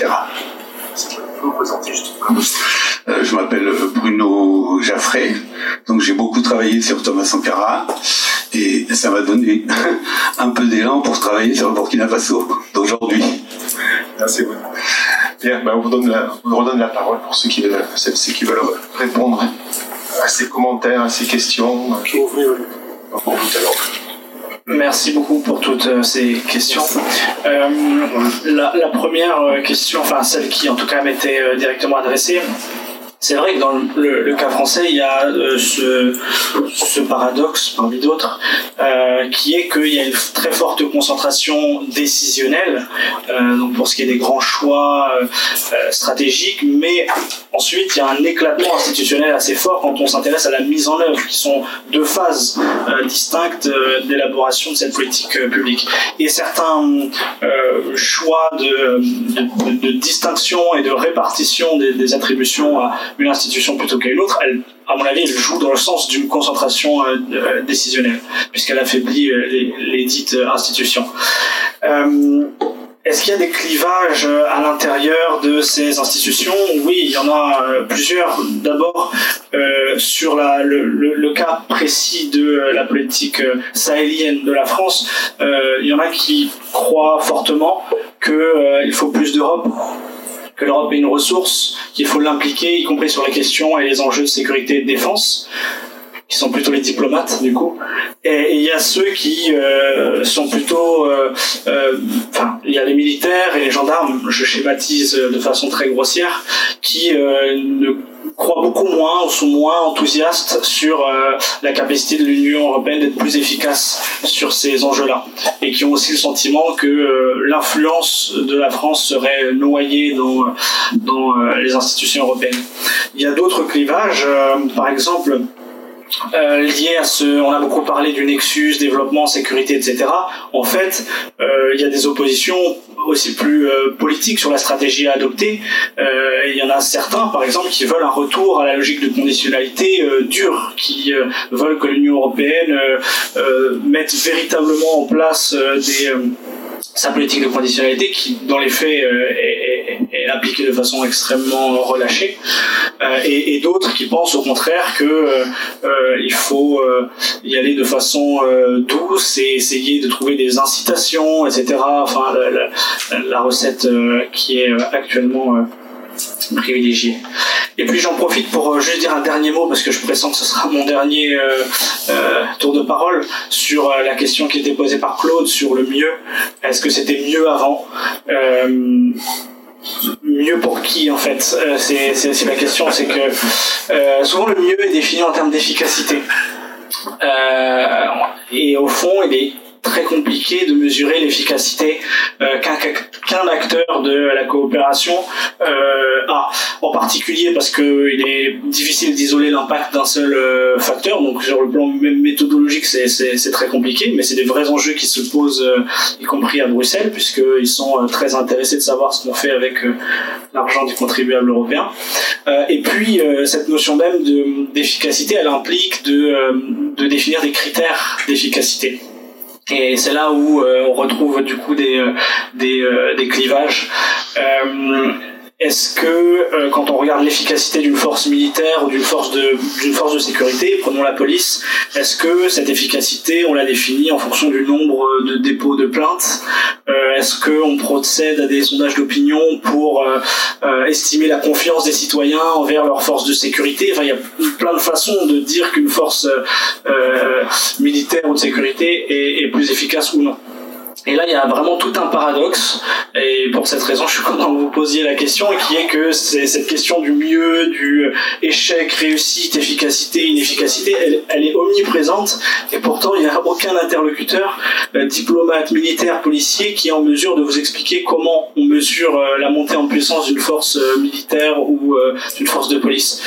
Euh, je m'appelle Bruno Jaffray, donc j'ai beaucoup travaillé sur Thomas Sankara et ça m'a donné un peu d'élan pour travailler sur le Burkina Faso d'aujourd'hui. Merci beaucoup. Bien, ben, on, vous donne la, on vous redonne la parole pour ceux qui veulent, celles qui veulent répondre à ces commentaires, à ces questions. Je vous Merci beaucoup pour toutes euh, ces questions. Euh, la, la, première euh, question, enfin celle qui en tout cas m'était euh, directement adressée, c'est vrai que dans le, cas français, il y a euh, ce, ce, paradoxe parmi d'autres, euh, qui est qu'il y a une très forte concentration décisionnelle, euh, donc pour ce qui est des grands choix stratégiques, mais ensuite il y a un éclatement institutionnel assez fort quand on s'intéresse à la mise en œuvre, qui sont deux phases distinctes d'élaboration de cette politique publique. Et certains choix de, de, de, distinction et de répartition des, des attributions à une institution plutôt qu'à une autre, elle, à mon avis, elle joue dans le sens d'une concentration euh, euh décisionnelle, puisqu'elle affaiblit euh, les, dites institutions. Est-ce qu'il y a des clivages à l'intérieur de ces institutions? Oui, il y en a plusieurs. D'abord, sur le, cas précis de la politique sahélienne de la France, il y en a qui croient fortement qu'il euh, faut plus d'Europe que l'Europe est une ressource, qu'il faut l'impliquer, y compris sur les questions et les enjeux de sécurité et de défense, qui sont plutôt les diplomates du coup. Et il y a ceux qui euh, sont plutôt, euh, euh, enfin, il y a les militaires et les gendarmes, je schématise de façon très grossière, qui ne croient beaucoup moins ou sont moins enthousiastes sur euh, la capacité de l'Union européenne d'être plus efficace sur ces enjeux-là et qui ont aussi le sentiment que euh, l'influence de la France serait noyée dans, dans euh, les institutions européennes. Il y a d'autres clivages, par exemple, euh, lié à ce, on a beaucoup parlé du nexus, développement, sécurité, etc. En fait, euh, il y a des oppositions aussi plus euh, politiques sur la stratégie à adopter. Euh, il y en a certains, par exemple, qui veulent un retour à la logique de conditionnalité euh, dure, qui veulent que l'Union européenne mette véritablement en place sa politique de conditionnalité qui, dans les faits, est, est, appliquée de façon extrêmement relâchée, euh, et, et d'autres qui pensent au contraire que euh, il faut y aller de façon douce et essayer de trouver des incitations, etc. Enfin, la, recette qui est actuellement privilégié. Et puis j'en profite pour euh, juste dire un dernier mot parce que je pressens que ce sera mon dernier euh, euh, tour de parole sur euh, la question qui était posée par Claude sur le mieux. Est-ce que c'était mieux avant? Euh, Mieux pour qui en fait C'est la question, c'est que souvent le mieux est défini en termes d'efficacité. et au fond, il est très compliqué de mesurer l'efficacité euh, qu'un acteur de la coopération euh, a. En particulier parce qu'il est difficile d'isoler l'impact d'un seul euh, facteur. Donc sur le plan même méthodologique, c'est très compliqué, mais c'est des vrais enjeux qui se posent, y compris à Bruxelles, puisqu'ils sont très intéressés de savoir ce qu'on fait avec l'argent du contribuable européen. et puis cette notion même d'efficacité, elle implique de définir des critères d'efficacité. Et c'est là où euh, on retrouve du coup des, euh, des, euh, des clivages. Est-ce que euh, quand on regarde l'efficacité d'une force militaire ou d'une force de d'une force de sécurité, prenons la police, est-ce que cette efficacité on la définit en fonction du nombre de dépôts de plaintes? Euh, Est-ce que on procède à des sondages d'opinion pour euh, estimer la confiance des citoyens envers leurs forces de sécurité? Enfin, il y a plein de façons de dire qu'une force militaire ou de sécurité est plus efficace ou non. Et là, il y a vraiment tout un paradoxe. Et pour cette raison, je suis content que vous posiez la question, qui est que cette question du mieux, du échec, réussite, efficacité, inefficacité, elle, est omniprésente. Et pourtant, il n'y a aucun interlocuteur, euh, diplomate, militaire, policier, qui est en mesure de vous expliquer comment on mesure euh, la montée en puissance d'une force euh, militaire ou d'une force de police.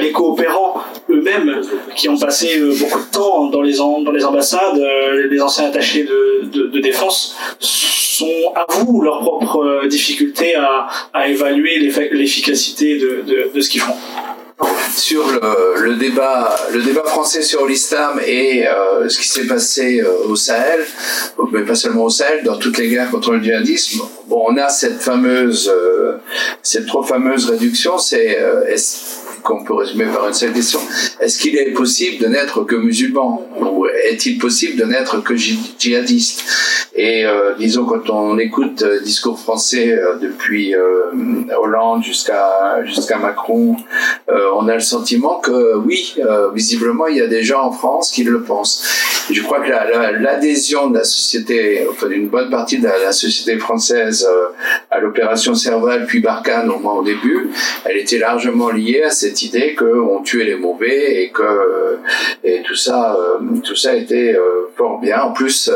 Les coopérants eux-mêmes, qui ont passé beaucoup de temps dans les, dans les ambassades, les anciens attachés de, de défense, sont à vous leurs propres difficultés à, à évaluer l'efficacité de, de, ce qu'ils font sur le, le, débat, le débat français sur l'islam et euh, ce qui s'est passé euh, au Sahel, mais pas seulement au Sahel, dans toutes les guerres contre le djihadisme. On a cette fameuse, euh, cette trop fameuse réduction. C'est qu'on peut résumer par une seule question. Est-ce qu'il est possible de n'être que musulman Ou est-il possible de n'être que djihadiste? Et euh, disons, quand on écoute le discours français euh, depuis euh, Hollande jusqu'à jusqu'à Macron, on a le sentiment que oui, visiblement, il y a des gens en France qui le pensent. Je crois que l'adhésion de la société, enfin d'une bonne partie de la, société française à l'opération Serval puis Barkhane au au début, elle était largement liée à cette idée qu'on tuait les mauvais et que et tout ça, tout ça était fort bien. En plus,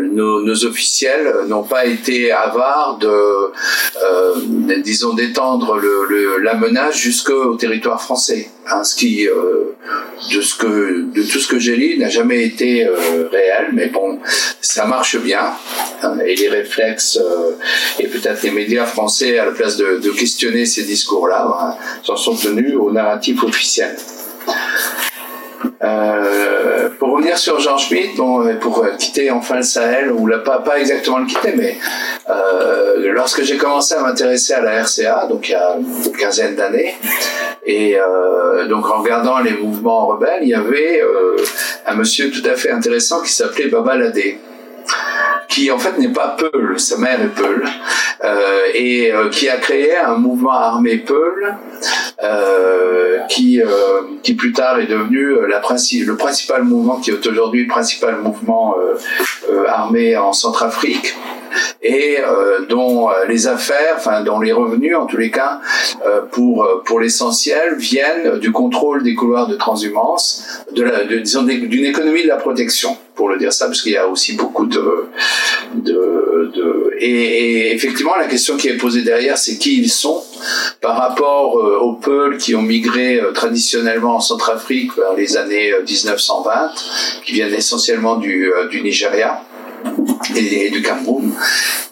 nos, nos, officiels n'ont pas été avares de, euh, disons, d'étendre le, la menace jusqu'au territoire français. Hein, ce qui, euh, de, ce que, de tout ce que j'ai lu, n'a jamais été euh, réel, mais bon, ça marche bien. Hein, et les réflexes, euh, et peut-être les médias français, à la place de, questionner ces discours-là, hein, sont tenus au narratif officiel. Euh, pour revenir sur Jean Schmitt, bon, pour quitter enfin le Sahel, ou pas, pas exactement le quitter, mais euh, lorsque j'ai commencé à m'intéresser à la RCA, donc il y a une quinzaine d'années, et euh, donc en regardant les mouvements rebelles, il y avait euh, un monsieur tout à fait intéressant qui s'appelait Baba Ladé qui en fait n'est pas Peul, sa mère est Peul, euh, et euh, qui a créé un mouvement armé Peul, euh, qui, qui plus tard est devenu la princi le principal mouvement, qui est aujourd'hui le principal mouvement armé en Centrafrique et dont les affaires, enfin dont les revenus en tous les cas, pour pour l'essentiel viennent du contrôle des couloirs de transhumance, de, disons d'une économie de la protection pour le dire ça, parce qu'il y a aussi beaucoup de, de, de et, effectivement la question qui est posée derrière, c'est qui ils sont par rapport euh, aux peuples qui ont migré euh, traditionnellement en Centrafrique vers les années 1920, euh, qui viennent essentiellement du, du Nigeria et, du Cameroun,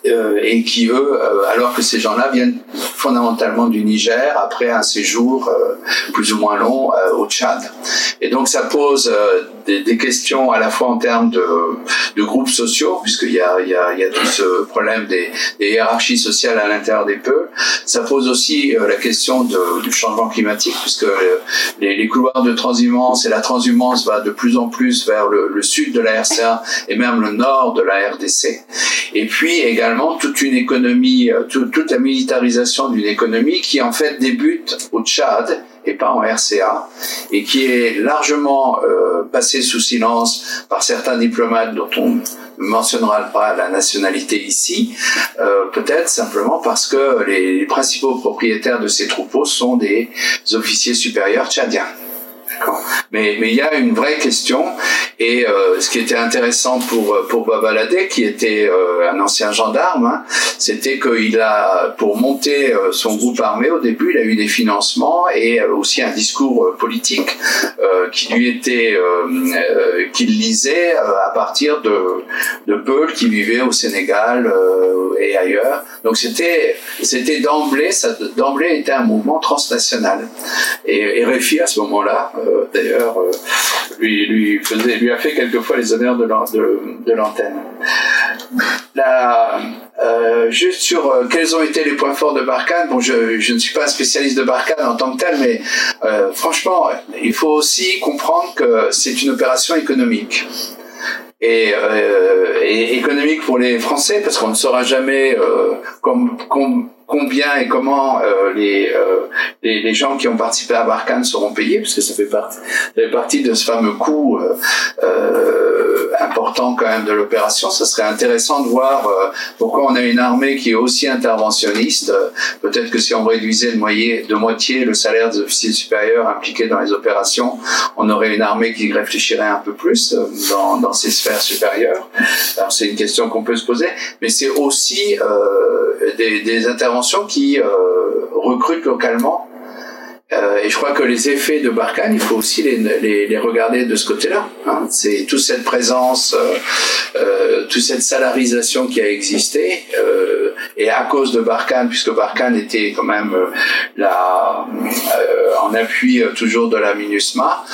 euh, et qui eux, euh, alors que ces gens-là viennent fondamentalement du Niger après un séjour euh, plus ou moins long au Tchad. Et donc ça pose des, questions à la fois en termes de, groupes sociaux, puisqu'il y a, tout ce problème des, hiérarchies sociales à l'intérieur des peuples. Ça pose aussi la question du changement climatique, puisque les, les, couloirs de transhumance et la transhumance va de plus en plus vers le, le sud de la RCA et même le nord de la RDC. Et puis également toute une économie, euh, toute la militarisation d'une économie qui en fait débute au Tchad et pas en RCA, et qui est largement euh, passée sous silence par certains diplomates dont on ne mentionnera pas la nationalité ici, euh, peut-être simplement parce que les principaux propriétaires de ces troupeaux sont des officiers supérieurs tchadiens. Mais, il y a une vraie question. Et euh, ce qui était intéressant pour pour Babaladé, qui était euh, un ancien gendarme, hein, c'était qu'il a pour monter euh, son groupe armé au début, il a eu des financements et aussi un discours politique qui lui était qu'il lisait à partir de de Peul qui vivait au Sénégal et ailleurs. Donc c'était c'était d'emblée d'emblée était un mouvement transnational. Et, et RFI à ce moment-là euh, d'ailleurs, euh, lui, a fait quelquefois les honneurs de, l'antenne. Euh, juste sur quels ont été les points forts de Barkhane, bon, je, ne suis pas spécialiste de Barkhane en tant que tel, mais franchement, il faut aussi comprendre que c'est une opération économique. Et, économique pour les Français parce qu'on ne saura jamais comme combien et comment euh, les, euh, les, gens qui ont participé à Barkhane seront payés, parce que ça fait partie, ça fait partie de ce fameux coût euh, euh important quand même de l'opération. Ça serait intéressant de voir euh, pourquoi on a une armée qui est aussi interventionniste. Peut-être que si on réduisait de, moitié, le salaire des officiers supérieurs impliqués dans les opérations, on aurait une armée qui réfléchirait un peu plus dans, dans ces sphères supérieures. C'est une question qu'on peut se poser, mais c'est aussi des, des interventions qui euh, recrutent localement. Euh, et je crois que les effets de Barkhane, il faut aussi les, les, regarder de ce côté-là. Hein. C'est toute cette présence, euh, toute cette salarisation qui a existé, et à cause de Barkhane, puisque Barkhane était quand même la, en appui toujours de la MINUSMA,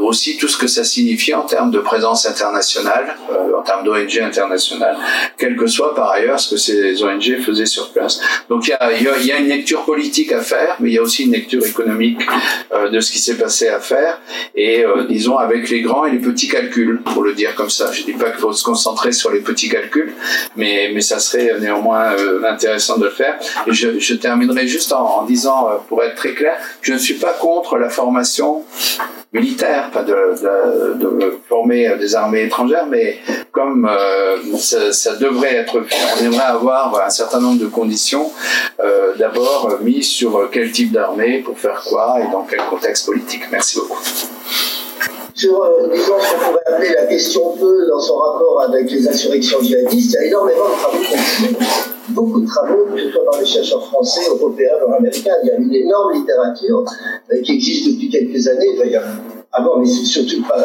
aussi tout ce que ça signifie en termes de présence internationale, termes d'ONG internationales, quel que soit par ailleurs ce que ces ONG faisaient sur place. Donc il y a, il y a une lecture politique à faire, mais il y a aussi une lecture économique euh, de ce qui s'est passé à faire, et euh, disons avec les grands et les petits calculs, pour le dire comme ça. Je ne dis pas qu'il faut se concentrer sur les petits calculs, mais, mais ça serait néanmoins euh, intéressant de le faire. Et je, terminerai juste en, en disant, pour être très clair, je ne suis pas contre la formation militaire, pas de, former des armées étrangères, mais comme euh, ça, devrait être fait, on aimerait avoir un certain nombre de conditions, euh, d'abord mises sur quel type d'armée, pour faire quoi et dans quel contexte politique. Merci beaucoup. Sur, euh, disons, ce qu'on pourrait appeler la question peu dans son rapport avec les insurrections djihadistes, il y a énormément de travaux beaucoup de travaux, que ce soit par les chercheurs français, européens, américains. Il y a une énorme littérature euh, qui existe depuis quelques années. Il avant, mais surtout pas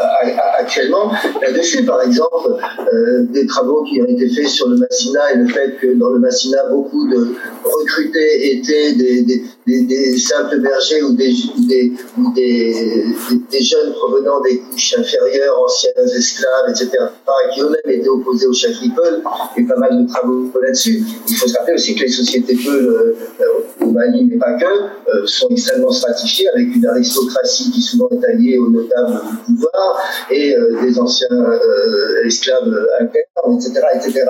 actuellement. Là-dessus, par exemple, euh, des travaux qui ont été faits sur le Massina et le fait que dans le Massina, beaucoup de recrutés étaient des, simples bergers ou, des, jeunes provenant des couches inférieures, anciennes esclaves, etc., qui eux-mêmes étaient opposés au chef Il y a eu pas mal de travaux là-dessus. Il faut se rappeler aussi que les sociétés Peul, euh, au Mali, mais pas que, euh, sont extrêmement stratifiées avec une aristocratie qui souvent est alliée aux notables du pouvoir et euh, des anciens euh, esclaves internes, etc. etc.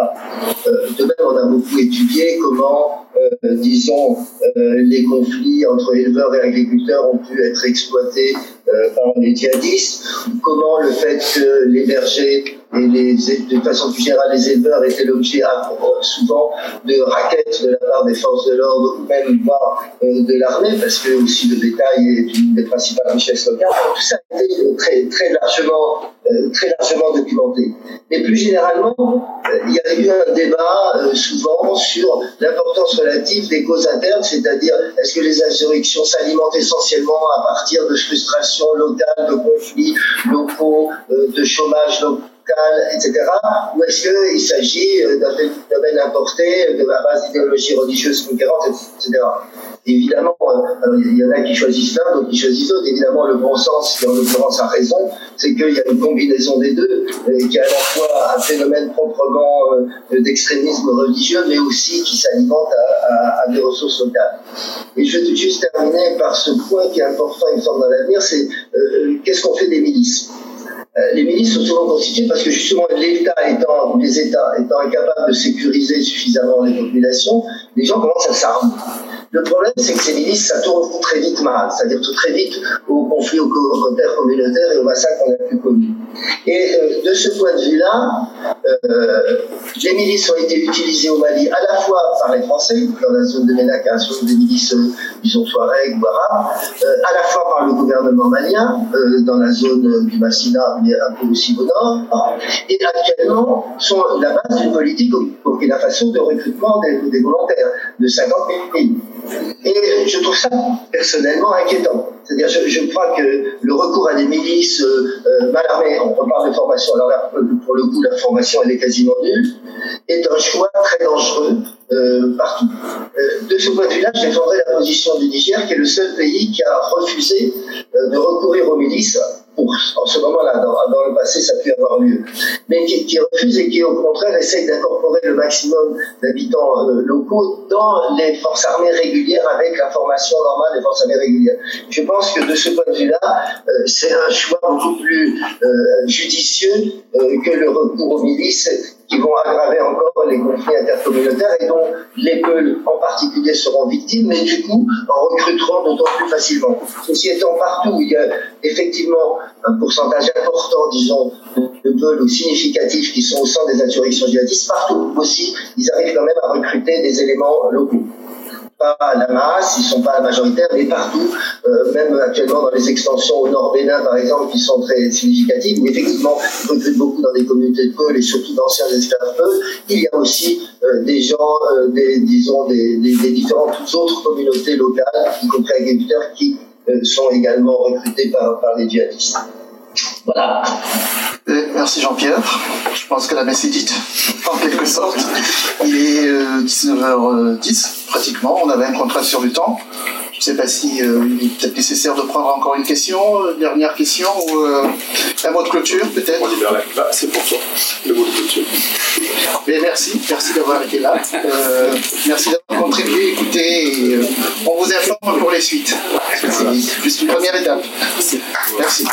de même, on a beaucoup étudié comment disons, les conflits entre éleveurs et agriculteurs ont pu être exploités par les djihadistes, comment le fait que les bergers et les, de façon plus générale, les éleveurs étaient l'objet souvent de raquettes de la part des forces de l'ordre ou même euh, de l'armée, parce que aussi le bétail est une des principales richesses locales. Tout ça a été très, très, largement, euh, très largement documenté. Mais plus généralement, euh, il y a eu un débat souvent sur l'importance relative des causes internes, c'est-à-dire est-ce que les insurrections s'alimentent essentiellement à partir de frustrations locales, de conflits locaux, de chômage local etc. Ou est-ce qu'il s'agit euh, d'un phénomène importé de la base d'idéologie religieuse conquérante, etc. Évidemment, euh, il y en a qui choisissent l'un, d'autres qui choisissent l'autre. Évidemment, le bon sens, qui en l'occurrence a raison, c'est qu'il y a une combinaison des deux, et qui est à la fois un phénomène proprement euh, d'extrémisme religieux, mais aussi qui s'alimente à, des ressources locales. Et je vais juste terminer par ce point qui est important, il me semble, dans l'avenir, c'est qu'est-ce qu'on fait des milices? euh, les milices sont souvent constituées parce que justement l'État étant, les États étant incapables de sécuriser suffisamment les populations, les gens commencent à s'armer. Le problème, c'est que ces milices, ça tourne très vite mal, c'est-à-dire très vite au conflit communautaire et au massacre qu'on a pu connu. Et euh, de ce point de vue-là, euh, les milices ont été utilisées au Mali à la fois par les Français, dans la zone de Ménaka, sur des milices, disons, Touareg ou Arabes, à la fois par le gouvernement malien, dans la zone du Massina, un peu aussi au nord, et actuellement sont la base d'une politique au Burkina Faso de recrutement des, des volontaires de 50 000 et je trouve ça personnellement inquiétant. C'est-à-dire, je, crois que le recours à des milices euh, euh, mal armées, on reparle de formation, alors là, pour le coup, la formation, elle est quasiment nulle, est un choix très dangereux euh, partout. de ce point de vue-là, je défendrai la position du Niger, qui est le seul pays qui a refusé de recourir aux milices en ce moment-là, dans, le passé, ça a pu avoir lieu, mais qui, refuse et qui, au contraire, essaye d'incorporer le maximum d'habitants locaux dans les forces armées régulières avec la formation normale des forces armées régulières. Je pense que de ce point de vue-là, euh, c'est un choix beaucoup plus euh, judicieux que le recours aux milices qui vont aggraver encore les conflits intercommunautaires et dont les Peuls en particulier seront victimes, mais du coup en recruteront d'autant plus facilement. Ceci étant partout, il y a effectivement un pourcentage important, disons, de Peuls ou significatifs qui sont au sein des insurrections djihadistes, partout aussi, ils arrivent quand même à recruter des éléments locaux pas la masse, ils sont pas majoritaires, mais partout, euh, même actuellement dans les extensions au nord Bénin par exemple, qui sont très significatives, où effectivement ils recrutent beaucoup dans des communautés de Peuls et surtout d'anciens esclaves Peuls, il y a aussi euh, des gens, euh, des, disons, des, des, différentes autres communautés locales, y compris agriculteurs, qui sont également recrutés par, par les djihadistes. Voilà. merci Jean-Pierre. Je pense que la messe est dite, en quelque sorte. Il est 19h10 pratiquement. On avait un contrat sur le temps. Je ne sais pas si euh, il est peut-être nécessaire de prendre encore une question, euh, dernière question, ou euh, un mot de clôture peut-être? Bah, c'est pour toi, le mot de clôture. Mais merci, merci d'avoir été là. Euh, merci d'avoir contribué, écouté, et euh, on vous informe pour les suites. C'est juste une première étape. Merci.